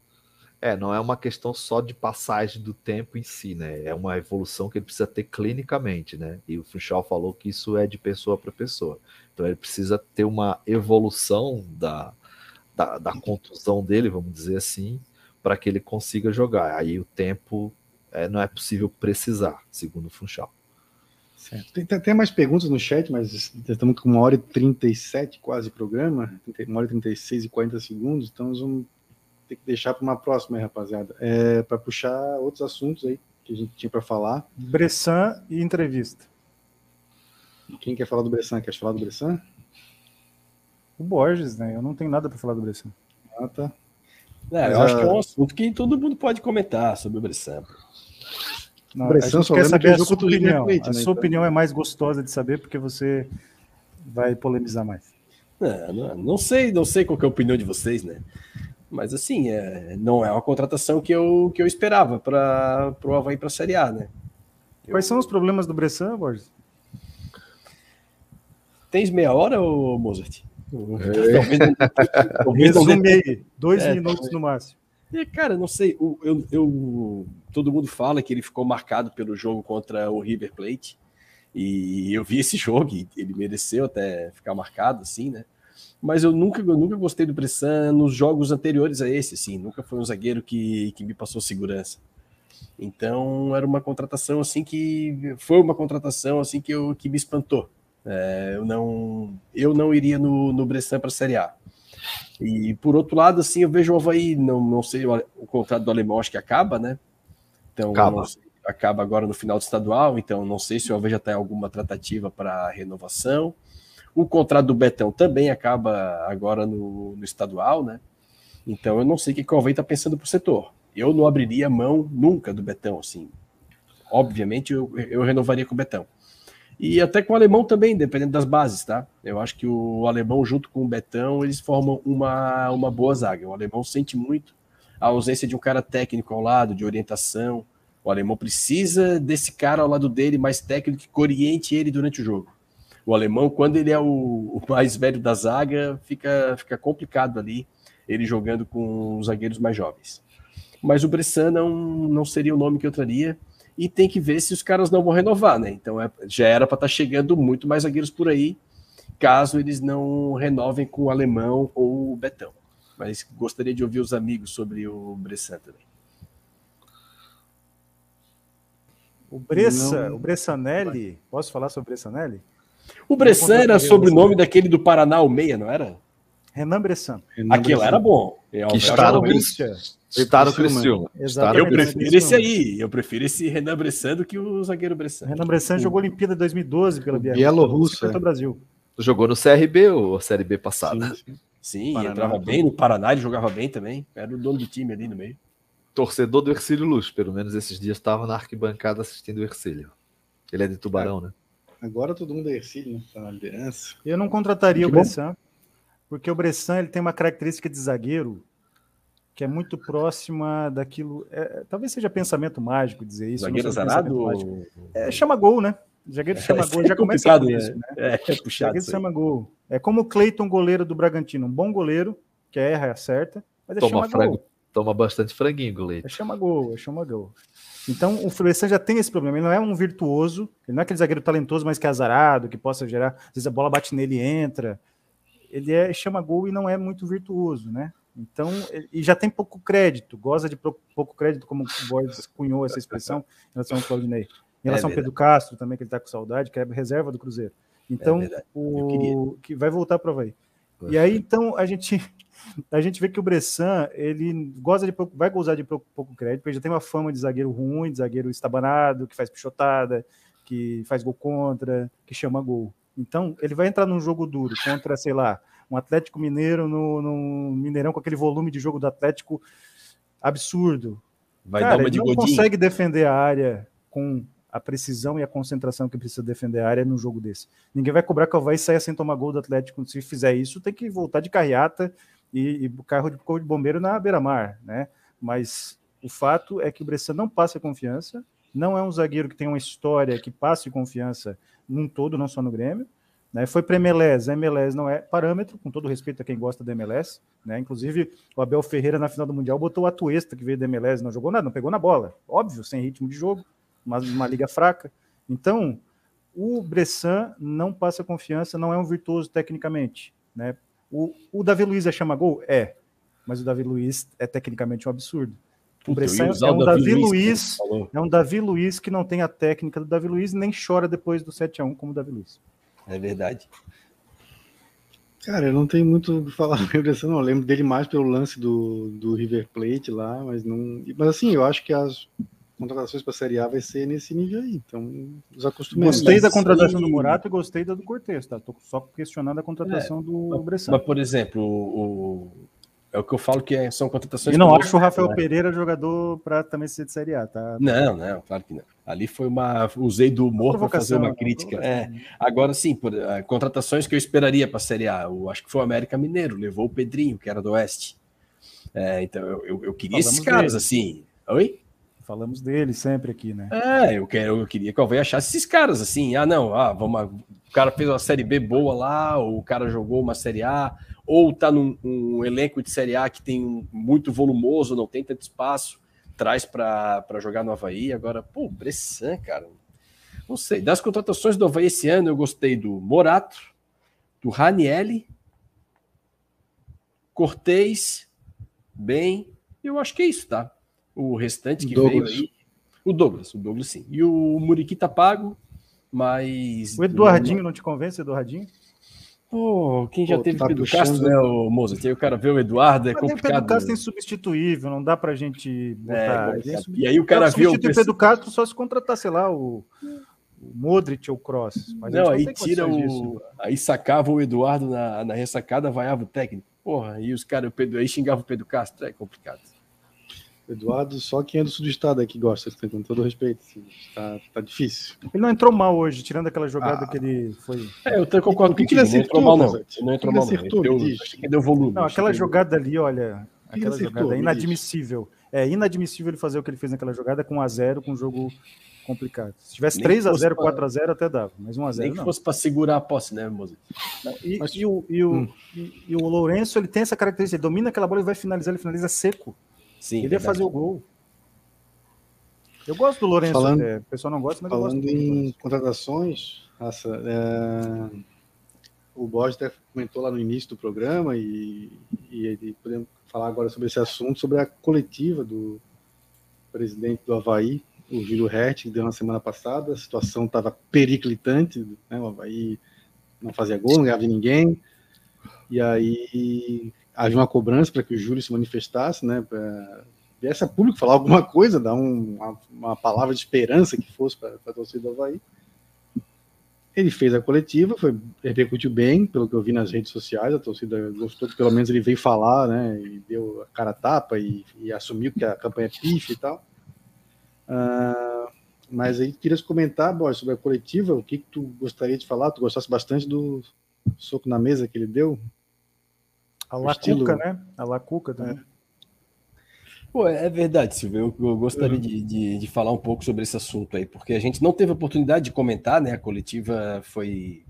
Speaker 2: É, não é uma questão só de passagem do tempo em si, né? É uma evolução que ele precisa ter clinicamente, né? E o Funchal falou que isso é de pessoa para pessoa. Então ele precisa ter uma evolução da, da, da contusão dele, vamos dizer assim, para que ele consiga jogar. Aí o tempo é, não é possível precisar, segundo o Funchal.
Speaker 1: Certo. Tem, tem, mais perguntas no chat, mas estamos com uma hora e 37 quase programa, uma hora e 36 e 40 segundos, então vamos ter que deixar para uma próxima, aí, rapaziada, é, para puxar outros assuntos aí que a gente tinha para falar.
Speaker 4: Bressan e entrevista.
Speaker 1: Quem quer falar do Bressan? Quer falar do Bressan?
Speaker 4: O Borges, né? Eu não tenho nada para falar do Bressan.
Speaker 3: Ah, tá. É, eu acho que é um assunto que todo mundo pode comentar sobre o Bressan.
Speaker 4: Não, Bressan a gente quer saber que a sua opinião. A né, sua então. opinião é mais gostosa de saber porque você vai polemizar mais.
Speaker 3: Não, não, não, sei, não sei qual é a opinião de vocês, né? Mas assim, é, não é uma contratação que eu, que eu esperava para o Havaí para a Série A, né?
Speaker 4: Eu... Quais são os problemas do Bressan, Borges?
Speaker 3: Tens meia hora, ou Mozart?
Speaker 4: Talvez, talvez dois é, minutos talvez. no máximo.
Speaker 3: É, cara, não sei. Eu, eu, todo mundo fala que ele ficou marcado pelo jogo contra o River Plate. E eu vi esse jogo e ele mereceu até ficar marcado, assim, né? Mas eu nunca, eu nunca gostei do Bressan nos jogos anteriores a esse, assim. Nunca foi um zagueiro que, que me passou segurança. Então era uma contratação assim que foi uma contratação assim que, eu, que me espantou. É, eu não eu não iria no, no Bressan para a Série A. E por outro lado, assim, eu vejo o Havaí, não, não sei, o, contrato do alemão acho que acaba, né? Então, acaba. Sei, acaba agora no final do estadual, então não sei se o já está em alguma tratativa para renovação. O contrato do Betão também acaba agora no, no estadual, né? Então eu não sei o que o Havaí está pensando para o setor. Eu não abriria mão nunca do Betão, assim. Obviamente eu, eu renovaria com o Betão. E até com o alemão também, dependendo das bases, tá? Eu acho que o alemão, junto com o Betão, eles formam uma, uma boa zaga. O alemão sente muito a ausência de um cara técnico ao lado, de orientação. O alemão precisa desse cara ao lado dele, mais técnico, que oriente ele durante o jogo. O alemão, quando ele é o, o mais velho da zaga, fica, fica complicado ali, ele jogando com os zagueiros mais jovens. Mas o Bressan não, não seria o nome que eu traria e tem que ver se os caras não vão renovar, né? Então é, já era para estar tá chegando muito mais zagueiros por aí, caso eles não renovem com o alemão ou o Betão. Mas gostaria de ouvir os amigos sobre o Bressan também.
Speaker 4: O Bressa, não. o Bressanelli, posso falar sobre o Bressanelli?
Speaker 3: O Bressan era sobrenome daquele do Paraná, o Meia, não era?
Speaker 4: Renan Bressan.
Speaker 3: Aquilo era bom.
Speaker 2: É, que está no Corinthians. Está no Criciúma.
Speaker 3: Eu prefiro esse aí. Eu prefiro esse Renan Bressan do que o zagueiro Bressan.
Speaker 4: Renan Bressan jogou Olimpíada 2012 pela
Speaker 1: Bielorrússia.
Speaker 4: Brasil.
Speaker 2: Jogou no CRB ou a Série B passada?
Speaker 3: Sim, sim entrava bem no Paraná, ele jogava bem também. Era o dono do time ali no meio.
Speaker 2: Torcedor do Ercílio Luz, pelo menos esses dias estava na arquibancada assistindo o Ercílio. Ele é de Tubarão, é. né?
Speaker 1: Agora todo mundo é Ercílio, né? Tá na liderança.
Speaker 4: Eu não contrataria o Bressan, porque o Bressan ele tem uma característica de zagueiro que é muito próxima daquilo. É, talvez seja pensamento mágico dizer isso.
Speaker 3: Zagueiro zarado?
Speaker 4: É, chama gol, né? Zagueiro chama gol, já é começa com isso, né?
Speaker 3: É, é puxado.
Speaker 4: Zagueiro chama gol. É como o Cleiton, goleiro do Bragantino, um bom goleiro, que erra e acerta, mas é
Speaker 2: toma
Speaker 4: chama
Speaker 2: frango,
Speaker 4: gol.
Speaker 2: Toma bastante franguinho, goleiro.
Speaker 4: É chama gol, é chama gol. Então o Fluminense já tem esse problema. Ele não é um virtuoso, ele não é aquele zagueiro talentoso, mas que é azarado, que possa gerar. Às vezes a bola bate nele e entra. Ele é chama gol e não é muito virtuoso, né? Então, e já tem pouco crédito, goza de pouco crédito, como o Borges cunhou essa expressão em relação ao Claudinei. Em relação é ao Pedro Castro também, que ele está com saudade, que é reserva do Cruzeiro. Então, é o que vai voltar para o Havaí. E aí, então, a gente a gente vê que o Bressan, ele goza de pouco, vai gozar de pouco, pouco crédito, porque ele já tem uma fama de zagueiro ruim, de zagueiro estabanado, que faz pichotada, que faz gol contra, que chama gol. Então, ele vai entrar num jogo duro contra, sei lá, um Atlético Mineiro no, no Mineirão com aquele volume de jogo do Atlético absurdo.
Speaker 3: Vai
Speaker 4: Cara,
Speaker 3: dar uma de
Speaker 4: ele não consegue defender a área com a precisão e a concentração que precisa defender a área num jogo desse. Ninguém vai cobrar que o Havaí saia sem tomar gol do Atlético. Se fizer isso, tem que voltar de carreata e, e carro de, de bombeiro na beira-mar, né? Mas o fato é que o Bressan não passa confiança, não é um zagueiro que tem uma história que passe confiança num todo, não só no Grêmio. Né? Foi para MLS, a MLS não é parâmetro, com todo respeito a quem gosta da MLS. Né? Inclusive, o Abel Ferreira, na final do Mundial, botou o Atuesta, que veio da MLS, não jogou nada, não pegou na bola. Óbvio, sem ritmo de jogo, mas uma liga fraca. Então, o Bressan não passa confiança, não é um virtuoso tecnicamente. Né? O, o Davi Luiz é chama gol? É, mas o Davi Luiz é tecnicamente um absurdo. O Bressan é um Davi, Davi Luiz, é um Davi Luiz que não tem a técnica do Davi Luiz nem chora depois do 7 a 1 como o Davi Luiz.
Speaker 3: É verdade.
Speaker 1: Cara, eu não tenho muito o que falar sobre isso, não. Eu lembro dele mais pelo lance do, do River Plate lá, mas não. Mas assim, eu acho que as contratações para a Série A vai ser nesse nível aí. Então, nos acostumamos.
Speaker 4: Gostei da contratação do Morato e gostei da do Cortez, tá? Tô só questionando a contratação é, do Bressan.
Speaker 3: Mas, por exemplo, o, é o que eu falo que é, são contratações.
Speaker 4: E não acho o Rafael né? Pereira jogador para também ser de Série A, tá?
Speaker 3: Não, não, claro que não. Ali foi uma. Usei do humor para fazer uma crítica. É. Agora sim, por, uh, contratações que eu esperaria para a Série A. Eu acho que foi o América Mineiro, levou o Pedrinho, que era do Oeste. É, então eu, eu, eu queria Falamos esses caras dele. assim. Oi?
Speaker 4: Falamos dele sempre aqui, né?
Speaker 3: É, eu, quero, eu queria que o Alvei achasse esses caras assim. Ah, não, ah, vamos. O cara fez uma Série B boa lá, ou o cara jogou uma Série A ou está num um elenco de Série A que tem um, muito volumoso, não tem tanto espaço, traz para jogar no Havaí. Agora, pô, Bressan, cara. Não sei. Das contratações do Havaí esse ano, eu gostei do Morato, do Ranielli, Cortez, bem. Eu acho que é isso, tá? O restante que Douglas. veio aí. O Douglas, o Douglas sim. E o Muriqui tá pago, mas.
Speaker 4: O Eduardinho não te convence, Eduardinho?
Speaker 3: Pô, quem já Pô, teve tá Pedro puxando... Castro, né, o Mozart? Aí o cara vê o Eduardo, é Mas complicado. Pedro
Speaker 4: Castro é insubstituível, não dá pra gente
Speaker 3: botar. É, é e aí o cara
Speaker 4: viu. O Pedro Castro só se contratar, sei lá, o, o Modric ou o Cross.
Speaker 3: Mas não, aí tira o. Disso. Aí sacava o Eduardo na, na ressacada, vaiava o técnico. Porra, aí os caras, aí xingava o Pedro Castro, é complicado.
Speaker 1: Eduardo, só quem é do sul do estado aqui gosta, com todo respeito. Tá, tá difícil.
Speaker 4: Ele não entrou mal hoje, tirando aquela jogada ah. que ele foi.
Speaker 3: É, eu até concordo com
Speaker 1: que ele acertou,
Speaker 3: não entrou mal, não. Não entrou mal, não. Ele
Speaker 4: deu, deu volume. Não, aquela jogada ali, olha. Aquela acertou, jogada é inadmissível. É inadmissível ele fazer o que ele fez naquela jogada com 1x0, com um jogo complicado. Se tivesse 3x0, 4x0, até dava, mas 1x0. Nem
Speaker 3: que não. fosse para segurar a posse, né, Moza?
Speaker 4: E, mas... e, o, e, o, hum. e, e o Lourenço, ele tem essa característica, ele domina aquela bola e vai finalizar, ele finaliza seco. Sim, ele ia fazer o gol. Eu gosto do Lourenço, falando, o pessoal não gosta, mas
Speaker 1: falando
Speaker 4: eu gosto.
Speaker 1: em contratações, nossa, é, o Borges até comentou lá no início do programa e, e, e, podemos falar agora sobre esse assunto, sobre a coletiva do presidente do Havaí, o Júlio Hert, que deu na semana passada, a situação estava periclitante, né, o Havaí não fazia gol, não ganhava de ninguém, e aí havia uma cobrança para que o Júlio se manifestasse, né, pra, viesse a público falar alguma coisa, dar um, uma, uma, palavra de esperança que fosse para a torcida do Havaí. Ele fez a coletiva, foi, repercutiu bem, pelo que eu vi nas redes sociais, a torcida gostou, pelo menos ele veio falar, né, e deu a cara a tapa e, e assumiu que a campanha é pife e tal. Uh, mas aí queria comentar, Boy, sobre a coletiva, o que, que tu gostaria de falar? Tu gostasse bastante do soco na mesa que ele deu?
Speaker 4: A Lacuca, né? A Lacuca também. É.
Speaker 3: Pô, é verdade, Silvio. Eu, eu gostaria uhum. de, de, de, falar um pouco sobre esse assunto aí, porque a gente não teve oportunidade de comentar, né? A coletiva foi.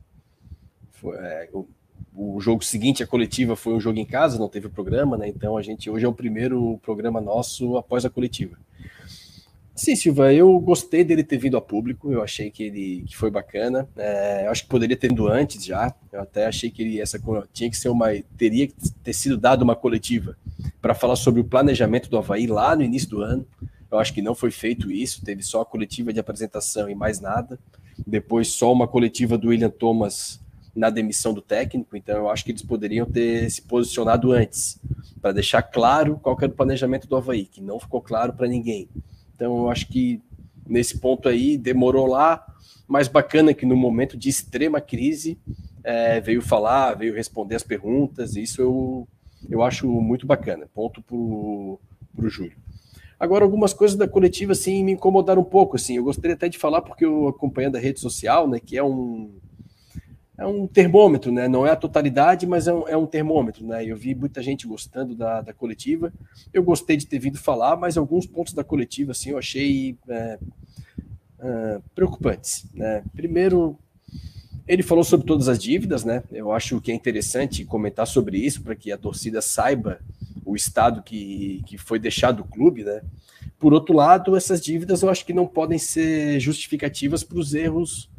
Speaker 3: foi é, o, o, jogo seguinte, a coletiva, foi um jogo em casa, não teve programa, né? Então a gente hoje é o primeiro programa nosso após a coletiva. Sim, Silva, eu gostei dele ter vindo a público, eu achei que ele que foi bacana. É, eu acho que poderia ter vindo antes já. Eu até achei que ele essa tinha que ser uma teria que ter sido dado uma coletiva para falar sobre o planejamento do Havaí lá no início do ano. Eu acho que não foi feito isso, teve só a coletiva de apresentação e mais nada. Depois só uma coletiva do William Thomas na demissão do técnico, então eu acho que eles poderiam ter se posicionado antes, para deixar claro qual era o planejamento do Havaí, que não ficou claro para ninguém. Então, eu acho que nesse ponto aí demorou lá, mas bacana que no momento de extrema crise é, veio falar, veio responder as perguntas, isso eu, eu acho muito bacana. Ponto para o Júlio. Agora, algumas coisas da coletiva assim, me incomodaram um pouco. Assim. Eu gostaria até de falar, porque eu acompanhando a rede social, né, que é um, é um termômetro, né? Não é a totalidade, mas é um, é um termômetro, né? Eu vi muita gente gostando da, da coletiva. Eu gostei de ter vindo falar, mas alguns pontos da coletiva, assim, eu achei é, é, preocupantes. Né? Primeiro, ele falou sobre todas as dívidas, né? Eu acho que é interessante comentar sobre isso para que a torcida saiba o estado que, que foi deixado o clube, né? Por outro lado, essas dívidas eu acho que não podem ser justificativas para os erros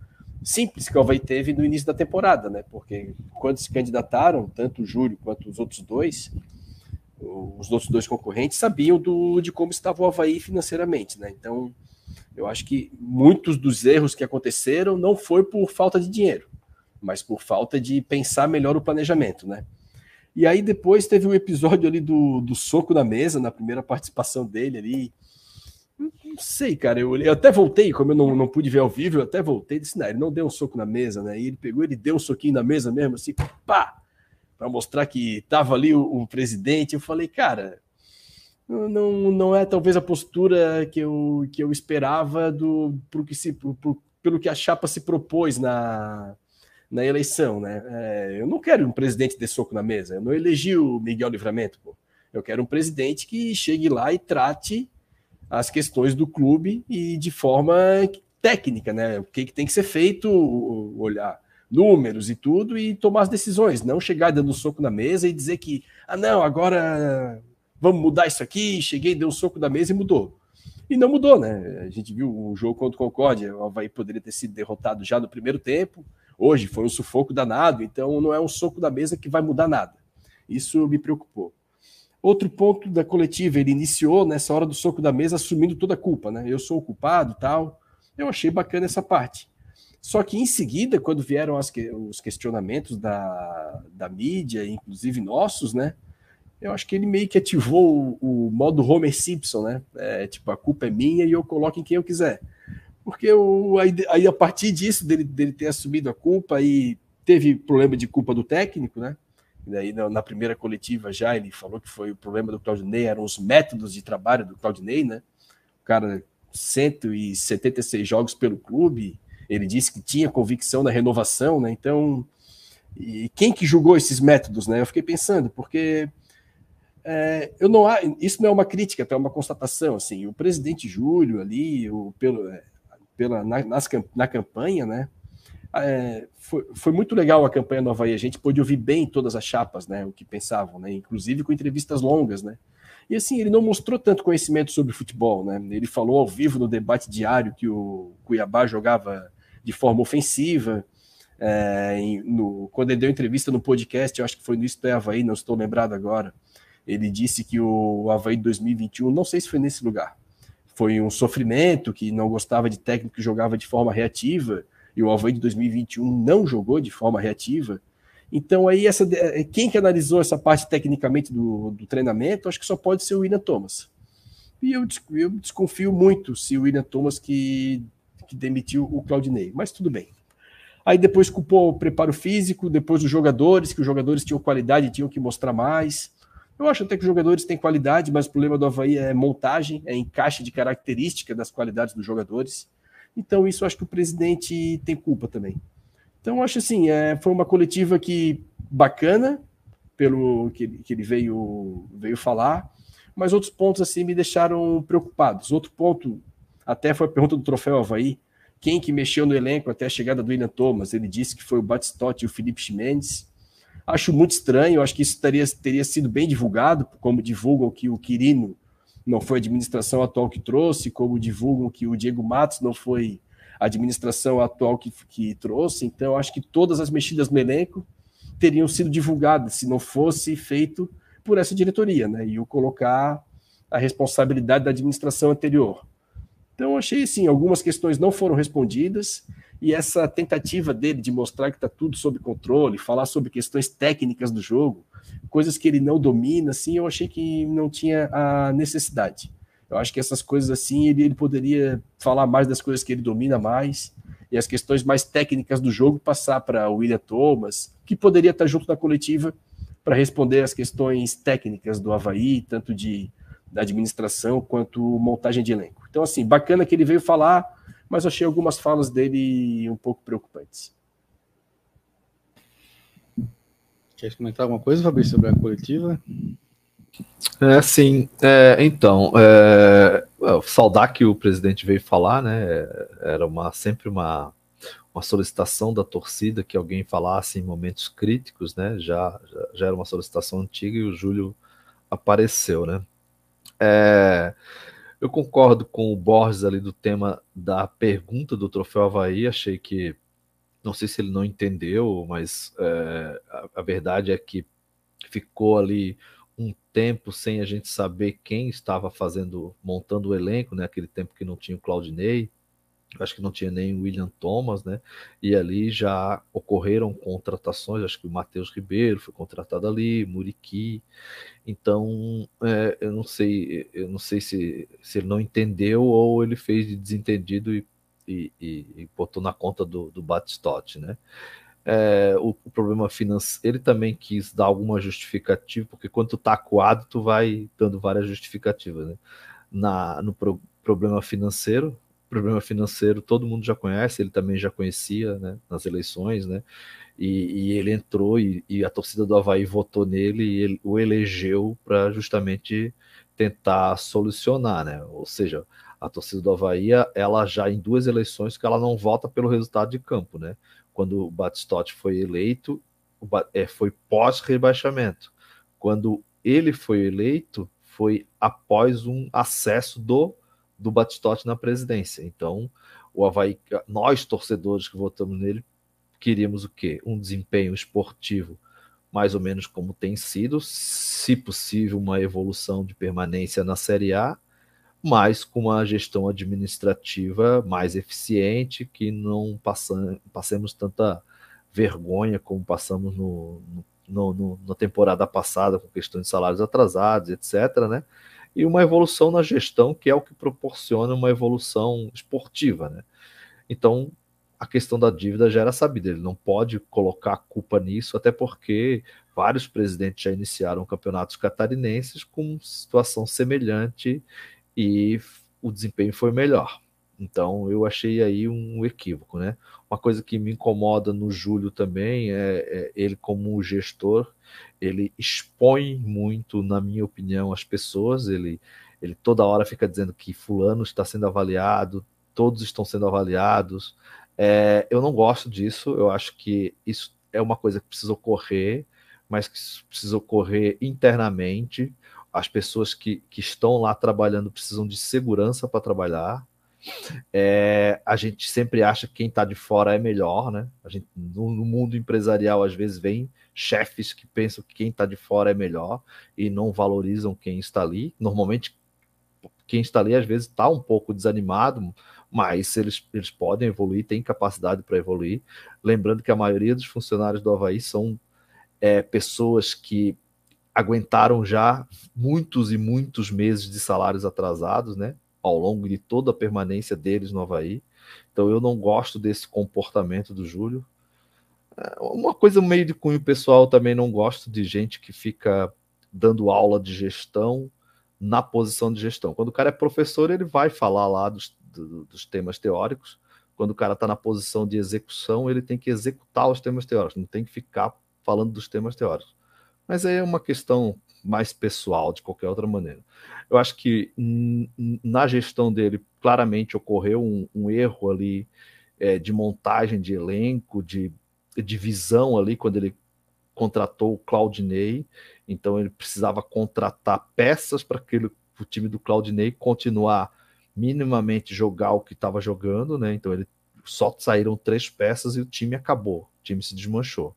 Speaker 3: simples que o Havaí teve no início da temporada, né? Porque quando se candidataram, tanto o Júlio quanto os outros dois, os outros dois concorrentes sabiam do, de como estava o Havaí financeiramente, né? Então, eu acho que muitos dos erros que aconteceram não foi por falta de dinheiro, mas por falta de pensar melhor o planejamento, né? E aí depois teve um episódio ali do, do soco na mesa, na primeira participação dele ali, não sei, cara. Eu, eu até voltei, como eu não, não pude ver ao vivo, eu até voltei e disse: não, ele não deu um soco na mesa, né? E ele pegou, ele deu um soquinho na mesa mesmo, assim, pá! Para mostrar que tava ali o, o, presidente. Eu falei, cara, não, não é talvez a postura que eu, que eu esperava do pro que se, pro, pro, pelo que a chapa se propôs na, na eleição, né? É, eu não quero um presidente de soco na mesa. Eu não elegi o Miguel Livramento, pô. Eu quero um presidente que chegue lá e trate as questões do clube e de forma técnica, né? O que, que tem que ser feito, olhar números e tudo e tomar as decisões, não chegar dando um soco na mesa e dizer que, ah, não, agora vamos mudar isso aqui, cheguei, dei um soco na mesa e mudou. E não mudou, né? A gente viu o jogo contra o Concórdia, o Havaí poderia ter sido derrotado já no primeiro tempo, hoje foi um sufoco danado, então não é um soco da mesa que vai mudar nada. Isso me preocupou. Outro ponto da coletiva, ele iniciou nessa hora do soco da mesa assumindo toda a culpa, né? Eu sou o culpado tal. Eu achei bacana essa parte. Só que em seguida, quando vieram as, os questionamentos da, da mídia, inclusive nossos, né? Eu acho que ele meio que ativou o, o modo Homer Simpson, né? É, tipo, a culpa é minha e eu coloco em quem eu quiser. Porque aí, aí, a partir disso, dele, dele ter assumido a culpa e teve problema de culpa do técnico, né? Daí, na, primeira coletiva já, ele falou que foi o problema do Claudinei, eram os métodos de trabalho do Claudinei, né? O cara, 176 jogos pelo clube, ele disse que tinha convicção na renovação, né? Então, e quem que julgou esses métodos, né? Eu fiquei pensando, porque é, eu não isso não é uma crítica, é uma constatação, assim, o presidente Júlio ali, o, pelo, é, pela, na, nas, na campanha, né? É, foi, foi, muito legal a campanha do Havaí. A gente pôde ouvir bem todas as chapas, né? O que pensavam, né? Inclusive com entrevistas longas, né? E assim, ele não mostrou tanto conhecimento sobre futebol, né? Ele falou ao vivo no debate diário que o Cuiabá jogava de forma ofensiva. É, no, quando ele deu entrevista no podcast, eu acho que foi no Isto é Havaí, não estou lembrado agora. Ele disse que o Havaí de 2021, não sei se foi nesse lugar, foi um sofrimento, que não gostava de técnico que jogava de forma reativa e o Havaí de 2021 não jogou de forma reativa. Então, aí, essa, quem que analisou essa parte tecnicamente do, do treinamento, acho que só pode ser o William Thomas. E eu, eu desconfio muito se o William Thomas que, que demitiu o Claudinei, mas tudo bem. Aí depois culpou o preparo físico, depois os jogadores, que os jogadores tinham qualidade e tinham que mostrar mais. Eu acho até que os jogadores têm qualidade, mas o problema do Havaí é montagem, é encaixe de característica das qualidades dos jogadores. Então, isso acho que o presidente tem culpa também. Então, acho assim, é, foi uma coletiva que bacana, pelo que, que ele veio, veio falar, mas outros pontos assim me deixaram preocupados. Outro ponto, até foi a pergunta do troféu Havaí, quem que mexeu no elenco até a chegada do William Thomas? Ele disse que foi o Batistotti e o Felipe Chimenez. Acho muito estranho, acho que isso teria, teria sido bem divulgado, como divulgam que o Quirino não foi a administração atual que trouxe, como divulgam que o Diego Matos não foi a administração atual que, que trouxe. Então, acho que todas as mexidas no elenco teriam sido divulgadas se não fosse feito por essa diretoria, né? E o colocar a responsabilidade da administração anterior. Então, achei assim, algumas questões não foram respondidas e essa tentativa dele de mostrar que está tudo sob controle, falar sobre questões técnicas do jogo, coisas que ele não domina, assim, eu achei que não tinha a necessidade. Eu acho que essas coisas assim, ele, ele poderia falar mais das coisas que ele domina mais e as questões mais técnicas do jogo passar para o William Thomas, que poderia estar junto na coletiva para responder as questões técnicas do Havaí, tanto de da administração quanto montagem de elenco. Então, assim, bacana que ele veio falar, mas achei algumas falas dele um pouco preocupantes.
Speaker 1: Quer comentar alguma coisa, Fabrício, sobre a coletiva?
Speaker 2: É, sim. É, então, é, saudar que o presidente veio falar, né? Era uma, sempre uma, uma solicitação da torcida que alguém falasse em momentos críticos, né? Já, já, já era uma solicitação antiga e o Júlio apareceu, né? É, eu concordo com o Borges ali do tema da pergunta do Troféu Havaí. Achei que, não sei se ele não entendeu, mas é, a, a, verdade é que ficou ali um tempo sem a gente saber quem estava fazendo, montando o elenco, né? Aquele tempo que não tinha o Claudinei acho que não tinha nem o William Thomas, né? E ali já ocorreram contratações, acho que o Matheus Ribeiro foi contratado ali, Muriqui. Então, é, eu não sei, eu não sei se, se ele não entendeu ou ele fez de desentendido e, e, e, e botou na conta do, do Batistotti, né? É, o, o, problema financeiro, ele também quis dar alguma justificativa, porque quando tu tá acuado, tu vai dando várias justificativas, né? Na, no pro, problema financeiro, problema financeiro todo mundo já conhece, ele também já conhecia né, nas eleições, né? E, e ele entrou e, e, a torcida do Havaí votou nele e ele, o elegeu para justamente tentar solucionar, né? Ou seja, a torcida do Havaí, ela já em duas eleições que ela não vota pelo resultado de campo, né? Quando o Batistotti foi eleito, é, foi pós-rebaixamento. Quando ele foi eleito, foi após um acesso do do Batistotti na presidência. Então, o Havaí, nós torcedores que votamos nele, queríamos o quê? Um desempenho esportivo mais ou menos como tem sido, se possível, uma evolução de permanência na Série A, mas com uma gestão administrativa mais eficiente, que não passam, passemos tanta vergonha como passamos no, no, no, na temporada passada, com questões de salários atrasados, etc., né? e uma evolução na gestão, que é o que proporciona uma evolução esportiva. Né? Então, a questão da dívida já era sabida, ele não pode colocar a culpa nisso, até porque vários presidentes já iniciaram campeonatos catarinenses com situação semelhante e o desempenho foi melhor. Então eu achei aí um equívoco, né? Uma coisa que me incomoda no Júlio também é, é ele como gestor, ele expõe muito, na minha opinião, as pessoas. Ele, ele toda hora fica dizendo que fulano está sendo avaliado, todos estão sendo avaliados. É, eu não gosto disso. Eu acho que isso é uma coisa que precisa ocorrer, mas que precisa ocorrer internamente. As pessoas que, que estão lá trabalhando precisam de segurança para trabalhar. É, a gente sempre acha que quem está de fora é melhor, né? A gente, no, no, mundo empresarial, às vezes, vem chefes que pensam que quem está de fora é melhor e não valorizam quem está ali. Normalmente, quem está ali, às vezes, está um pouco desanimado, mas eles, eles podem evoluir, têm capacidade para evoluir. Lembrando que a maioria dos funcionários do Havaí são é, pessoas que aguentaram já muitos e muitos meses de salários atrasados, né? Ao longo de toda a permanência deles no Havaí. Então eu não gosto desse comportamento do Júlio. É, uma coisa meio de cunho pessoal também não gosto de gente que fica dando aula de gestão na posição de gestão. Quando o cara é professor, ele vai falar lá dos, dos temas teóricos. Quando o cara está na posição de execução, ele tem que executar os temas teóricos, não tem que ficar falando dos temas teóricos. Mas aí é uma questão mais pessoal, de qualquer outra maneira. Eu acho que na gestão dele, claramente ocorreu um, um erro ali é, de montagem de elenco, de, de visão ali, quando ele contratou o Claudinei. Então ele precisava contratar peças para que o time do Claudinei continuar minimamente jogar o que estava jogando, né? Então ele só saíram três peças e o time acabou, o time se desmanchou.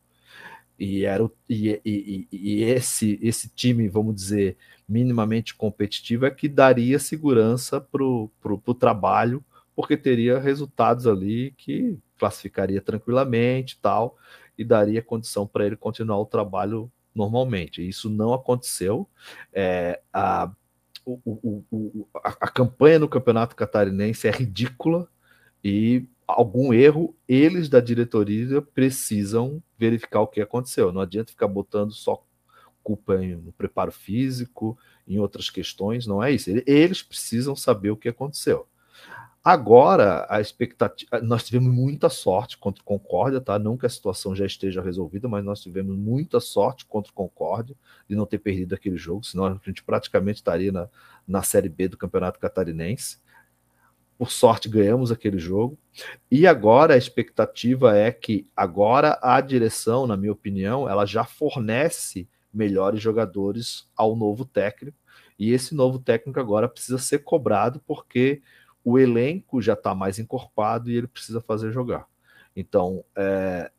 Speaker 2: E era o, e, e, e, esse esse time, vamos dizer, minimamente competitivo é que daria segurança para o trabalho, porque teria resultados ali que classificaria tranquilamente tal, e daria condição para ele continuar o trabalho normalmente. Isso não aconteceu. É, a, o, o, o, a, a campanha no campeonato catarinense é ridícula e algum erro, eles da diretoria precisam verificar o que aconteceu. Não adianta ficar botando só culpa no preparo físico, em outras questões, não é isso. Eles precisam saber o que aconteceu. Agora, a expectativa. Nós tivemos muita sorte contra o Concórdia, tá? Não que a situação já esteja resolvida, mas nós tivemos muita sorte contra o Concórdia de não ter perdido aquele jogo, senão a gente praticamente estaria na, na Série B do Campeonato Catarinense. Por sorte, ganhamos aquele jogo. E agora a expectativa é que agora a direção, na minha opinião, ela já fornece melhores jogadores ao novo técnico. E esse novo técnico agora precisa ser cobrado porque o elenco já está mais encorpado e ele precisa fazer jogar. Então, é,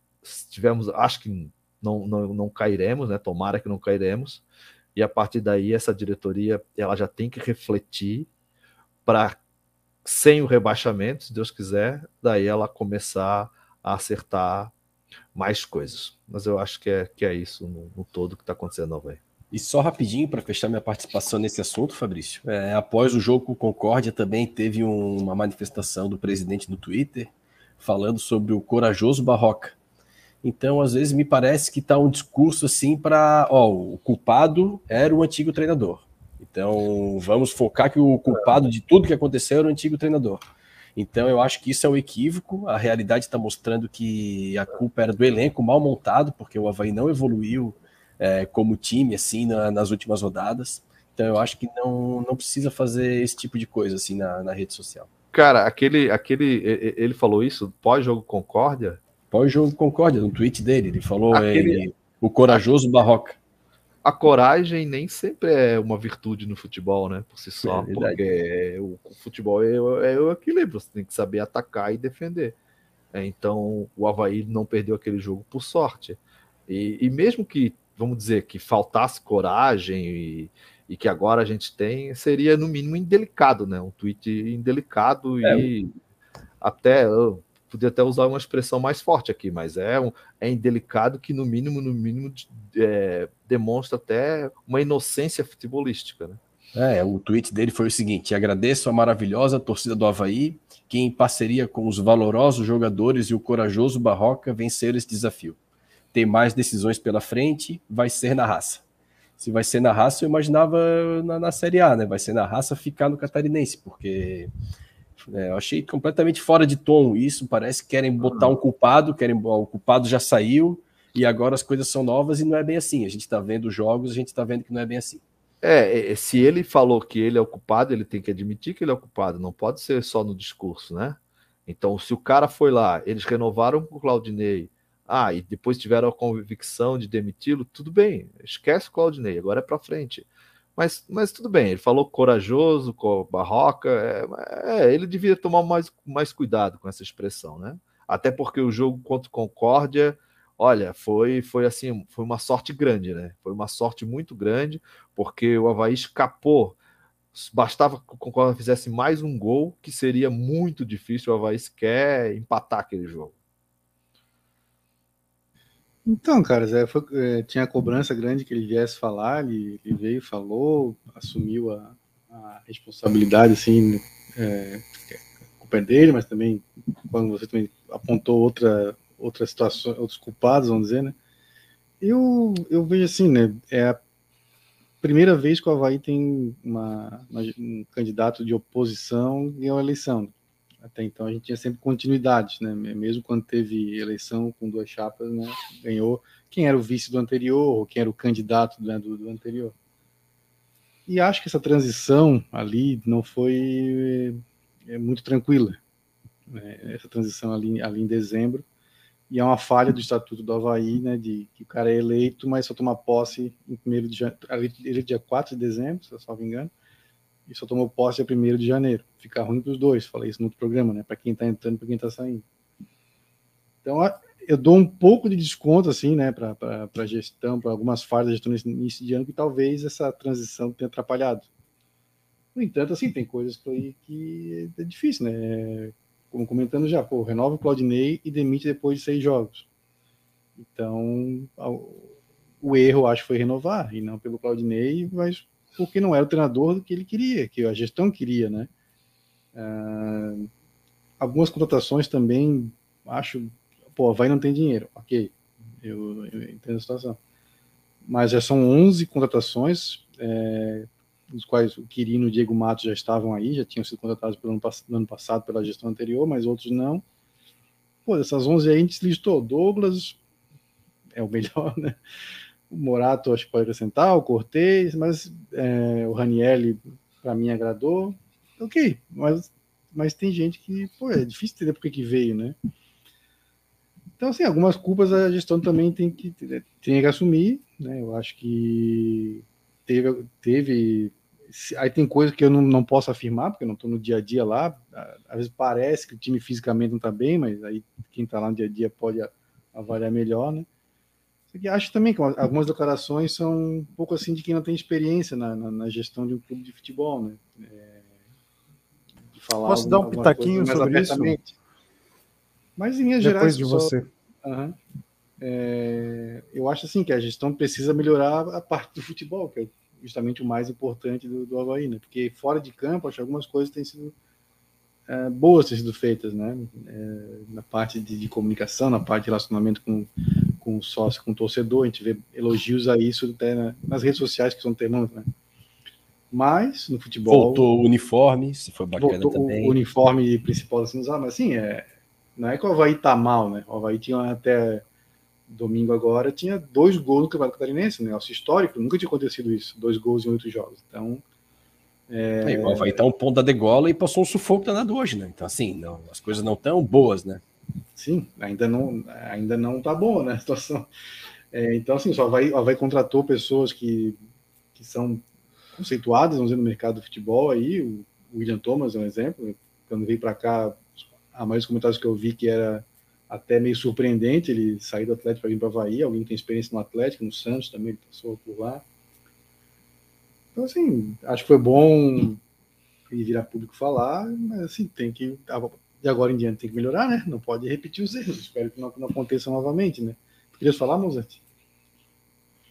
Speaker 2: tivemos, acho que não, não, não cairemos, né? Tomara que não cairemos. E a partir daí, essa diretoria ela já tem que refletir para, sem o rebaixamento, se Deus quiser, daí ela começar a acertar mais coisas. Mas eu acho que é, que é isso no, no todo que está acontecendo Havaí.
Speaker 3: E só rapidinho para fechar minha participação nesse assunto, Fabrício. É, após o jogo com Concórdia, também teve um, uma manifestação do presidente no Twitter falando sobre o corajoso Barroca. Então, às vezes, me parece que está um discurso assim para. Ó, o culpado era o antigo treinador. Então, vamos focar que o culpado de tudo que aconteceu era o antigo treinador. Então, eu acho que isso é um equívoco. A realidade está mostrando que a culpa era do elenco mal montado, porque o Havaí não evoluiu é, como time, assim, na, nas últimas rodadas. Então eu acho que não, não precisa fazer esse tipo de coisa, assim, na, na rede social.
Speaker 2: Cara, aquele, aquele, ele falou isso pós-jogo Concórdia?
Speaker 3: Pós-jogo Concórdia, no tweet dele, ele falou aquele, ele, o corajoso Barroca.
Speaker 2: A coragem nem sempre é uma virtude no futebol, né, por si só, é porque o, o futebol é, é o equilíbrio, você tem que saber atacar e defender. É, então, o Havaí não perdeu aquele jogo por sorte. E, e mesmo que vamos dizer, que faltasse coragem e, e, que agora a gente tem, seria no mínimo indelicado, né? Um tweet indelicado é. e até eu podia até usar uma expressão mais forte aqui, mas é, um, é indelicado que no mínimo, no mínimo, é, demonstra até uma inocência futebolística, né?
Speaker 3: É, o tweet dele foi o seguinte: agradeço a maravilhosa torcida do Havaí, que em parceria com os valorosos jogadores e o corajoso Barroca venceram esse desafio ter mais decisões pela frente, vai ser na raça. Se vai ser na raça, eu imaginava na, na Série A, né? Vai ser na raça ficar no Catarinense, porque é, eu achei completamente fora de tom isso. Parece que querem botar um culpado, querem o culpado já saiu e agora as coisas são novas e não é bem assim. A gente está vendo jogos, a gente está vendo que não é bem assim.
Speaker 2: É, é, se ele falou que ele é o culpado, ele tem que admitir que ele é o culpado, não pode ser só no discurso, né? Então, se o cara foi lá, eles renovaram com o Claudinei, ah, e depois tiveram a convicção de demiti-lo, tudo bem, esquece o Claudinei, agora é para frente. Mas, mas tudo bem, ele falou corajoso, barroca, é, é, ele devia tomar mais, mais cuidado com essa expressão, né? Até porque o jogo contra o Concórdia, olha, foi, foi assim, foi uma sorte grande, né? Foi uma sorte muito grande, porque o Havaí escapou. Bastava que o Concórdia fizesse mais um gol, que seria muito difícil o Havaí sequer empatar aquele jogo.
Speaker 1: Então, cara, Zé, foi, é, tinha a cobrança grande que ele viesse falar, ele, ele veio, falou, assumiu a, a responsabilidade, assim, é, a culpa é dele, mas também quando você também apontou outra, outra situação, outros culpados, vamos dizer, né? Eu, eu vejo assim, né? É a primeira vez que o Havaí tem uma, uma, um candidato de oposição em uma eleição. Até então a gente tinha sempre continuidade, né? Mesmo quando teve eleição com duas chapas, né? Ganhou quem era o vice do anterior, ou quem era o candidato né, do, do anterior. E acho que essa transição ali não foi é, muito tranquila. Né? Essa transição ali, ali em dezembro. E é uma falha do Estatuto do Havaí, né? De que o cara é eleito, mas só toma posse em primeiro de. Ele é dia 4 de dezembro, se eu não me engano e só tomou posse a 1 de janeiro. Fica ruim para os dois, falei isso no outro programa, né? Para quem está entrando para quem está saindo. Então, eu dou um pouco de desconto, assim, né, para a gestão, para algumas falhas da gestão nesse início de ano, que talvez essa transição tenha atrapalhado. No entanto, assim, tem coisas que, que é difícil, né? Como comentando já, pô, renova o Claudinei e demite depois de seis jogos. Então, o erro, acho, foi renovar, e não pelo Claudinei, mas porque não era o treinador que ele queria, que a gestão queria, né? Uh, algumas contratações também, acho, pô, vai não tem dinheiro, ok, eu, eu, entendo a situação. Mas já são 11 contratações, é, dos quais o Quirino e o Diego Matos já estavam aí, já tinham sido contratados pelo ano, no ano passado pela gestão anterior, mas outros não. Pô, dessas 11 aí a gente listou, Douglas é o melhor, né? O Morato acho que pode acrescentar, o Cortez, mas é, o Ranielli para mim agradou. Ok, mas, mas tem gente que, pô, é difícil entender por que, que veio, né? Então, assim, algumas culpas a gestão também tem que, tem que assumir, né? Eu acho que teve, teve aí tem coisa que eu não, não posso afirmar, porque eu não estou no dia a dia lá. Às vezes parece que o time fisicamente não está bem, mas aí quem está lá no dia a dia pode avaliar melhor, né? Acho também que algumas declarações são um pouco assim de quem não tem experiência na, na, na gestão de um clube de futebol, né? É,
Speaker 4: de falar Posso dar um pitaquinho sobre isso?
Speaker 1: Mas em linhas
Speaker 4: Depois
Speaker 1: gerais.
Speaker 4: de você.
Speaker 1: Só, é, eu acho assim que a gestão precisa melhorar a parte do futebol, que é justamente o mais importante do, do Havaí, né? Porque fora de campo, acho que algumas coisas têm sido é, boas têm sido feitas, né? É, na parte de, de, comunicação, na parte de relacionamento com, com o sócio, com o torcedor, a gente vê elogios a isso até nas redes sociais que são termos, né? Mas no futebol.
Speaker 3: Voltou o uniforme, se foi bacana
Speaker 1: voltou
Speaker 3: também.
Speaker 1: O uniforme principal assim, mas assim, é, não é que o Havaí tá mal, né? O Havaí tinha até domingo agora, tinha dois gols no Campeonato Catarinense, um negócio histórico, nunca tinha acontecido isso, dois gols em oito jogos. Então,
Speaker 3: é... o Havaí tá um ponto da degola e passou um sufoco danado hoje, né? Então, assim, não, as coisas não tão boas, né?
Speaker 1: Sim, ainda não, ainda não tá boa, né, a situação. É, então, assim, só vai, vai contratou pessoas que, que são conceituadas, vamos dizer, no mercado do futebol aí, o William Thomas é um exemplo, quando veio para cá, a maioria dos comentários que eu vi que era até meio surpreendente ele sair do Atlético para vir para Havaí, alguém tem experiência no Atlético, no Santos também, ele passou por lá. Então, assim, acho que foi bom ele virar público falar, mas assim, tem que. De agora em diante tem que melhorar, né? Não pode repetir os erros. Espero que não, não aconteça novamente, né? Queria falar, Mozart?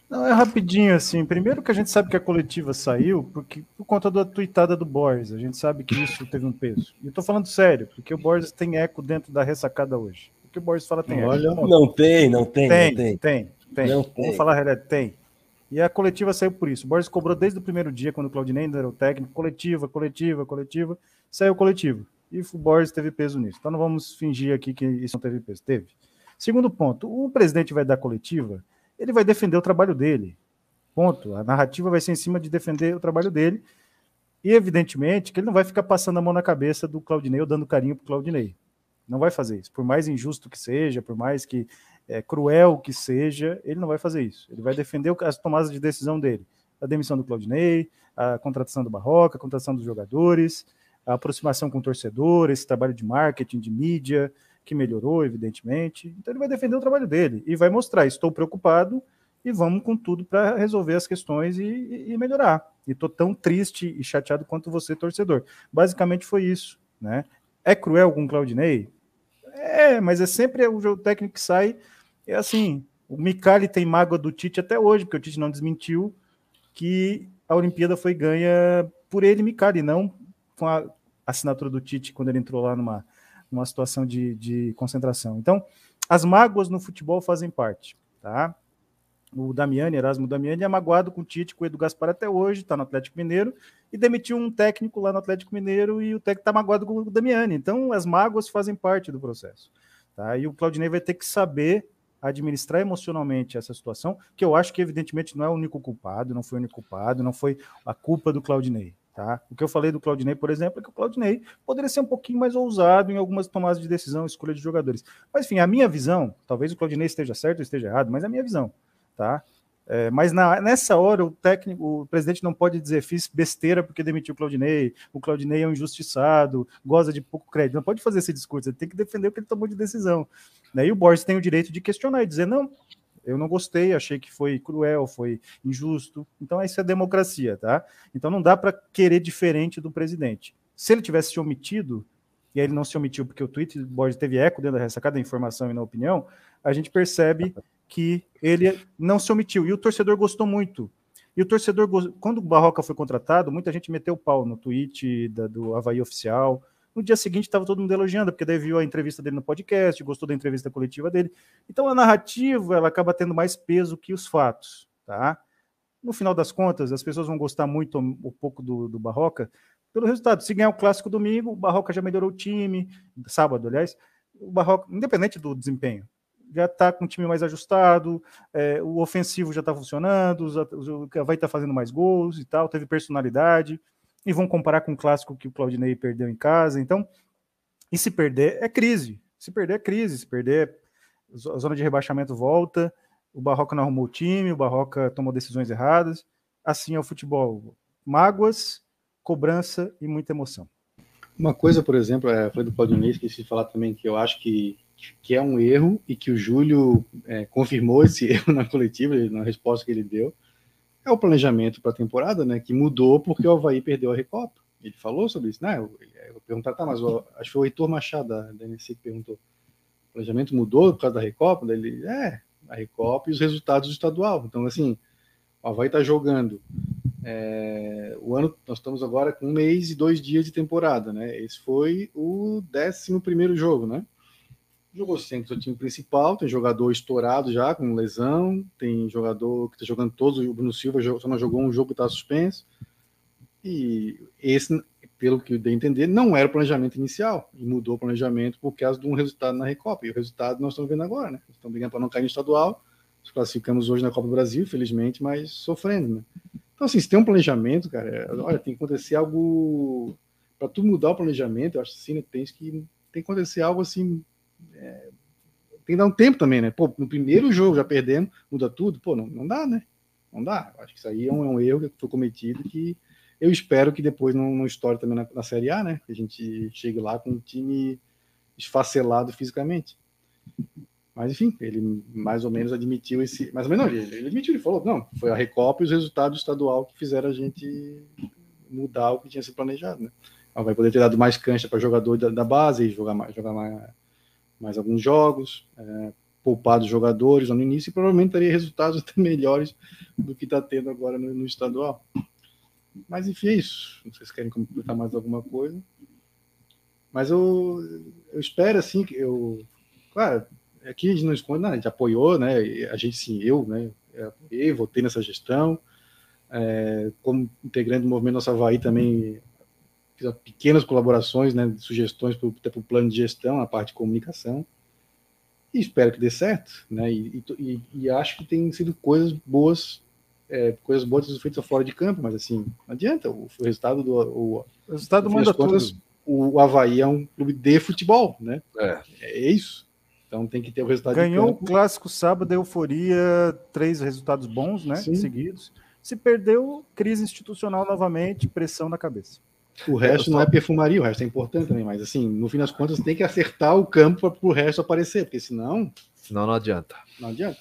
Speaker 4: Não, é rapidinho assim. Primeiro que a gente sabe que a coletiva saiu porque, por conta da tuitada do Borges. A gente sabe que isso teve um peso. E eu tô falando sério, porque o Borges tem eco dentro da ressacada hoje. O que o Borges fala tem
Speaker 3: Olha,
Speaker 4: eco.
Speaker 3: Não tem, não tem,
Speaker 4: tem.
Speaker 3: Não tem,
Speaker 4: tem. tem.
Speaker 3: Não tem.
Speaker 4: Vamos falar a realidade, tem. E a coletiva saiu por isso. O Borges cobrou desde o primeiro dia, quando o Claudinei ainda era o técnico, coletiva, coletiva, coletiva, saiu coletiva. E o Borges teve peso nisso. Então não vamos fingir aqui que isso não teve peso. Teve. Segundo ponto, o presidente vai dar coletiva, ele vai defender o trabalho dele. Ponto. A narrativa vai ser em cima de defender o trabalho dele. E, evidentemente, que ele não vai ficar passando a mão na cabeça do Claudinei ou dando carinho pro Claudinei. Não vai fazer isso. Por mais injusto que seja, por mais que é, cruel que seja, ele não vai fazer isso. Ele vai defender as tomadas de decisão dele. A demissão do Claudinei, a contratação do Barroca, a contratação dos jogadores, a aproximação com o torcedor, esse trabalho de marketing, de mídia, que melhorou, evidentemente. Então ele vai defender o trabalho dele e vai mostrar: estou preocupado e vamos com tudo para resolver as questões e, e melhorar. E estou tão triste e chateado quanto você, torcedor. Basicamente foi isso. Né? É cruel com o Claudinei? É, mas é sempre o técnico que sai é assim, O Micali tem mágoa do Tite até hoje, porque o Tite não desmentiu que a Olimpíada foi ganha por ele, Micali, não com a assinatura do Tite quando ele entrou lá numa, numa situação de, de concentração. Então, as mágoas no futebol fazem parte, tá? O Damiani, Erasmo Damiani, é magoado com o Tite, com o Edu Gaspar até hoje, está no Atlético Mineiro, e demitiu um técnico lá no Atlético Mineiro e o técnico está magoado com o Damiani. Então, as mágoas fazem parte do processo. Tá? E o Claudinei vai ter que saber administrar emocionalmente essa situação, que eu acho que, evidentemente, não é o único culpado, não foi o único culpado, não foi a culpa do Claudinei. Tá? O que eu falei do Claudinei, por exemplo, é que o Claudinei poderia ser um pouquinho mais ousado em algumas tomadas de decisão, escolha de jogadores. Mas, enfim, a minha visão, talvez o Claudinei esteja certo ou esteja errado, mas é a minha visão. Tá? É, mas na, nessa hora o técnico, o presidente não pode dizer fiz besteira porque demitiu o Claudinei, o Claudinei é um injustiçado, goza de pouco crédito. Não pode fazer esse discurso, ele tem que defender o que ele tomou de decisão. Né? E o Borges tem o direito de questionar e dizer: não, eu não gostei, achei que foi cruel, foi injusto. Então, isso é democracia, tá? Então não dá para querer diferente do presidente. Se ele tivesse se omitido, e ele não se omitiu porque o tweet do Borges teve eco dentro da ressacada da informação e na opinião, a gente percebe que ele não se omitiu. E o torcedor gostou muito. E o torcedor, quando o Barroca foi contratado, muita gente meteu o pau no tweet da, do Havaí Oficial. No dia seguinte estava todo mundo elogiando, porque daí viu a entrevista dele no podcast, gostou da entrevista coletiva dele. Então a narrativa ela acaba tendo mais peso que os fatos, tá? No final das contas, as pessoas vão gostar muito um pouco do, do Barroca pelo resultado. Se ganhar o clássico domingo, o Barroca já melhorou o time, sábado, aliás, o Barroca, independente do desempenho, já está com o time mais ajustado, é, o ofensivo já está funcionando, vai estar tá fazendo mais gols e tal, teve personalidade, e vão comparar com o clássico que o Claudinei perdeu em casa. Então, e se perder é crise. Se perder é crise, se perder, a zona de rebaixamento volta, o Barroca não arrumou o time, o Barroca tomou decisões erradas. Assim é o futebol. Mágoas, cobrança e muita emoção.
Speaker 1: Uma coisa, por exemplo, é, foi do Claudinei, esqueci de falar também, que eu acho que que é um erro e que o Júlio é, confirmou esse erro na coletiva, na resposta que ele deu, é o planejamento para a temporada, né? Que mudou porque o Havaí perdeu a Recopa. Ele falou sobre isso, né? Eu, eu perguntar, tá, mas o, acho que foi o Heitor Machado da, da NC que perguntou. O planejamento mudou por causa da Recopa? Ele, é, a Recopa e os resultados do estadual. Então, assim, o Havaí está jogando. É, o ano, nós estamos agora com um mês e dois dias de temporada, né? Esse foi o décimo primeiro jogo, né? Jogou sempre o time principal, tem jogador estourado já, com lesão, tem jogador que está jogando todos, o Bruno Silva só não jogou um jogo que está suspenso. E esse, pelo que eu dei a entender, não era o planejamento inicial, e mudou o planejamento por causa de um resultado na Recopa. E o resultado nós estamos vendo agora, né? Estamos brigando para não cair no estadual, nos classificamos hoje na Copa do Brasil, felizmente, mas sofrendo, né? Então, assim, se tem um planejamento, cara, olha, tem que acontecer algo. Para tu mudar o planejamento, eu acho assim, né, tem que, tem que acontecer algo assim é, tem que dar um tempo também, né? Pô, no primeiro jogo já perdendo, muda tudo, pô, não, não dá, né? Não dá. Acho que isso aí é um, é um, erro que foi cometido que eu espero que depois não, não estoure também na, na Série A, né? Que a gente chegue lá com um time esfacelado fisicamente. Mas enfim, ele mais ou menos admitiu esse. Mais ou menos, não, ele, admitiu, ele falou: não, foi a Recopa e os resultados estadual que fizeram a gente mudar o que tinha sido planejado, né? Vai poder ter dado mais cancha para jogador da, da base e jogar mais, jogar mais mais alguns jogos, é, poupado jogadores no início e provavelmente teria resultados até melhores do que está tendo agora no, no, estadual. Mas enfim, é isso. Não sei se querem completar mais alguma coisa. Mas eu, eu espero assim que eu. Claro, aqui a gente não esconde, não, a gente apoiou, né? A gente sim, eu, né? Eu apoiei, votei nessa gestão. É, como integrante do movimento Nossa Havaí também fiz pequenas colaborações, né, sugestões para o plano de gestão, a parte de comunicação, e espero que dê certo, né, e, e, e acho que tem sido coisas boas, é, coisas boas feitas fora de campo, mas assim, não adianta, o, o resultado do... O,
Speaker 4: o resultado manda contas, tudo.
Speaker 1: O Havaí é um clube de futebol, né, é, é isso, então tem que ter o resultado
Speaker 4: Ganhou o clássico sábado, euforia, três resultados bons, né, Sim. seguidos, se perdeu, crise institucional novamente, pressão na cabeça.
Speaker 1: O resto não é perfumaria, o resto é importante também, mas assim, no fim das contas, tem que acertar o campo para o resto aparecer, porque senão.
Speaker 2: Senão não adianta.
Speaker 1: Não adianta.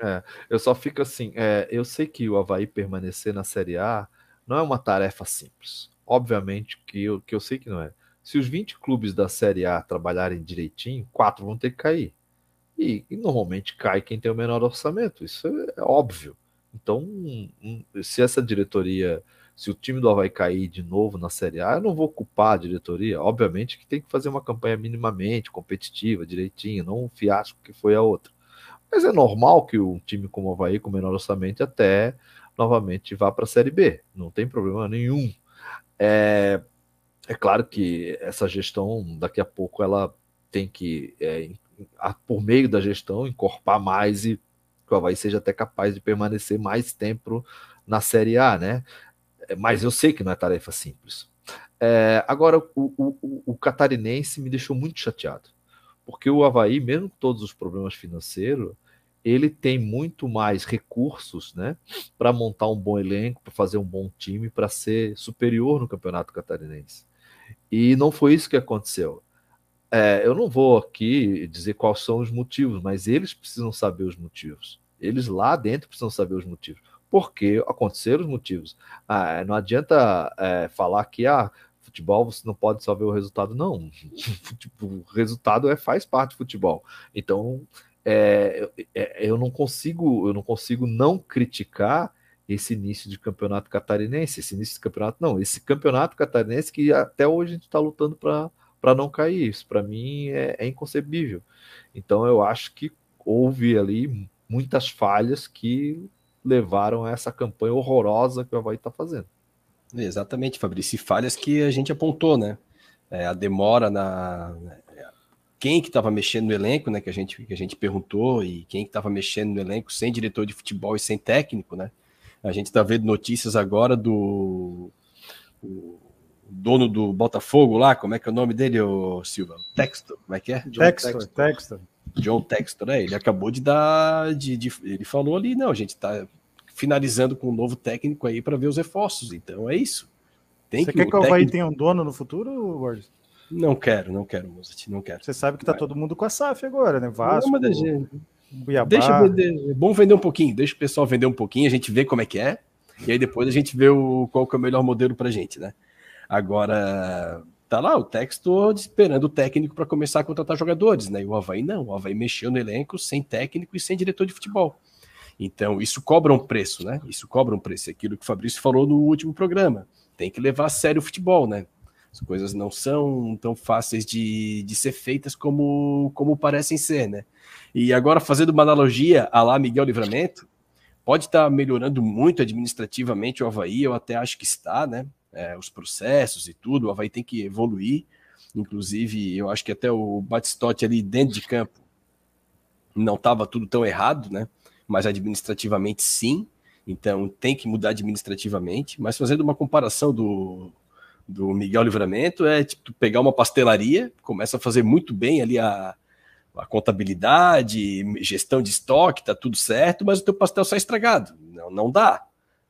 Speaker 2: É, eu só fico assim, é, eu sei que o Havaí permanecer na Série A não é uma tarefa simples. Obviamente que eu, que eu sei que não é. Se os 20 clubes da Série A trabalharem direitinho, quatro vão ter que cair. E, e, normalmente cai quem tem o menor orçamento, isso é óbvio. Então, se essa diretoria, se o time do Havaí cair de novo na Série A, eu não vou culpar a diretoria. Obviamente que tem que fazer uma campanha minimamente competitiva, direitinho, não um fiasco que foi a outra. Mas é normal que um time como o Havaí, com menor orçamento, até novamente vá para a Série B. Não tem problema nenhum. É, é claro que essa gestão, daqui a pouco, ela tem que, é, por meio da gestão, encorpar mais e que o Havaí seja até capaz de permanecer mais tempo na Série A, né? Mas eu sei que não é tarefa simples. É, agora, o, o, o, catarinense me deixou muito chateado, porque o Havaí, mesmo com todos os problemas financeiros, ele tem muito mais recursos né, para montar um bom elenco, para fazer um bom time, para ser superior no campeonato catarinense. E não foi isso que aconteceu. É, eu não vou aqui dizer quais são os motivos, mas eles precisam saber os motivos. Eles lá dentro precisam saber os motivos. Por que aconteceram os motivos? Ah, não adianta é, falar que ah, futebol você não pode só ver o resultado, não. o resultado é, faz parte do futebol. Então é, é, eu não consigo, eu não consigo não criticar esse início de campeonato catarinense, esse início de campeonato, não, esse campeonato catarinense que até hoje a gente está lutando para não cair. Isso para mim é, é, inconcebível. Então eu acho que houve ali muitas falhas que levaram a essa campanha horrorosa que o Havaí está fazendo.
Speaker 3: Exatamente, Fabrício. E falhas que a gente apontou, né? É, a demora na. Quem que estava mexendo no elenco, né? Que a gente, que a gente perguntou, e quem que estava mexendo no elenco sem diretor de futebol e sem técnico, né? A gente está vendo notícias agora do o dono do Botafogo lá, como é que é o nome dele, o Silva? Textor, como é que é?
Speaker 4: John Textor, Textor. Textor.
Speaker 3: John Textor, né? Ele acabou de dar, de, de ele falou ali, não, a gente está finalizando com um novo técnico aí para ver os reforços, então é isso.
Speaker 4: Tem Você que, quer que o Havaí tenha um dono no futuro, Borges?
Speaker 3: Não quero, não quero, Mozart, não quero.
Speaker 4: Você sabe que tá Vai. todo mundo com a SAF agora, né? Vasco,
Speaker 3: não, Cuiabá. Deixa vender, é bom vender um pouquinho, deixa o pessoal vender um pouquinho, a gente vê como é que é, e aí depois a gente vê o, qual que é o melhor modelo pra gente, né? Agora, tá lá o Textor esperando o técnico para começar a contratar jogadores, né? E o Havaí não, o Havaí mexeu no elenco sem técnico e sem diretor de futebol. Então, isso cobra um preço, né? Isso cobra um preço. É aquilo que o Fabrício falou no último programa. Tem que levar a sério o futebol, né? As coisas não são tão fáceis de, de ser feitas como, como parecem ser, né? E agora, fazendo uma analogia a lá Miguel Livramento, pode estar melhorando muito administrativamente o Havaí, eu até acho que está, né? É, os processos e tudo, o Havaí tem que evoluir. Inclusive, eu acho que até o Batistotti ali dentro de campo não estava tudo tão errado, né? Mas administrativamente sim. Então tem que mudar administrativamente. Mas fazendo uma comparação do, do Miguel Livramento, é tipo pegar uma pastelaria, começa a fazer muito bem ali a, a contabilidade, gestão de estoque, tá tudo certo, mas o teu pastel sai estragado. Não, não dá.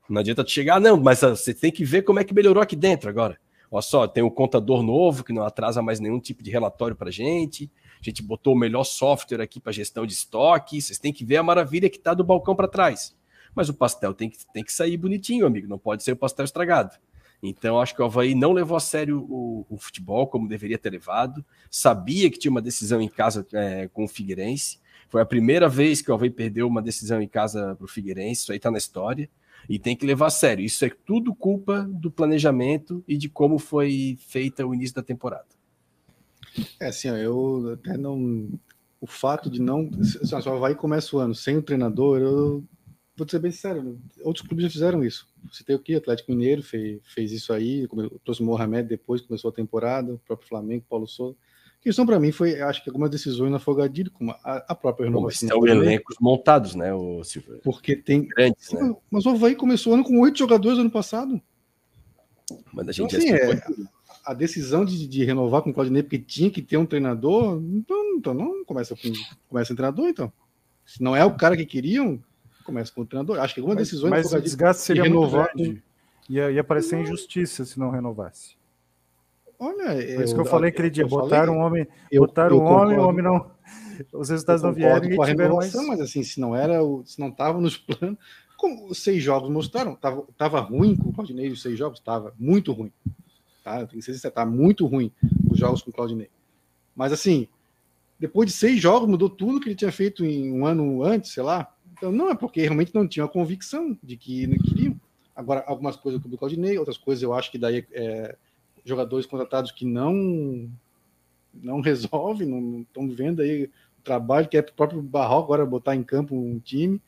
Speaker 3: Não adianta tu chegar, não, mas ah, você tem que ver como é que melhorou aqui dentro agora. Olha só, tem um contador novo que não atrasa mais nenhum tipo de relatório para gente. A gente botou o melhor software aqui para gestão de estoque. Vocês têm que ver a maravilha que tá do balcão para trás. Mas o pastel tem que, tem que sair bonitinho, amigo. Não pode ser o pastel estragado. Então, acho que o Havaí não levou a sério o, o, futebol como deveria ter levado. Sabia que tinha uma decisão em casa é, com o Figueirense. Foi a primeira vez que o Havaí perdeu uma decisão em casa para o Figueirense. Isso aí está na história. E tem que levar a sério. Isso é tudo culpa do planejamento e de como foi feita o início da temporada.
Speaker 1: É assim, eu até não. O fato de não. Se o Havaí começa o ano sem o treinador, eu vou ser bem sincero, outros clubes já fizeram isso. Você tem o que? Atlético Mineiro fez, fez isso aí, trouxe o Mohamed depois, começou a temporada, o próprio Flamengo, Paulo Souza. A questão para mim foi, acho que algumas decisões na Fogadilho, como a, a própria renovação.
Speaker 3: Bom, estão elencos montados, né, o Silvio?
Speaker 1: Porque tem. Grandes, né? Mas o Havaí começou o ano com oito jogadores ano passado. Mas a gente então, assim, é, a decisão de, de, renovar com o Claudinei, porque tinha que ter um treinador, então, então não começa com começa o treinador, então. Se não é o cara que queriam, começa com o treinador. Acho que alguma mas, decisão
Speaker 4: mas o desgaste seria de renovar. Muito Ia, ia parecer injustiça se não renovasse. Olha, Por isso que eu, eu falei aquele dia, botaram um homem, eu, botaram um homem, o homem não. Os resultados não vieram
Speaker 1: a renovação, mais... mas assim, se não era, se não estava nos planos, como os seis jogos mostraram, tava, tava ruim com o Claudinei os seis jogos, estava muito ruim. Tá? Tem que ser tá muito ruim os jogos com o Claudinei. Mas assim, depois de seis jogos, mudou tudo que ele tinha feito em um ano antes, sei lá. Então, não é porque realmente não tinha a convicção de que não queriam. Agora, algumas coisas com o Claudinei, outras coisas eu acho que daí é, jogadores contratados que não não resolvem, não estão vendo aí o trabalho que é o próprio Barroco agora botar em campo um time.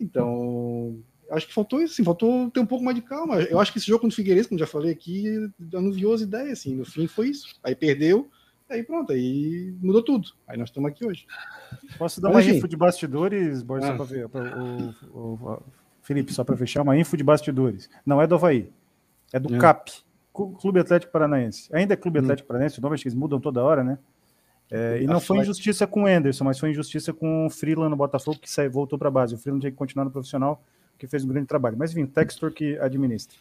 Speaker 1: Então, acho que faltou assim, faltou ter um pouco mais de calma. Eu acho que esse jogo contra o Figueirense, como já falei aqui, anuviou as ideias, assim, no fim foi isso. Aí perdeu, aí pronto, aí mudou tudo. Aí nós estamos aqui hoje.
Speaker 4: Posso dar Mas, uma info de bastidores, Boris, ah. só para ver, pra, o, o, o, Felipe, só para fechar, uma info de bastidores. Não é do Havaí, é do é. CAP, Clube Atlético Paranaense. Ainda é Clube hum. Atlético Paranaense, o nome acho que eles mudam toda hora, né? É, e não foi injustiça com o Anderson, mas foi injustiça com o Freeland no Botafogo, que saiu, voltou para a base. O Freeland tinha que continuar no profissional, que fez um grande trabalho. Mas, enfim, o Textor que administra.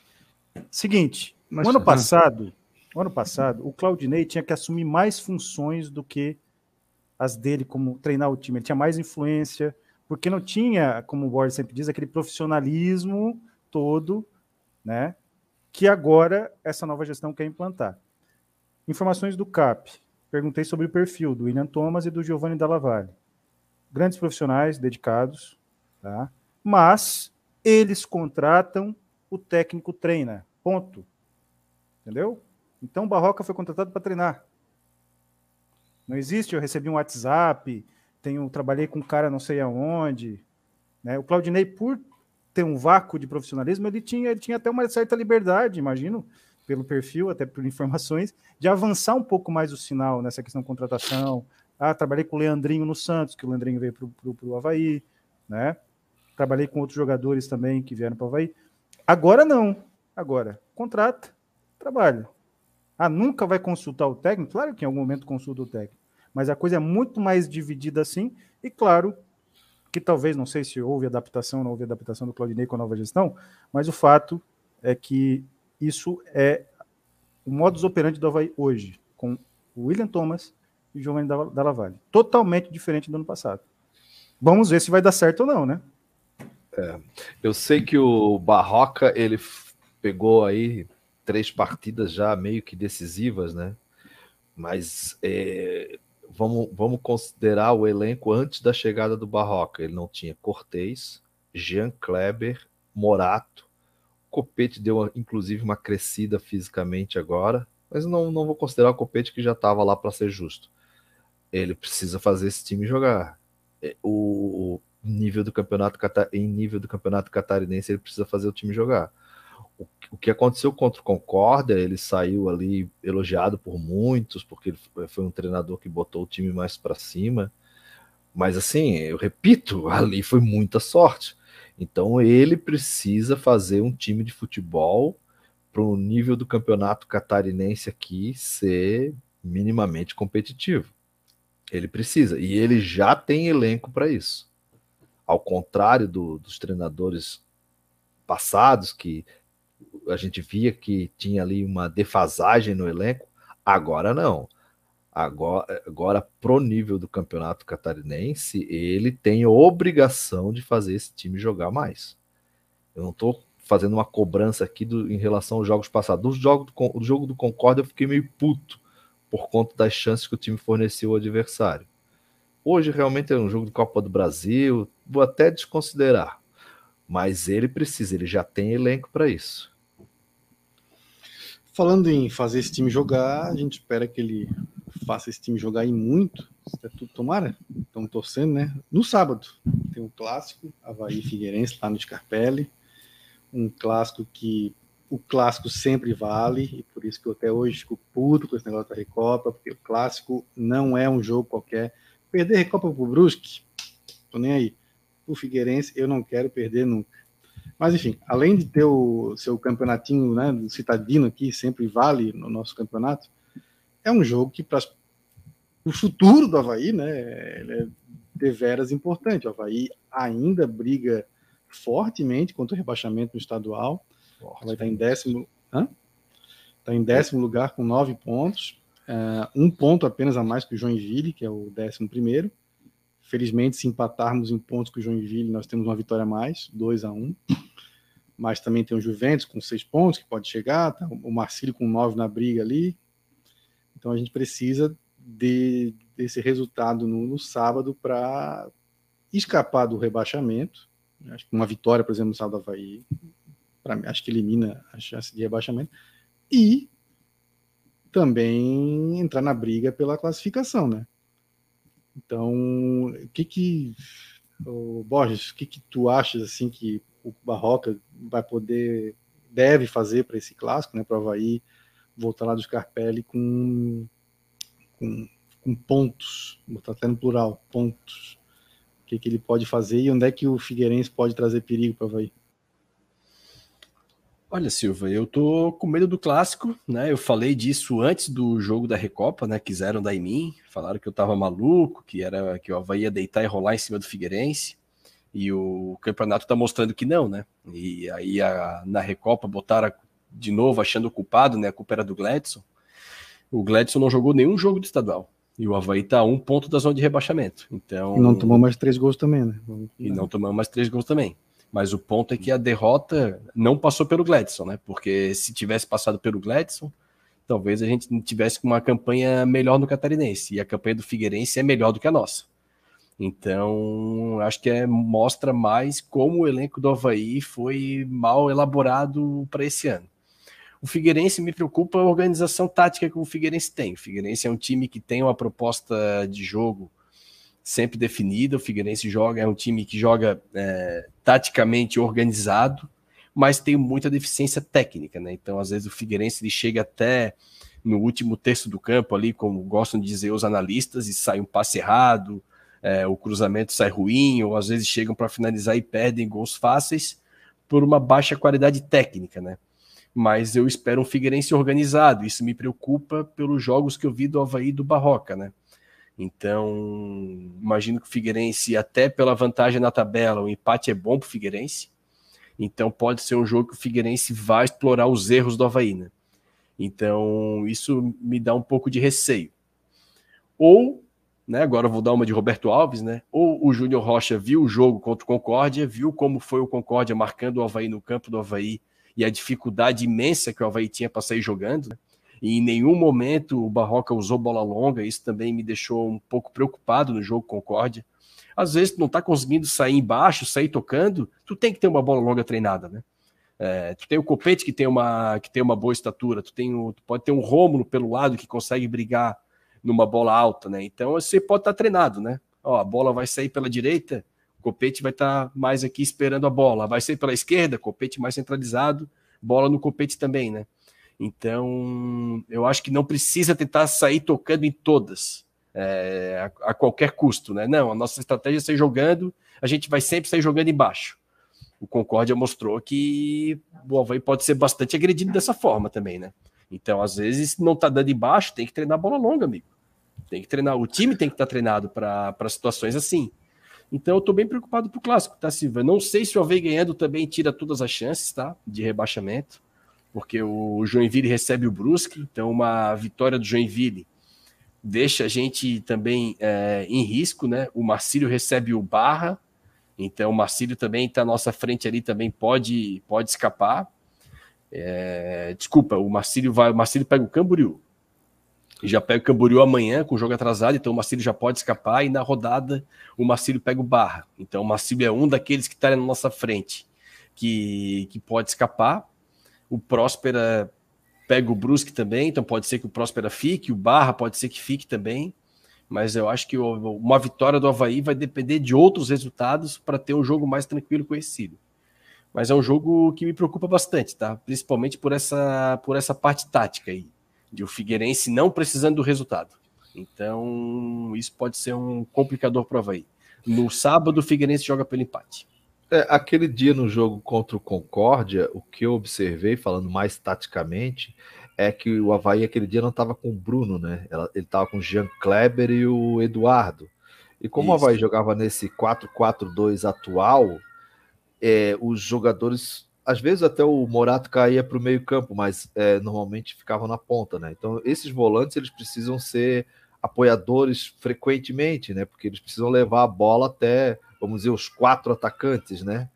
Speaker 4: Seguinte, mas, ano passado, ano passado, o Claudinei tinha que assumir mais funções do que as dele, como treinar o time. Ele tinha mais influência, porque não tinha, como o Borges sempre diz, aquele profissionalismo todo, né? Que agora essa nova gestão quer implantar. Informações do CAP perguntei sobre o perfil do William Thomas e do Giovanni Dalla Valle. Grandes profissionais, dedicados, tá? mas eles contratam, o técnico treina. Ponto. Entendeu? Então o Barroca foi contratado para treinar. Não existe, eu recebi um WhatsApp, tenho, trabalhei com um cara não sei aonde. Né? O Claudinei, por ter um vácuo de profissionalismo, ele tinha, ele tinha até uma certa liberdade, imagino, pelo perfil, até por informações, de avançar um pouco mais o sinal nessa questão de contratação. Ah, trabalhei com o Leandrinho no Santos, que o Leandrinho veio para o Havaí, né? Trabalhei com outros jogadores também que vieram para o Havaí. Agora não. Agora, contrata, trabalha. Ah, nunca vai consultar o técnico? Claro que em algum momento consulta o técnico. Mas a coisa é muito mais dividida assim. E claro que talvez, não sei se houve adaptação, não houve adaptação do Claudinei com a nova gestão, mas o fato é que isso é o modus operandi do Havaí hoje, com o William Thomas e o Giovanni da Lavalle. Totalmente diferente do ano passado. Vamos ver se vai dar certo ou não, né?
Speaker 2: É, eu sei que o Barroca, ele pegou aí três partidas já meio que decisivas, né? Mas é, vamos, vamos considerar o elenco antes da chegada do Barroca. Ele não tinha Cortez, Jean Kleber, Morato, Copete deu, inclusive, uma crescida fisicamente agora, mas não, não vou considerar o Copete que já estava lá para ser justo. Ele precisa fazer esse time jogar. É, o nível do campeonato em nível do campeonato catarinense ele precisa fazer o time jogar. O, o que aconteceu contra o Concórdia, ele saiu ali elogiado por muitos, porque ele foi um treinador que botou o time mais para cima. Mas assim, eu repito, ali foi muita sorte. Então ele precisa fazer um time de futebol para o nível do campeonato catarinense aqui ser minimamente competitivo. Ele precisa, e ele já tem elenco para isso. Ao contrário do, dos treinadores passados, que a gente via que tinha ali uma defasagem no elenco, agora não. Agora, agora pro nível do campeonato catarinense, ele tem obrigação de fazer esse time jogar mais. Eu não estou fazendo uma cobrança aqui do, em relação aos jogos passados. Do jogo do, do jogo do Concórdia eu fiquei meio puto por conta das chances que o time forneceu ao adversário. Hoje realmente é um jogo de Copa do Brasil, vou até desconsiderar. Mas ele precisa, ele já tem elenco para isso.
Speaker 1: Falando em fazer esse time jogar, a gente espera que ele faça esse time jogar aí muito. É tudo, tomara, estamos torcendo, né? No sábado tem um clássico, Havaí Figueirense, lá no Scarpelli. Um clássico que o clássico sempre vale, e por isso que eu até hoje fico puto com esse negócio da Recopa, porque o clássico não é um jogo qualquer. Perder Recopa pro Brusque, tô nem aí. O Figueirense eu não quero perder nunca. Mas, enfim, além de ter o seu campeonatinho né, do Citadino aqui, sempre vale no nosso campeonato, é um jogo que, para o futuro do Havaí, né, ele é deveras importante. O Havaí ainda briga fortemente contra o rebaixamento no estadual. Forte. Vai estar em décimo. Está em décimo lugar com nove pontos. Uh, um ponto apenas a mais que o Joinville, que é o décimo primeiro. Felizmente, se empatarmos em pontos com o Joinville, nós temos uma vitória a mais, 2 a 1 um. Mas também tem o Juventus com seis pontos, que pode chegar, tá? o Marcílio com nove na briga ali. Então a gente precisa de, desse resultado no, no sábado para escapar do rebaixamento. Acho que uma vitória, por exemplo, no sábado do acho que elimina a chance de rebaixamento. E também entrar na briga pela classificação, né? Então, o que que Borges, o que que tu achas assim que o Barroca vai poder deve fazer para esse clássico, né, para o Havaí voltar lá do Scarpelli com, com, com pontos, botar até no plural, pontos. O que, que ele pode fazer e onde é que o Figueirense pode trazer perigo para o Havaí?
Speaker 3: Olha, Silva, eu tô com medo do clássico, né? Eu falei disso antes do jogo da Recopa, né? Quiseram dar em mim, falaram que eu tava maluco, que era que o Havaí ia deitar e rolar em cima do Figueirense. E o campeonato tá mostrando que não, né? E aí a, na Recopa botaram de novo achando o culpado, né? A culpa era do Gladson. O Gladson não jogou nenhum jogo do estadual. E o Havaí tá a um ponto da zona de rebaixamento. Então.
Speaker 1: E não tomou mais três gols também, né?
Speaker 3: E não tomou mais três gols também. Mas o ponto é que a derrota não passou pelo Gladson, né? Porque se tivesse passado pelo Gladson, talvez a gente tivesse uma campanha melhor no Catarinense. E a campanha do Figueirense é melhor do que a nossa. Então, acho que é, mostra mais como o elenco do Havaí foi mal elaborado para esse ano. O Figueirense me preocupa a organização tática que o Figueirense tem. O Figueirense é um time que tem uma proposta de jogo sempre definida. O Figueirense joga, é um time que joga é, taticamente organizado, mas tem muita deficiência técnica, né? Então, às vezes, o Figueirense ele chega até no último terço do campo ali, como gostam de dizer os analistas, e sai um passe errado, é, o cruzamento sai ruim, ou às vezes chegam para finalizar e perdem gols fáceis por uma baixa qualidade técnica, né? Mas eu espero um Figueirense organizado, isso me preocupa pelos jogos que eu vi do Havaí e do Barroca, né? Então, imagino que o Figueirense, até pela vantagem na tabela, o empate é bom para o Figueirense. Então, pode ser um jogo que o Figueirense vai explorar os erros do Havaí. Né? Então, isso me dá um pouco de receio. Ou, né, agora eu vou dar uma de Roberto Alves, né? Ou o Júnior Rocha viu o jogo contra o Concórdia, viu como foi o Concórdia marcando o Havaí no campo do Havaí e a dificuldade imensa que o Havaí tinha para sair jogando. Né? E em nenhum momento o Barroca usou bola longa, isso também me deixou um pouco preocupado no jogo Concórdia. Às vezes tu não tá conseguindo sair embaixo, sair tocando, tu tem que ter uma bola longa treinada, né? É, tu tem o Copete que tem uma que tem uma boa estatura, tu tem o, tu pode ter um Rômulo pelo lado que consegue brigar numa bola alta, né? Então você pode estar tá treinado, né? Ó, a bola vai sair pela direita, o Copete vai estar tá mais aqui esperando a bola, vai sair pela esquerda, Copete mais centralizado, bola no Copete também, né? Então, eu acho que não precisa tentar sair tocando em todas, é, a, a, qualquer custo, né? Não, a nossa estratégia é sair jogando, a gente vai sempre sair jogando embaixo. O Concórdia mostrou que o Havaí pode ser bastante agredido dessa forma também, né? Então, às vezes, não tá dando embaixo, tem que treinar bola longa, amigo. Tem que treinar, o time tem que estar tá treinado para situações assim. Então, eu estou bem preocupado pro clássico, tá, Silva? Não sei se o Havaí ganhando também tira todas as chances, tá? De rebaixamento porque o Joinville recebe o Brusque, então uma vitória do Joinville deixa a gente também é, em risco, né? O Marcílio recebe o Barra, então o Marcílio também está à nossa frente ali, também pode, pode escapar. É, desculpa, o Marcílio vai, o Marcílio pega o Camboriú. Já pega o Camboriú amanhã com o jogo atrasado, então o Marcílio já pode escapar e na rodada o Marcílio pega o Barra. Então o Marcílio é um daqueles que está na nossa frente que, que pode escapar. O Próspera pega o Brusque também, então pode ser que o Próspera fique, o Barra pode ser que fique também. Mas eu acho que uma vitória do Havaí vai depender de outros resultados para ter um jogo mais tranquilo conhecido. Mas é um jogo que me preocupa bastante, tá? Principalmente por essa, por essa parte tática aí, de o Figueirense não precisando do resultado. Então, isso pode ser um complicador para o Havaí. No sábado, o Figueirense joga pelo empate.
Speaker 2: É, aquele dia no jogo contra o Concórdia, o que eu observei, falando mais taticamente, é que o Havaí aquele dia não estava com o Bruno, né? Ele estava com o Jean Kleber e o Eduardo. E como Isso. o Havaí jogava nesse 4-4-2 atual, é, os jogadores, às vezes até o Morato caía para o meio campo, mas é, normalmente ficavam na ponta, né? Então esses volantes eles precisam ser apoiadores frequentemente, né? Porque eles precisam levar a bola até vamos dizer, os quatro atacantes, né?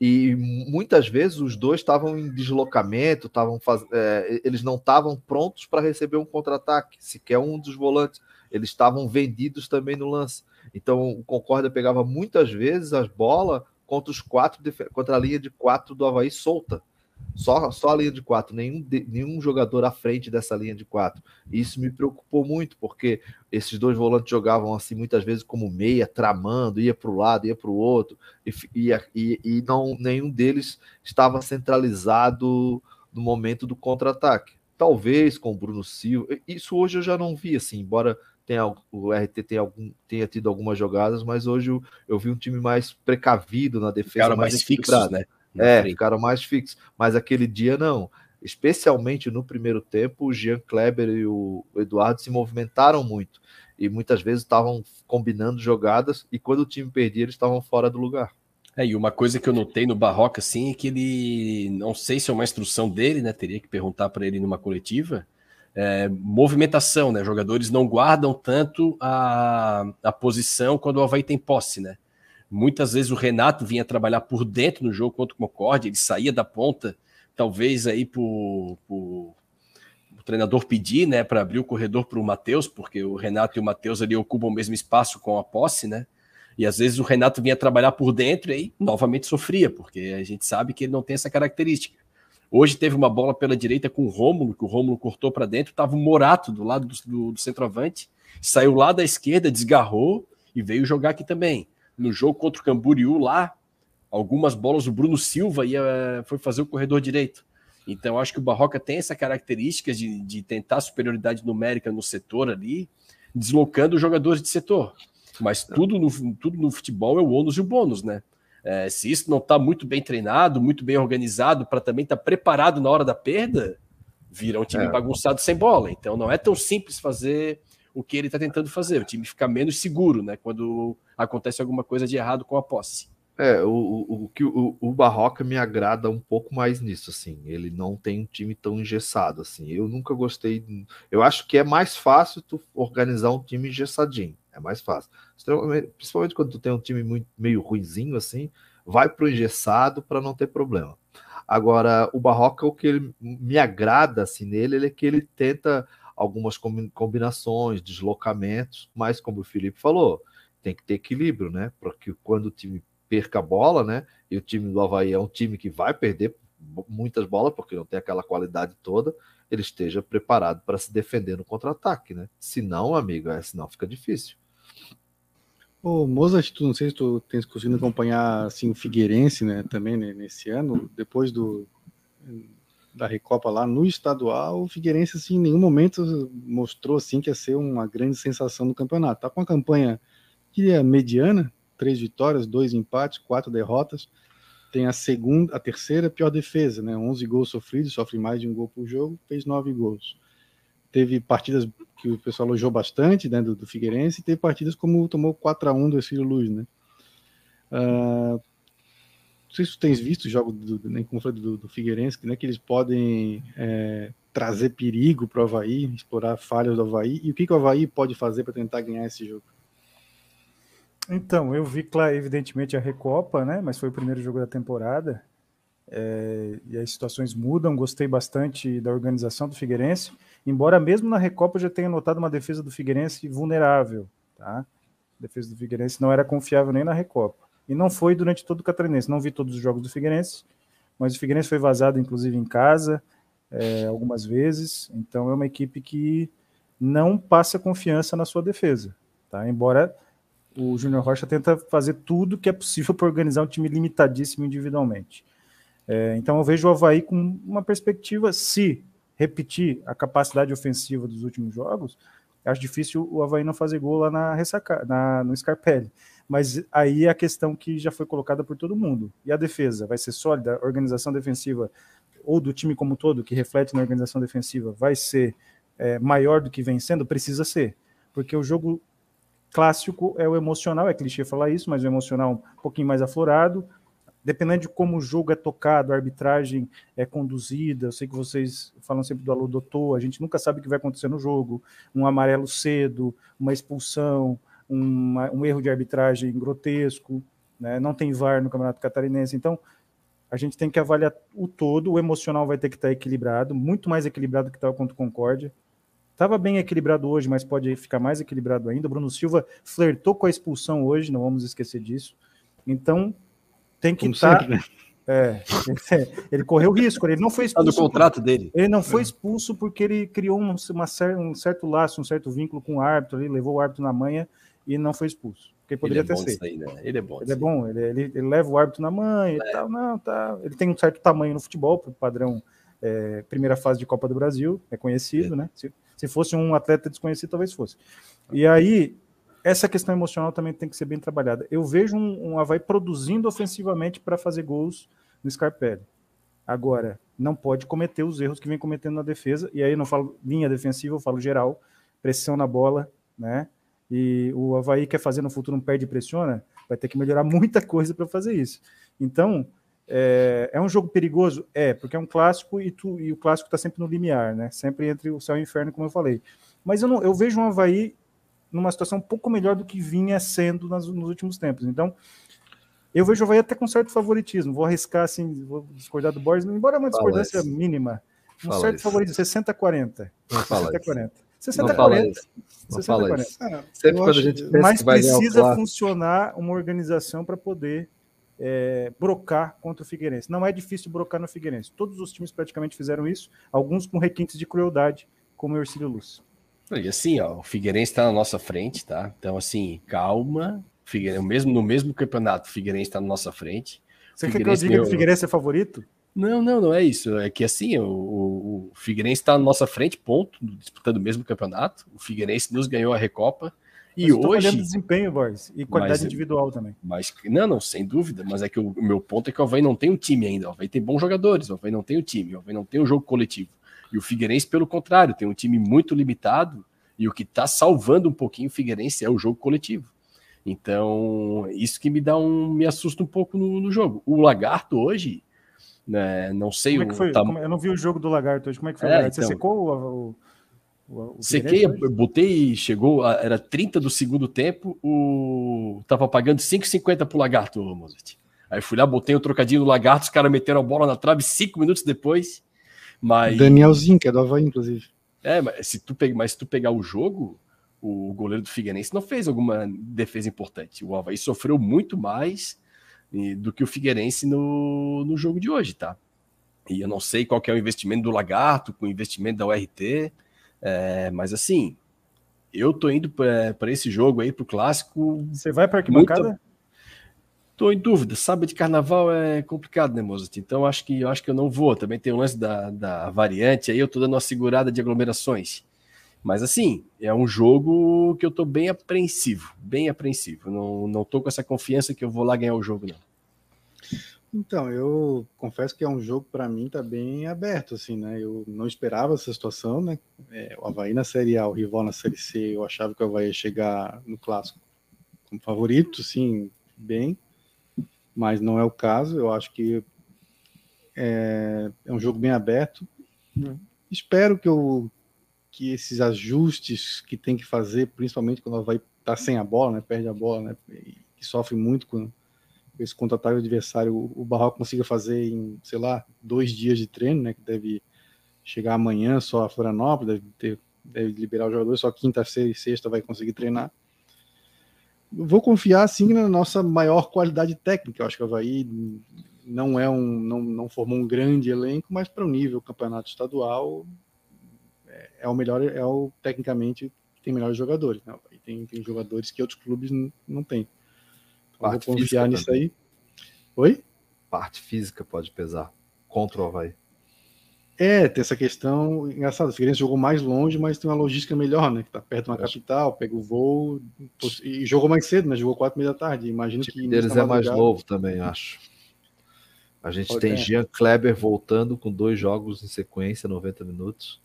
Speaker 2: E muitas vezes os dois estavam em deslocamento, estavam faz... É, eles não estavam prontos para receber um contra-ataque, sequer um dos volantes. eles estavam vendidos também no lance. Então o Concórdia pegava muitas vezes as bolas contra os quatro, contra a linha de quatro do Havaí solta. Só, só a linha de quatro, nenhum, nenhum jogador à frente dessa linha de quatro. Isso me preocupou muito, porque esses dois volantes jogavam assim muitas vezes como meia, tramando, ia para o lado, ia para o outro, e, e, e não, nenhum deles estava centralizado no momento do contra-ataque. Talvez com o Bruno Silva. Isso hoje eu já não vi, assim, embora tenha, o RT tenha, algum, tenha tido algumas jogadas, mas hoje eu, eu vi um time mais precavido na defesa.
Speaker 3: Ficaram mais, mais né?
Speaker 2: É, frente. ficaram mais fixos. Mas aquele dia não. Especialmente no primeiro tempo, o Jean Kleber e o Eduardo se movimentaram muito. E muitas vezes estavam combinando jogadas, e quando o time perdia, eles estavam fora do lugar.
Speaker 3: É, e uma coisa que eu notei no Barroca, assim, é que ele, não sei se é uma instrução dele, né? Teria que perguntar para ele numa coletiva. É, movimentação, né? Jogadores não guardam tanto a, a posição quando o Havaí tem posse, né? Muitas vezes o Renato vinha trabalhar por dentro no jogo contra o Concorde, ele saía da ponta, talvez aí por, o treinador pedir, né, para abrir o corredor para o Matheus, porque o Renato e o Matheus ali ocupam o mesmo espaço com a posse, né? E às vezes o Renato vinha trabalhar por dentro e aí novamente sofria, porque a gente sabe que ele não tem essa característica. Hoje teve uma bola pela direita com o Rômulo, que o Rômulo cortou para dentro, estava o Morato do lado do, do, do centroavante, saiu lá da esquerda, desgarrou e veio jogar aqui também no jogo contra o Camboriú lá, algumas bolas o Bruno Silva ia, foi fazer o corredor direito. Então, acho que o Barroca tem essa característica de, de tentar superioridade numérica no setor ali, deslocando os jogadores de setor. Mas tudo no, tudo no futebol é o ônus e o bônus, né? É, se isso não está muito bem treinado, muito bem organizado, para também estar tá preparado na hora da perda, vira um time é. bagunçado sem bola. Então não é tão simples fazer o que ele está tentando fazer. O time fica menos seguro, né? Quando acontece alguma coisa de errado com a posse.
Speaker 2: É, o, o, o, o, Barroca me agrada um pouco mais nisso, assim. Ele não tem um time tão engessado, assim. Eu nunca gostei. Eu acho que é mais fácil tu organizar um time engessadinho. É mais fácil. Principalmente quando tu tem um time muito, meio ruizinho, assim, vai pro engessado para não ter problema. Agora, o Barroca, o que ele me agrada assim nele, ele é que ele tenta algumas combinações, deslocamentos, mas como o Felipe falou, tem que ter equilíbrio, né? Porque quando o time perca a bola, né? E o time do Havaí é um time que vai perder muitas bolas, porque não tem aquela qualidade toda, ele esteja preparado para se defender no contra-ataque, né? Se não, amigo, é, senão fica difícil.
Speaker 1: Ô, Mozart, tu não sei se tu tens conseguido acompanhar assim, o Figueirense, né, também né, nesse ano, depois do da Recopa lá no estadual, o Figueirense assim, em nenhum momento mostrou assim que ia ser uma grande sensação do campeonato. Tá com uma campanha que é mediana, três vitórias, dois empates, quatro derrotas. Tem a segunda, a terceira pior defesa, né? 11 gols sofridos, sofre mais de um gol por jogo, fez nove gols. Teve partidas que o pessoal elogiou bastante, né, do, do Figueirense, e teve partidas como tomou 4 a 1 do Estilo Luz, né? Uh, não sei se tu tens visto o jogo do, como foi do, do Figueirense, né, que eles podem é, trazer perigo para o Havaí, explorar falhas do Havaí, e o que, que o Havaí pode fazer para tentar ganhar esse jogo?
Speaker 4: Então, eu vi, claro, evidentemente, a Recopa, né? Mas foi o primeiro jogo da temporada. É, e as situações mudam. Gostei bastante da organização do Figueirense. Embora mesmo na Recopa eu já tenha notado uma defesa do Figueirense vulnerável. Tá? A defesa do Figueirense não era confiável nem na Recopa. E não foi durante todo o Catarinense. Não vi todos os jogos do Figueirense, mas o Figueirense foi vazado, inclusive, em casa, é, algumas vezes. Então é uma equipe que não passa confiança na sua defesa. Tá? Embora o Júnior Rocha tenta fazer tudo que é possível para organizar um time limitadíssimo individualmente. É, então eu vejo o Havaí com uma perspectiva, se repetir a capacidade ofensiva dos últimos jogos, acho difícil o Havaí não fazer gol lá na ressaca, na, no Scarpelli. Mas aí é a questão que já foi colocada por todo mundo. E a defesa vai ser sólida? A organização defensiva ou do time como todo, que reflete na organização defensiva, vai ser é, maior do que vem sendo? Precisa ser. Porque o jogo clássico é o emocional, é clichê falar isso, mas o emocional um pouquinho mais aflorado. Dependendo de como o jogo é tocado, a arbitragem é conduzida, eu sei que vocês falam sempre do alô doutor, a gente nunca sabe o que vai acontecer no jogo, um amarelo cedo, uma expulsão, uma, um erro de arbitragem grotesco, né? não tem VAR no Campeonato Catarinense, então a gente tem que avaliar o todo, o emocional vai ter que estar equilibrado, muito mais equilibrado que estava contra o Concórdia, Estava bem equilibrado hoje, mas pode ficar mais equilibrado ainda. O Bruno Silva flertou com a expulsão hoje, não vamos esquecer disso. Então, tem que estar. Tá, né? é, ele correu risco, ele não foi expulso.
Speaker 3: Está no contrato dele.
Speaker 4: Ele não foi expulso porque ele criou um, uma, um certo laço, um certo vínculo com o árbitro, ele levou o árbitro na manha e não foi expulso. Porque poderia
Speaker 3: ele é
Speaker 4: ter sido.
Speaker 3: Aí, né? Ele é bom.
Speaker 4: Ele é bom, ele, ele, ele, leva o árbitro na manha é. e tal. Não, tá. Ele tem um certo tamanho no futebol, para o padrão é, primeira fase de Copa do Brasil, é conhecido, é. né? Se, se fosse um atleta desconhecido, talvez fosse. E aí, essa questão emocional também tem que ser bem trabalhada. Eu vejo um, um Havaí produzindo ofensivamente para fazer gols no Scarpelli. Agora, não pode cometer os erros que vem cometendo na defesa, e aí eu não falo linha defensiva, eu falo geral, pressão na bola, né? E o Havaí quer fazer no futuro um perde e pressiona, vai ter que melhorar muita coisa para fazer isso. Então, é, é, um jogo perigoso? É, porque é um clássico e, tu, e o clássico está sempre no limiar, né? Sempre entre o céu e o inferno, como eu falei. Mas eu, não, eu vejo um Havaí numa situação um pouco melhor do que vinha sendo nas, nos últimos tempos. Então, eu vejo o Havaí até com certo favoritismo. Vou arriscar, assim, vou discordar do Borges, embora é uma discordância mínima. Um fala certo isso. favoritismo, 60-40. 60-40. 60-40. 60-40. Sempre quando a gente pensa Mas precisa funcionar uma organização para poder é, brocar contra o Figueirense. Não é difícil brocar no Figueirense. Todos os times praticamente fizeram isso, alguns com requintes de crueldade, como o Ercílio Luz.
Speaker 3: E assim, ó, o Figueirense está na nossa frente, tá? Então, assim, calma, Figueirense, mesmo, no mesmo campeonato, o Figueirense está na nossa frente.
Speaker 4: Você quer que eu diga meu... que o Figueirense é favorito?
Speaker 3: Não, não, não é isso. É que assim, o, o Figueirense está na nossa frente, ponto, disputando o mesmo campeonato. O Figueirense nos ganhou a Recopa. E mas hoje.
Speaker 4: desempenho, Boris, e qualidade mas, individual também.
Speaker 3: Mas, não, não, sem dúvida. Mas é que o, o meu ponto é que o Havaí não tem um time ainda. O Havaí tem bons jogadores, o Havaí não tem o um time, o Havaí não tem um jogo coletivo. E o Figueirense, pelo contrário, tem um time muito limitado. E o que está salvando um pouquinho o Figueirense é o jogo coletivo. Então, isso que me dá um. me assusta um pouco no, no jogo. O Lagarto hoje, né, não sei
Speaker 4: Como é que foi? Tam... Eu não vi o jogo do Lagarto hoje. Como é que foi? É, Você então... secou o.
Speaker 3: o, o Sequei, eu botei, chegou, era 30 do segundo tempo, o tava pagando 5,50 pro Lagarto, Mozart. Aí fui lá, botei o um trocadinho no Lagarto, os caras meteram a bola na trave cinco minutos depois. Mas...
Speaker 1: Danielzinho, que é do Havaí, inclusive.
Speaker 3: É, mas se tu, pegar, mas se tu pegar o jogo, o goleiro do Figueirense não fez alguma defesa importante. O Havaí sofreu muito mais do que o Figueirense no, no jogo de hoje, tá? E eu não sei qual é o investimento do Lagarto com o investimento da URT, é, mas assim, eu tô indo para esse jogo aí, pro clássico.
Speaker 4: Você vai para que bancada?
Speaker 3: Tô em dúvida. Sábado de carnaval é complicado, né, Mozart? Então acho que acho que eu não vou. Também tem o lance da, da variante aí, eu tô dando uma segurada de aglomerações. Mas assim, é um jogo que eu tô bem apreensivo, bem apreensivo. Não, não tô com essa confiança que eu vou lá ganhar o jogo, não.
Speaker 1: Então, eu confesso que é um jogo para mim tá bem aberto, assim, né? Eu não esperava essa situação, né? É, o Havaí na Série A, o rival na Série C, eu achava que o Havaí ia chegar no clássico como favorito, sim, bem, mas não é o caso. Eu acho que é, é um jogo bem aberto. Espero que eu que esses ajustes que tem que fazer, principalmente quando vai estar tá sem a bola, né, perde a bola, né, que sofre muito com esse contra-ataque adversário, o, o Barroco consiga fazer em, sei lá, dois dias de treino, né, que deve chegar amanhã só a Florianópolis, deve, ter, deve liberar os jogadores, só quinta-feira e sexta vai conseguir treinar. Vou confiar, sim, na nossa maior qualidade técnica. Eu acho que o Havaí não é um, não, não formou um grande elenco, mas para o nível campeonato estadual é o melhor, é o tecnicamente tem melhores jogadores. Né? E tem, tem jogadores que outros clubes não, não têm. Então, vou confiar nisso também. aí. Oi?
Speaker 2: Parte física pode pesar contra o Havaí.
Speaker 1: É, tem essa questão engraçada. O Figueirense jogou mais longe, mas tem uma logística melhor, né? Que tá perto de uma capital, pega o voo e jogou mais cedo, né? Jogou quatro e meia da tarde. Imagino que.
Speaker 2: Deles é mais novo também, acho. A gente Pode tem é. Jean Kleber voltando com dois jogos em sequência, 90 minutos.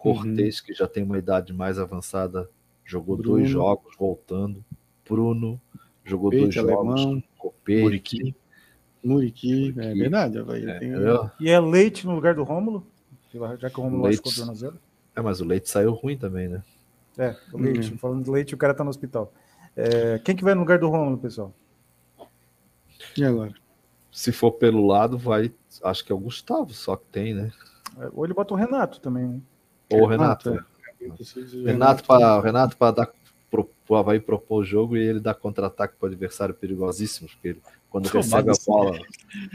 Speaker 2: Cortez, uhum. que já tem uma idade mais avançada, jogou Bruno. dois jogos voltando. Bruno jogou Peite, dois
Speaker 1: alemão,
Speaker 2: jogos. Copete.
Speaker 1: Muriqui. Muriqui, é verdade. É, tem...
Speaker 4: E é Leite no lugar do Rômulo? Já que o Rômulo Leite... machucou o tornozelo.
Speaker 2: É, mas o Leite saiu ruim também, né?
Speaker 4: É, o Leite. Uhum. Falando de Leite, o cara tá no hospital. É, quem que vai no lugar do Rômulo, pessoal?
Speaker 1: E agora?
Speaker 2: Se for pelo lado, vai. Acho que é o Gustavo, só que tem, né?
Speaker 4: Ou ele bota o Renato também, né?
Speaker 2: Ou Renato.
Speaker 1: Renato
Speaker 2: Renato para Renato para dar pro, o Havaí propor o jogo e ele dá contra-ataque para o adversário perigosíssimo, porque ele, quando recebe a bola,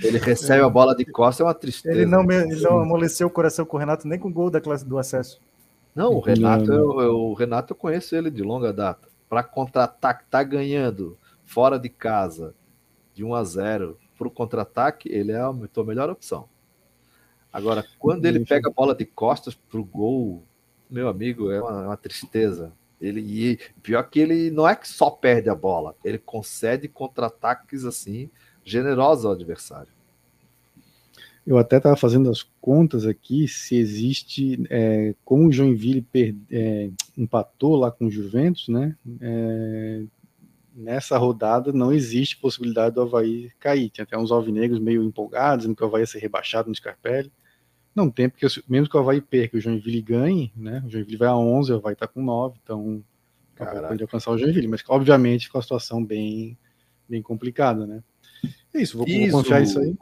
Speaker 2: ele recebe a bola de costa, é uma tristeza.
Speaker 4: Ele não, ele não amoleceu o coração com o Renato nem com o gol da classe do acesso.
Speaker 2: Não, o Renato, eu, eu, o Renato eu conheço ele de longa data. Para contra-ataque, tá ganhando fora de casa de 1 a 0 para o contra-ataque, ele é a tua melhor opção. Agora, quando ele pega a bola de costas para o gol, meu amigo, é uma, uma tristeza. Ele, e pior que ele não é que só perde a bola, ele concede contra-ataques assim generosos ao adversário.
Speaker 1: Eu até estava fazendo as contas aqui se existe, é, como o Joinville per, é, empatou lá com o Juventus, né? É, nessa rodada não existe possibilidade do Havaí cair. Tem até uns alvinegros meio empolgados, dizendo que o Havaí ia ser rebaixado no Scarpelli. Não tem, porque mesmo que o Havaí perca o Joinville ganhe, né? O Joinville vai a 11, o Havaí está com 9, então pode alcançar o Joinville, mas obviamente com a situação bem, bem complicada, né? É isso, vou, vou confiar isso aí.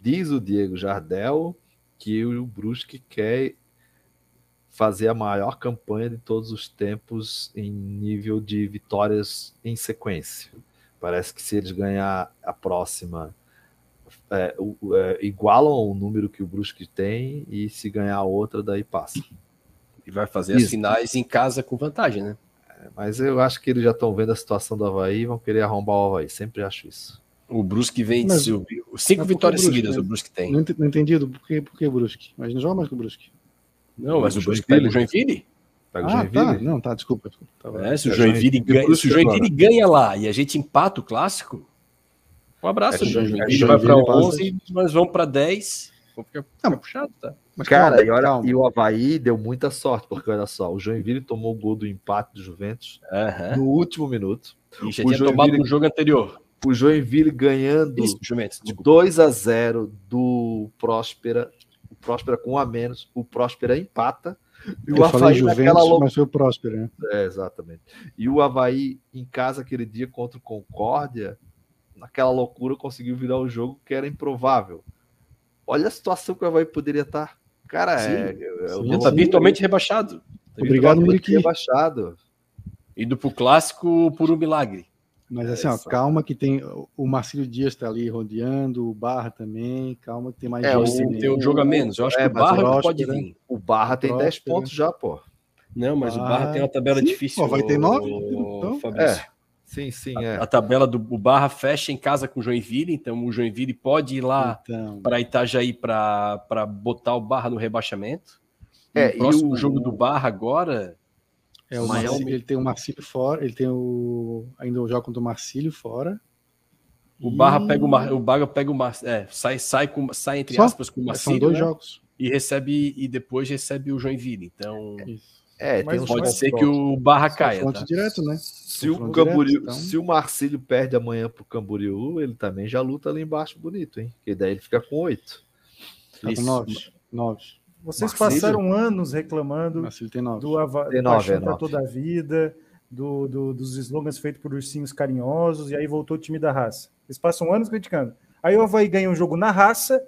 Speaker 2: Diz o Diego Jardel que o Brusque quer fazer a maior campanha de todos os tempos em nível de vitórias em sequência. Parece que se eles ganhar a próxima é, é, igualam o número que o Brusque tem e se ganhar outra, daí passa.
Speaker 3: E vai fazer Isso. as finais em casa com vantagem, né?
Speaker 2: É, mas eu acho que eles já estão vendo a situação do Havaí e vão querer arrombar o Havaí. Sempre acho isso.
Speaker 3: O Brusque vem mas, cinco vitórias Brusque, seguidas, né? o Brusque tem.
Speaker 1: Não entendi por que, por que Brusque, mas não joga mais com o Brusque.
Speaker 3: Não, mas o, o Brusque pega o Joinville?
Speaker 1: Pega ah, o Joinville? Tá. Não, tá, desculpa.
Speaker 3: desculpa. É, se o Joinville, ganha, se o Joinville ganha lá e a gente empata o clássico, um abraço, é, Joinville. A gente vai para 11 e nós vamos para 10. Fica,
Speaker 2: não, puxado, tá? Mas, cara, calma, e, olha, e o Havaí deu muita sorte, porque olha só, o Joinville tomou o gol do empate do Juventus
Speaker 3: uhum.
Speaker 2: no último minuto.
Speaker 3: E já o tinha Joinville, tomado no jogo anterior.
Speaker 2: O Joinville ganhando Isso, Juventus, 2 a 0 do Próspera, o Próspera com um a menos, o Próspera empata.
Speaker 1: E o Eu Havaí Juventus, louca... mas foi o Próspera, né?
Speaker 2: É, exatamente. E o Havaí em casa aquele dia contra o Concórdia, naquela loucura, conseguiu virar o jogo que era improvável. Olha a situação que o Havaí poderia estar. Cara, sim, é.
Speaker 3: sim, tá virtualmente rebaixado.
Speaker 1: Tá Obrigado, Muriqui.
Speaker 2: Rebaixado.
Speaker 3: Indo pro clássico por um milagre.
Speaker 1: Mas assim, é, ó, calma que tem o Marcílio Dias está ali rodeando, o Barra também, calma que tem mais
Speaker 3: é, gente. Tem um jogo a menos. Eu acho é, que o Barra pode vir.
Speaker 2: O Barra tem 10 pontos já, pô.
Speaker 3: Não, mas Barra... o Barra tem uma tabela sim, difícil.
Speaker 1: Pô, vai ter 9? Então,
Speaker 2: Fabrício. É. Sim, sim,
Speaker 3: é. A, tabela do Barra fecha em casa com o Joinville, então o Joinville pode ir lá então... para Itajaí para botar o Barra no rebaixo,amento É, o próximo o... jogo do Barra agora.
Speaker 1: É, o Marcílio, ele tem o Marcílio fora, ele tem o. Ainda o jogo contra o Marcílio fora.
Speaker 3: O e... Barra pega o, Mar... o Barra pega o Mar... é, sai, sai, com... sai entre Só? aspas com o Marcílio.
Speaker 1: São dois né? jogos.
Speaker 3: E recebe e depois recebe o Joinville. Então.
Speaker 2: Isso. É,
Speaker 3: Mas pode ser que o Barra caia.
Speaker 1: Tá? direto, né?
Speaker 2: Se o, Camboriú, direto, então... se o Marcílio perde amanhã pro Camboriú, ele também já luta ali embaixo bonito, hein? Porque daí ele fica com oito.
Speaker 1: Tá com nove. nove.
Speaker 4: Vocês Marcílio? passaram anos reclamando do Ava... tem nove, é para toda a vida, do, do, dos slogans feitos por ursinhos carinhosos, e aí voltou o time da raça. Eles passam anos criticando. Aí o Havaí ganha um jogo na raça,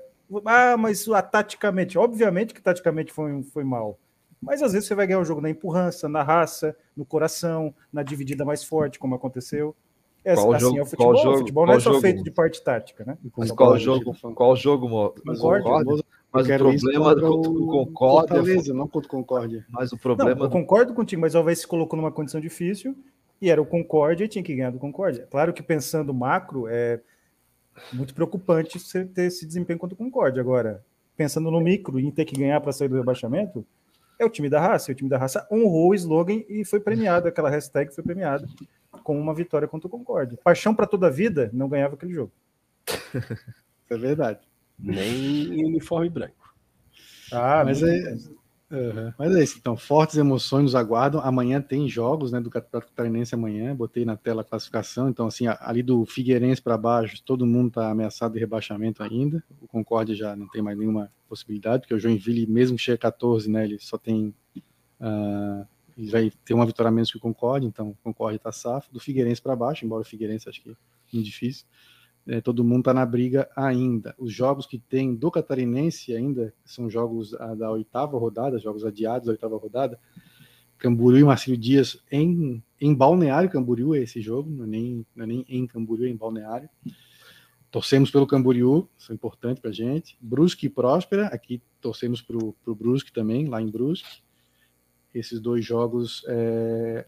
Speaker 4: ah, mas ah, taticamente, obviamente que taticamente foi, foi mal. Mas às vezes você vai ganhar o jogo na empurrança, na raça, no coração, na dividida mais forte, como aconteceu.
Speaker 2: É, qual assim jogo, é o futebol. Qual jogo,
Speaker 4: o futebol não é só jogo? feito de parte tática, né?
Speaker 2: Mas qual jogo? Qual jogo, Mas, Concórdia? Mas o problema do Concórdia.
Speaker 1: Fortaleza, não contra o Concórdia.
Speaker 2: Mas o problema. Não,
Speaker 4: eu concordo contigo, mas talvez se colocou numa condição difícil e era o Concórdia e tinha que ganhar do Concórdia. Claro que pensando macro, é muito preocupante você ter esse desempenho contra o Concórdia. Agora, pensando no micro e em ter que ganhar para sair do rebaixamento, é o time da raça. E o time da raça honrou o slogan e foi premiado, aquela hashtag foi premiada com uma vitória contra o Concorde. Paixão para toda a vida não ganhava aquele jogo.
Speaker 1: é verdade.
Speaker 3: Nem uniforme branco.
Speaker 1: Ah, mas é, Uhum. Mas é isso, então, fortes emoções nos aguardam. Amanhã tem jogos né, do Campeonato Catarinense amanhã, botei na tela a classificação. Então, assim, ali do Figueirense para baixo, todo mundo está ameaçado de rebaixamento ainda. O Concórdia já não tem mais nenhuma possibilidade, porque o Joinville, mesmo que chegue a 14, né, ele só tem. Uh, ele vai ter uma vitória menos que o Concórdia, então o Concórdia está safo. Do Figueirense para baixo, embora o Figueirense acho que é muito difícil é, todo mundo está na briga ainda. Os jogos que tem do Catarinense ainda são jogos a, da oitava rodada, jogos adiados da oitava rodada. Camboriú e Marcílio Dias em, em Balneário Camboriú, é esse jogo, não é, nem, não é nem em Camboriú, é em Balneário. Torcemos pelo Camboriú, isso é importante para gente. Brusque e Próspera, aqui torcemos para o Brusque também, lá em Brusque. Esses dois jogos, é,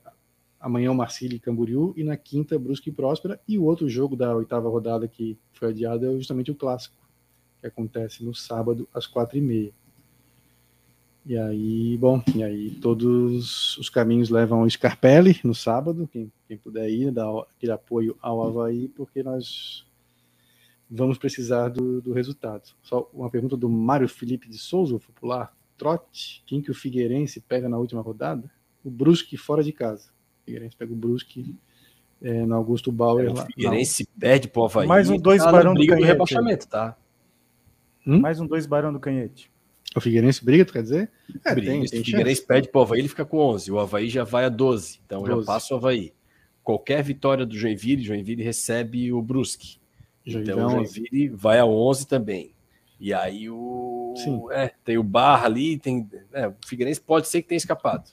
Speaker 1: amanhã o Marcílio e Camboriú, e na quinta Brusque e Próspera. E o outro jogo da oitava rodada que foi adiado é justamente o Clássico, que acontece no sábado às quatro e meia. E aí, bom, e aí todos os caminhos levam ao Scarpelli no sábado, quem, quem puder ir, dar aquele apoio ao Havaí, porque nós vamos precisar do, do resultado. Só uma pergunta do Mário Felipe de Souza, o popular. Trote, quem que o Figueirense pega na última rodada? O Brusque fora de casa. O Figueirense pega o Brusque é, no Augusto Bauer. É,
Speaker 3: o Figueirense não. perde pro Havaí.
Speaker 4: Mais um dois tá barão do canhete.
Speaker 3: rebaixamento, tá?
Speaker 4: Hum? Mais um dois barão do canhete.
Speaker 1: O Figueirense briga, tu quer dizer?
Speaker 3: É, briga. Tem, tem o Figueirense perde pro Havaí, ele fica com 11. O Havaí já vai a 12. Então 12. já passa o Havaí. Qualquer vitória do Joinville, Joinville recebe o Brusque. Joinville então o Joinville vai a 11 também. E aí o. Sim. É, tem o Barra ali, tem. É, o Figueirense pode ser que tenha escapado.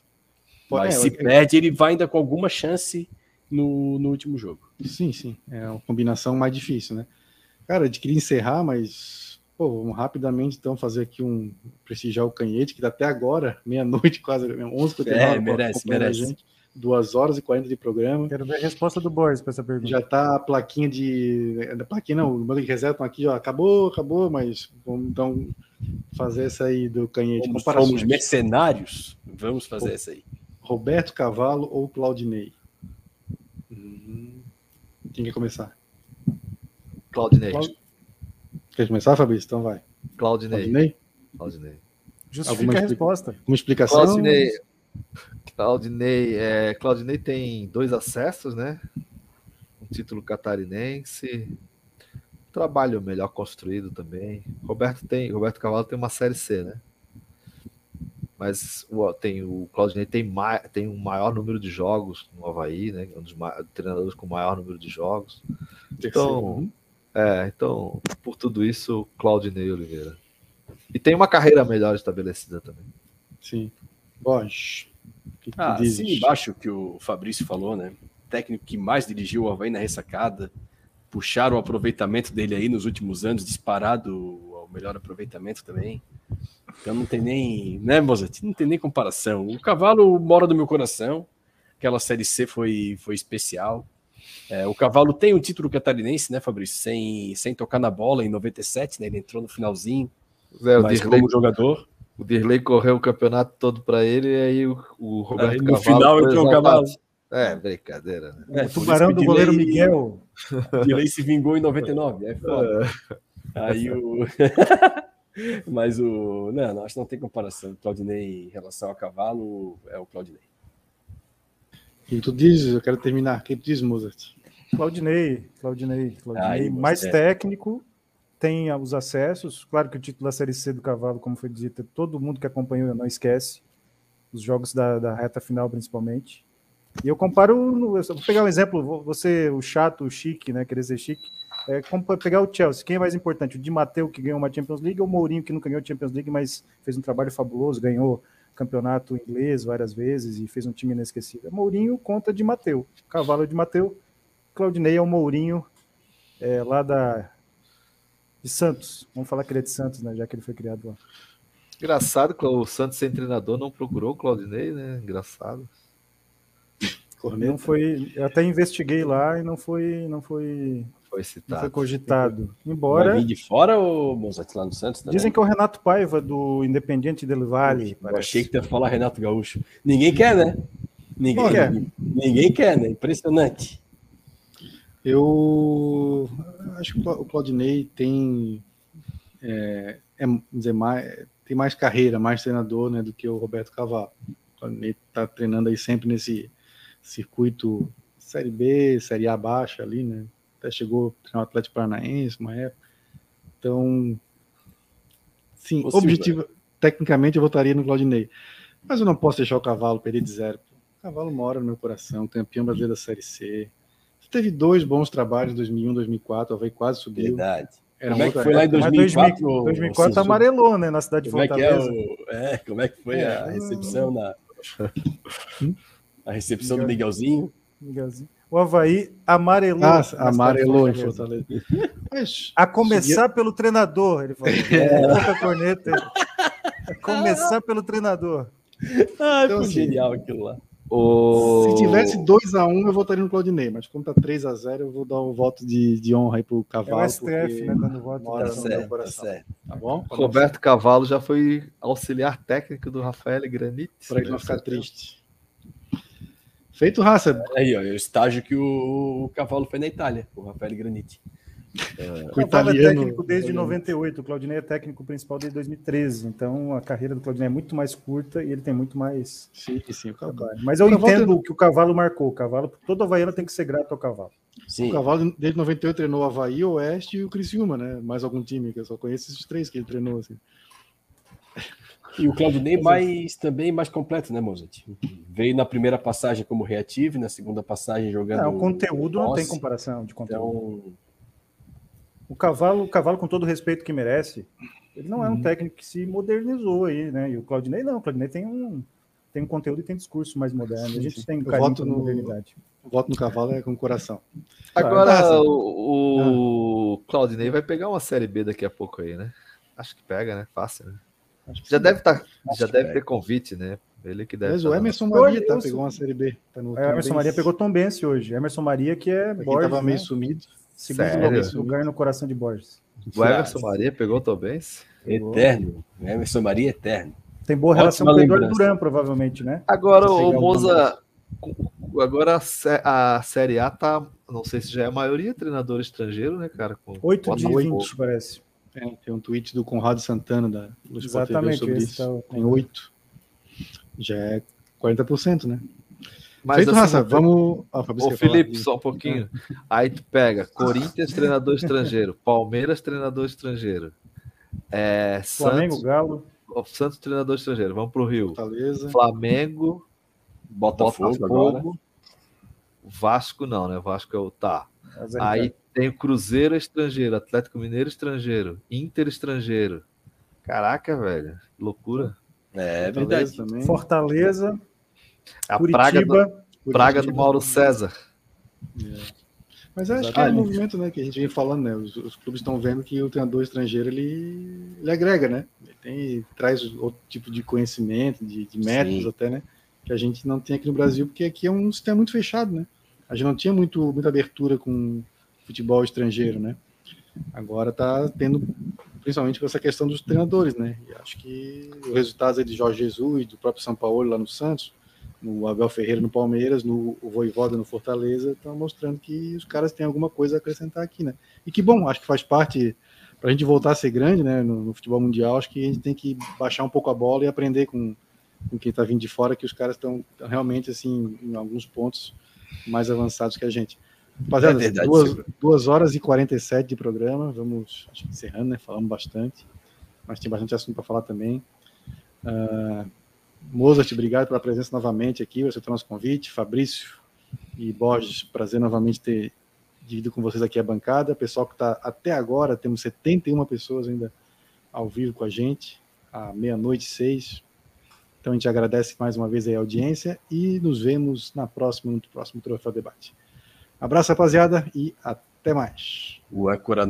Speaker 3: Mas é, se eu... perde, ele vai ainda com alguma chance no, no último jogo.
Speaker 1: Sim, sim. É uma combinação mais difícil, né? Cara, eu queria encerrar, mas pô, vamos rapidamente então fazer aqui um prestigiar o Canhete, que tá até agora, meia-noite, quase 11
Speaker 3: É, merece, merece.
Speaker 1: Duas horas e 40 de programa.
Speaker 4: Quero ver a resposta do Boris para essa pergunta.
Speaker 1: Já tá a plaquinha de. A plaquinha não, o banco de reserva estão aqui, ó. Acabou, acabou, mas vamos então fazer essa aí do canhete.
Speaker 3: Como somos mercenários, vamos fazer essa aí.
Speaker 1: Roberto Cavalo ou Claudinei? Hum, quem quer começar?
Speaker 2: Claudinei. Claud...
Speaker 1: Quer começar, Fabrício? Então vai.
Speaker 2: Claudinei.
Speaker 1: Claudinei?
Speaker 2: Claudinei.
Speaker 4: Justifica Alguma a resposta.
Speaker 1: Uma explicação?
Speaker 2: Claudinei. Claudinei, é, Claudinei tem dois acessos, né? Um título catarinense, trabalho melhor construído também. Roberto tem, Roberto Cavalo tem uma série C, né? Mas o, tem o Claudinei tem, mai, tem um maior número de jogos no Havaí, né? Um dos treinadores com maior número de jogos. Então, é, então, por tudo isso, Claudinei Oliveira. E tem uma carreira melhor estabelecida também.
Speaker 1: Sim.
Speaker 3: Que ah, assim embaixo que o Fabrício falou, né? técnico que mais dirigiu o Havaí na ressacada, puxaram o aproveitamento dele aí nos últimos anos, disparado ao melhor aproveitamento também. Então não tem nem, né, Mozart? Não tem nem comparação. O cavalo mora do meu coração. Aquela série C foi, foi especial. É, o cavalo tem o um título catarinense, né, Fabrício? Sem, sem tocar na bola em 97, né? Ele entrou no finalzinho.
Speaker 2: Zé, mas como jogador. O Dirley correu o campeonato todo para ele e aí o, o Roberto aí, no
Speaker 3: Cavalo. No final entrou o Cavalo.
Speaker 2: É, brincadeira. Né?
Speaker 4: É, o tubarão do goleiro Miguel.
Speaker 3: Dirley se vingou em 99, é foda. Aí o. Mas o. Não, não, acho que não tem comparação. O Claudinei em relação ao cavalo é o Claudinei.
Speaker 1: Quem tu diz, eu quero terminar. Quem tu diz, Mozart?
Speaker 4: Claudinei, Claudinei, Claudinei. mais é. técnico, tem os acessos. Claro que o título da Série C do Cavalo, como foi dito, todo mundo que acompanhou não esquece. Os jogos da, da reta final, principalmente. E eu comparo, vou pegar um exemplo, você, o chato, o chique, né, querer ser chique, é como pegar o Chelsea, quem é mais importante, o Di Matteo, que ganhou uma Champions League, ou o Mourinho, que não ganhou a Champions League, mas fez um trabalho fabuloso, ganhou campeonato inglês várias vezes e fez um time inesquecível. Mourinho conta de Mateu, cavalo de Mateu, Claudinei é o Mourinho é, lá da de Santos. Vamos falar que ele é de Santos, né? Já que ele foi criado lá.
Speaker 2: Engraçado que o Santos sem treinador não procurou o Claudinei, né? Engraçado.
Speaker 4: Não foi. Eu até investiguei lá e não foi, não foi,
Speaker 2: foi citado. Não
Speaker 4: foi cogitado. Embora.
Speaker 3: Vai vir de fora ou Mozart lá no Santos?
Speaker 4: Também? Dizem que é o Renato Paiva do Independiente del Vale.
Speaker 3: Eu achei que ia falar Renato Gaúcho. Ninguém quer, né? Ninguém quer. Ninguém quer, né? Impressionante.
Speaker 1: Eu acho que o Claudinei tem é, é, dizer, mais, tem mais carreira, mais treinador né, do que o Roberto Cavalo. O Claudinei está treinando aí sempre nesse circuito Série B, Série A baixa ali, né? Até chegou a treinar o Atlético Paranaense uma época. Então, sim, Possível, objetivo, né? tecnicamente eu votaria no Claudinei. Mas eu não posso deixar o cavalo perder de zero. O cavalo mora no meu coração, campeão brasileiro da Série C, teve dois bons trabalhos em 2001, 2004, o Havaí quase subiu.
Speaker 3: Verdade.
Speaker 4: Era como é que foi lá em 2004? 2004 amarelou, né, na cidade de
Speaker 3: como Fortaleza. É, que é, o, é, como é que foi é, a recepção na... A recepção do Miguelzinho.
Speaker 4: Miguelzinho. O Havaí amarelou.
Speaker 1: Ah, amarelou em Fortaleza.
Speaker 4: Mas, a começar pelo treinador, ele falou. É. A corneta. A começar pelo treinador.
Speaker 3: Ah, então, assim, genial aquilo lá.
Speaker 1: O... Se tivesse 2x1, um, eu votaria no Claudinei, mas como tá 3x0, eu vou dar um voto de, de honra aí pro Cavalo. É o
Speaker 4: STF, né? Dando voto.
Speaker 3: Tá certo, tá certo.
Speaker 2: Tá bom? Roberto Cavalo já foi auxiliar técnico do Rafael Granite.
Speaker 1: Para ele não ficar triste. Feito raça.
Speaker 3: Aí, ó, é o estágio que o, o Cavalo foi na Itália, o Rafael Granite.
Speaker 4: É, o italiano, é técnico desde 98, o Claudinei é técnico principal desde 2013, então a carreira do Claudinei é muito mais curta e ele tem muito mais
Speaker 1: sim, sim,
Speaker 4: trabalho. Mas eu entendo o que o Cavalo marcou, o Cavalo, todo Havaiano tem que ser grato ao Cavalo.
Speaker 1: Sim. O Cavalo desde 98 treinou o Havaí, o Oeste e o Criciúma, né? Mais algum time, que eu só conheço esses três que ele treinou, assim.
Speaker 3: E o Claudinei mais também mais completo, né, Mozart? Veio na primeira passagem como reativo, na segunda passagem jogando.
Speaker 4: Não, o conteúdo não tem comparação de conteúdo. Então, o cavalo, o cavalo, com todo o respeito que merece, ele não é um uhum. técnico que se modernizou aí, né? E o Claudinei não, o Claudinei tem um, tem um conteúdo e tem discurso mais moderno. Sim, a gente sim. tem
Speaker 1: carinho voto no, modernidade. O voto no cavalo é com o coração.
Speaker 2: Agora, o, o ah. Claudinei vai pegar uma série B daqui a pouco aí, né? Acho que pega, né? Fácil, né? Já deve, tá, já deve ter convite, né? Ele que deve.
Speaker 1: Mas o Emerson Maria tá, pegou uma série B. Tá no
Speaker 4: é, Emerson Maria pegou Tom Bense hoje. Emerson Maria que é
Speaker 1: Borges, tava meio né? sumido.
Speaker 4: Segundo Sério? lugar no coração de Borges.
Speaker 2: O Emerson Maria pegou também?
Speaker 3: Eterno. O Emerson Maria é eterno.
Speaker 4: Tem boa relação com o Eduardo Duran, provavelmente, né?
Speaker 2: Agora, o Moza. Agora a Série A tá. Não sei se já é a maioria treinador estrangeiro, né, cara? Com
Speaker 4: 8 de 20, parece.
Speaker 1: É, tem um tweet do Conrado Santana da
Speaker 4: Luz Exatamente, sobre isso. Tá
Speaker 1: o... Tem 8. Já é 40%, né? Mas Feito, assim, Raça, vamos.
Speaker 2: Ah, Ô, Felipe, só um pouquinho. Aí tu pega Corinthians, treinador estrangeiro. Palmeiras, treinador estrangeiro. É,
Speaker 4: Flamengo,
Speaker 2: Santos,
Speaker 4: Galo.
Speaker 2: Santos, treinador estrangeiro. Vamos pro Rio.
Speaker 1: Fortaleza.
Speaker 2: Flamengo,
Speaker 3: Botafogo, Botafogo
Speaker 2: Vasco não, né? Vasco é o tá. Aí tem o Cruzeiro estrangeiro, Atlético Mineiro estrangeiro, Inter estrangeiro. Caraca, velho. Loucura.
Speaker 3: É, verdade.
Speaker 4: Também. Fortaleza.
Speaker 2: A Curitiba, praga do, praga do Mauro César.
Speaker 1: É. Mas acho que é um movimento né, que a gente vem falando, né? Os, os clubes estão vendo que o treinador estrangeiro ele, ele agrega, né? Ele tem, traz outro tipo de conhecimento, de, de métodos Sim. até, né? Que a gente não tem aqui no Brasil, porque aqui é um sistema muito fechado, né? A gente não tinha muito, muita abertura com futebol estrangeiro, né? Agora está tendo, principalmente com essa questão dos treinadores, né? E acho que os resultados de Jorge Jesus, do próprio São Paulo lá no Santos, no Abel Ferreira no Palmeiras, no Voivoda no Fortaleza, estão mostrando que os caras têm alguma coisa a acrescentar aqui, né? E que bom, acho que faz parte para a gente voltar a ser grande, né? No, no, futebol mundial, acho que a gente tem que baixar um pouco a bola e aprender com, com quem está vindo de fora, que os caras estão realmente assim em alguns pontos mais avançados que a gente. Rapaziada, é verdade, duas, duas horas e 47 de programa, vamos encerrando, né? Falamos bastante, mas tem bastante assunto para falar também. Uh, Mozart, obrigado pela presença novamente aqui, você tem nosso convite. Fabrício e Borges, prazer novamente ter dividido com vocês aqui a bancada. Pessoal que está até agora, temos 71 pessoas ainda ao vivo com a gente, à meia-noite seis. Então a gente agradece mais uma vez a audiência e nos vemos na próxima, no próximo Troféu Debate. Abraço, rapaziada, e até mais.
Speaker 3: O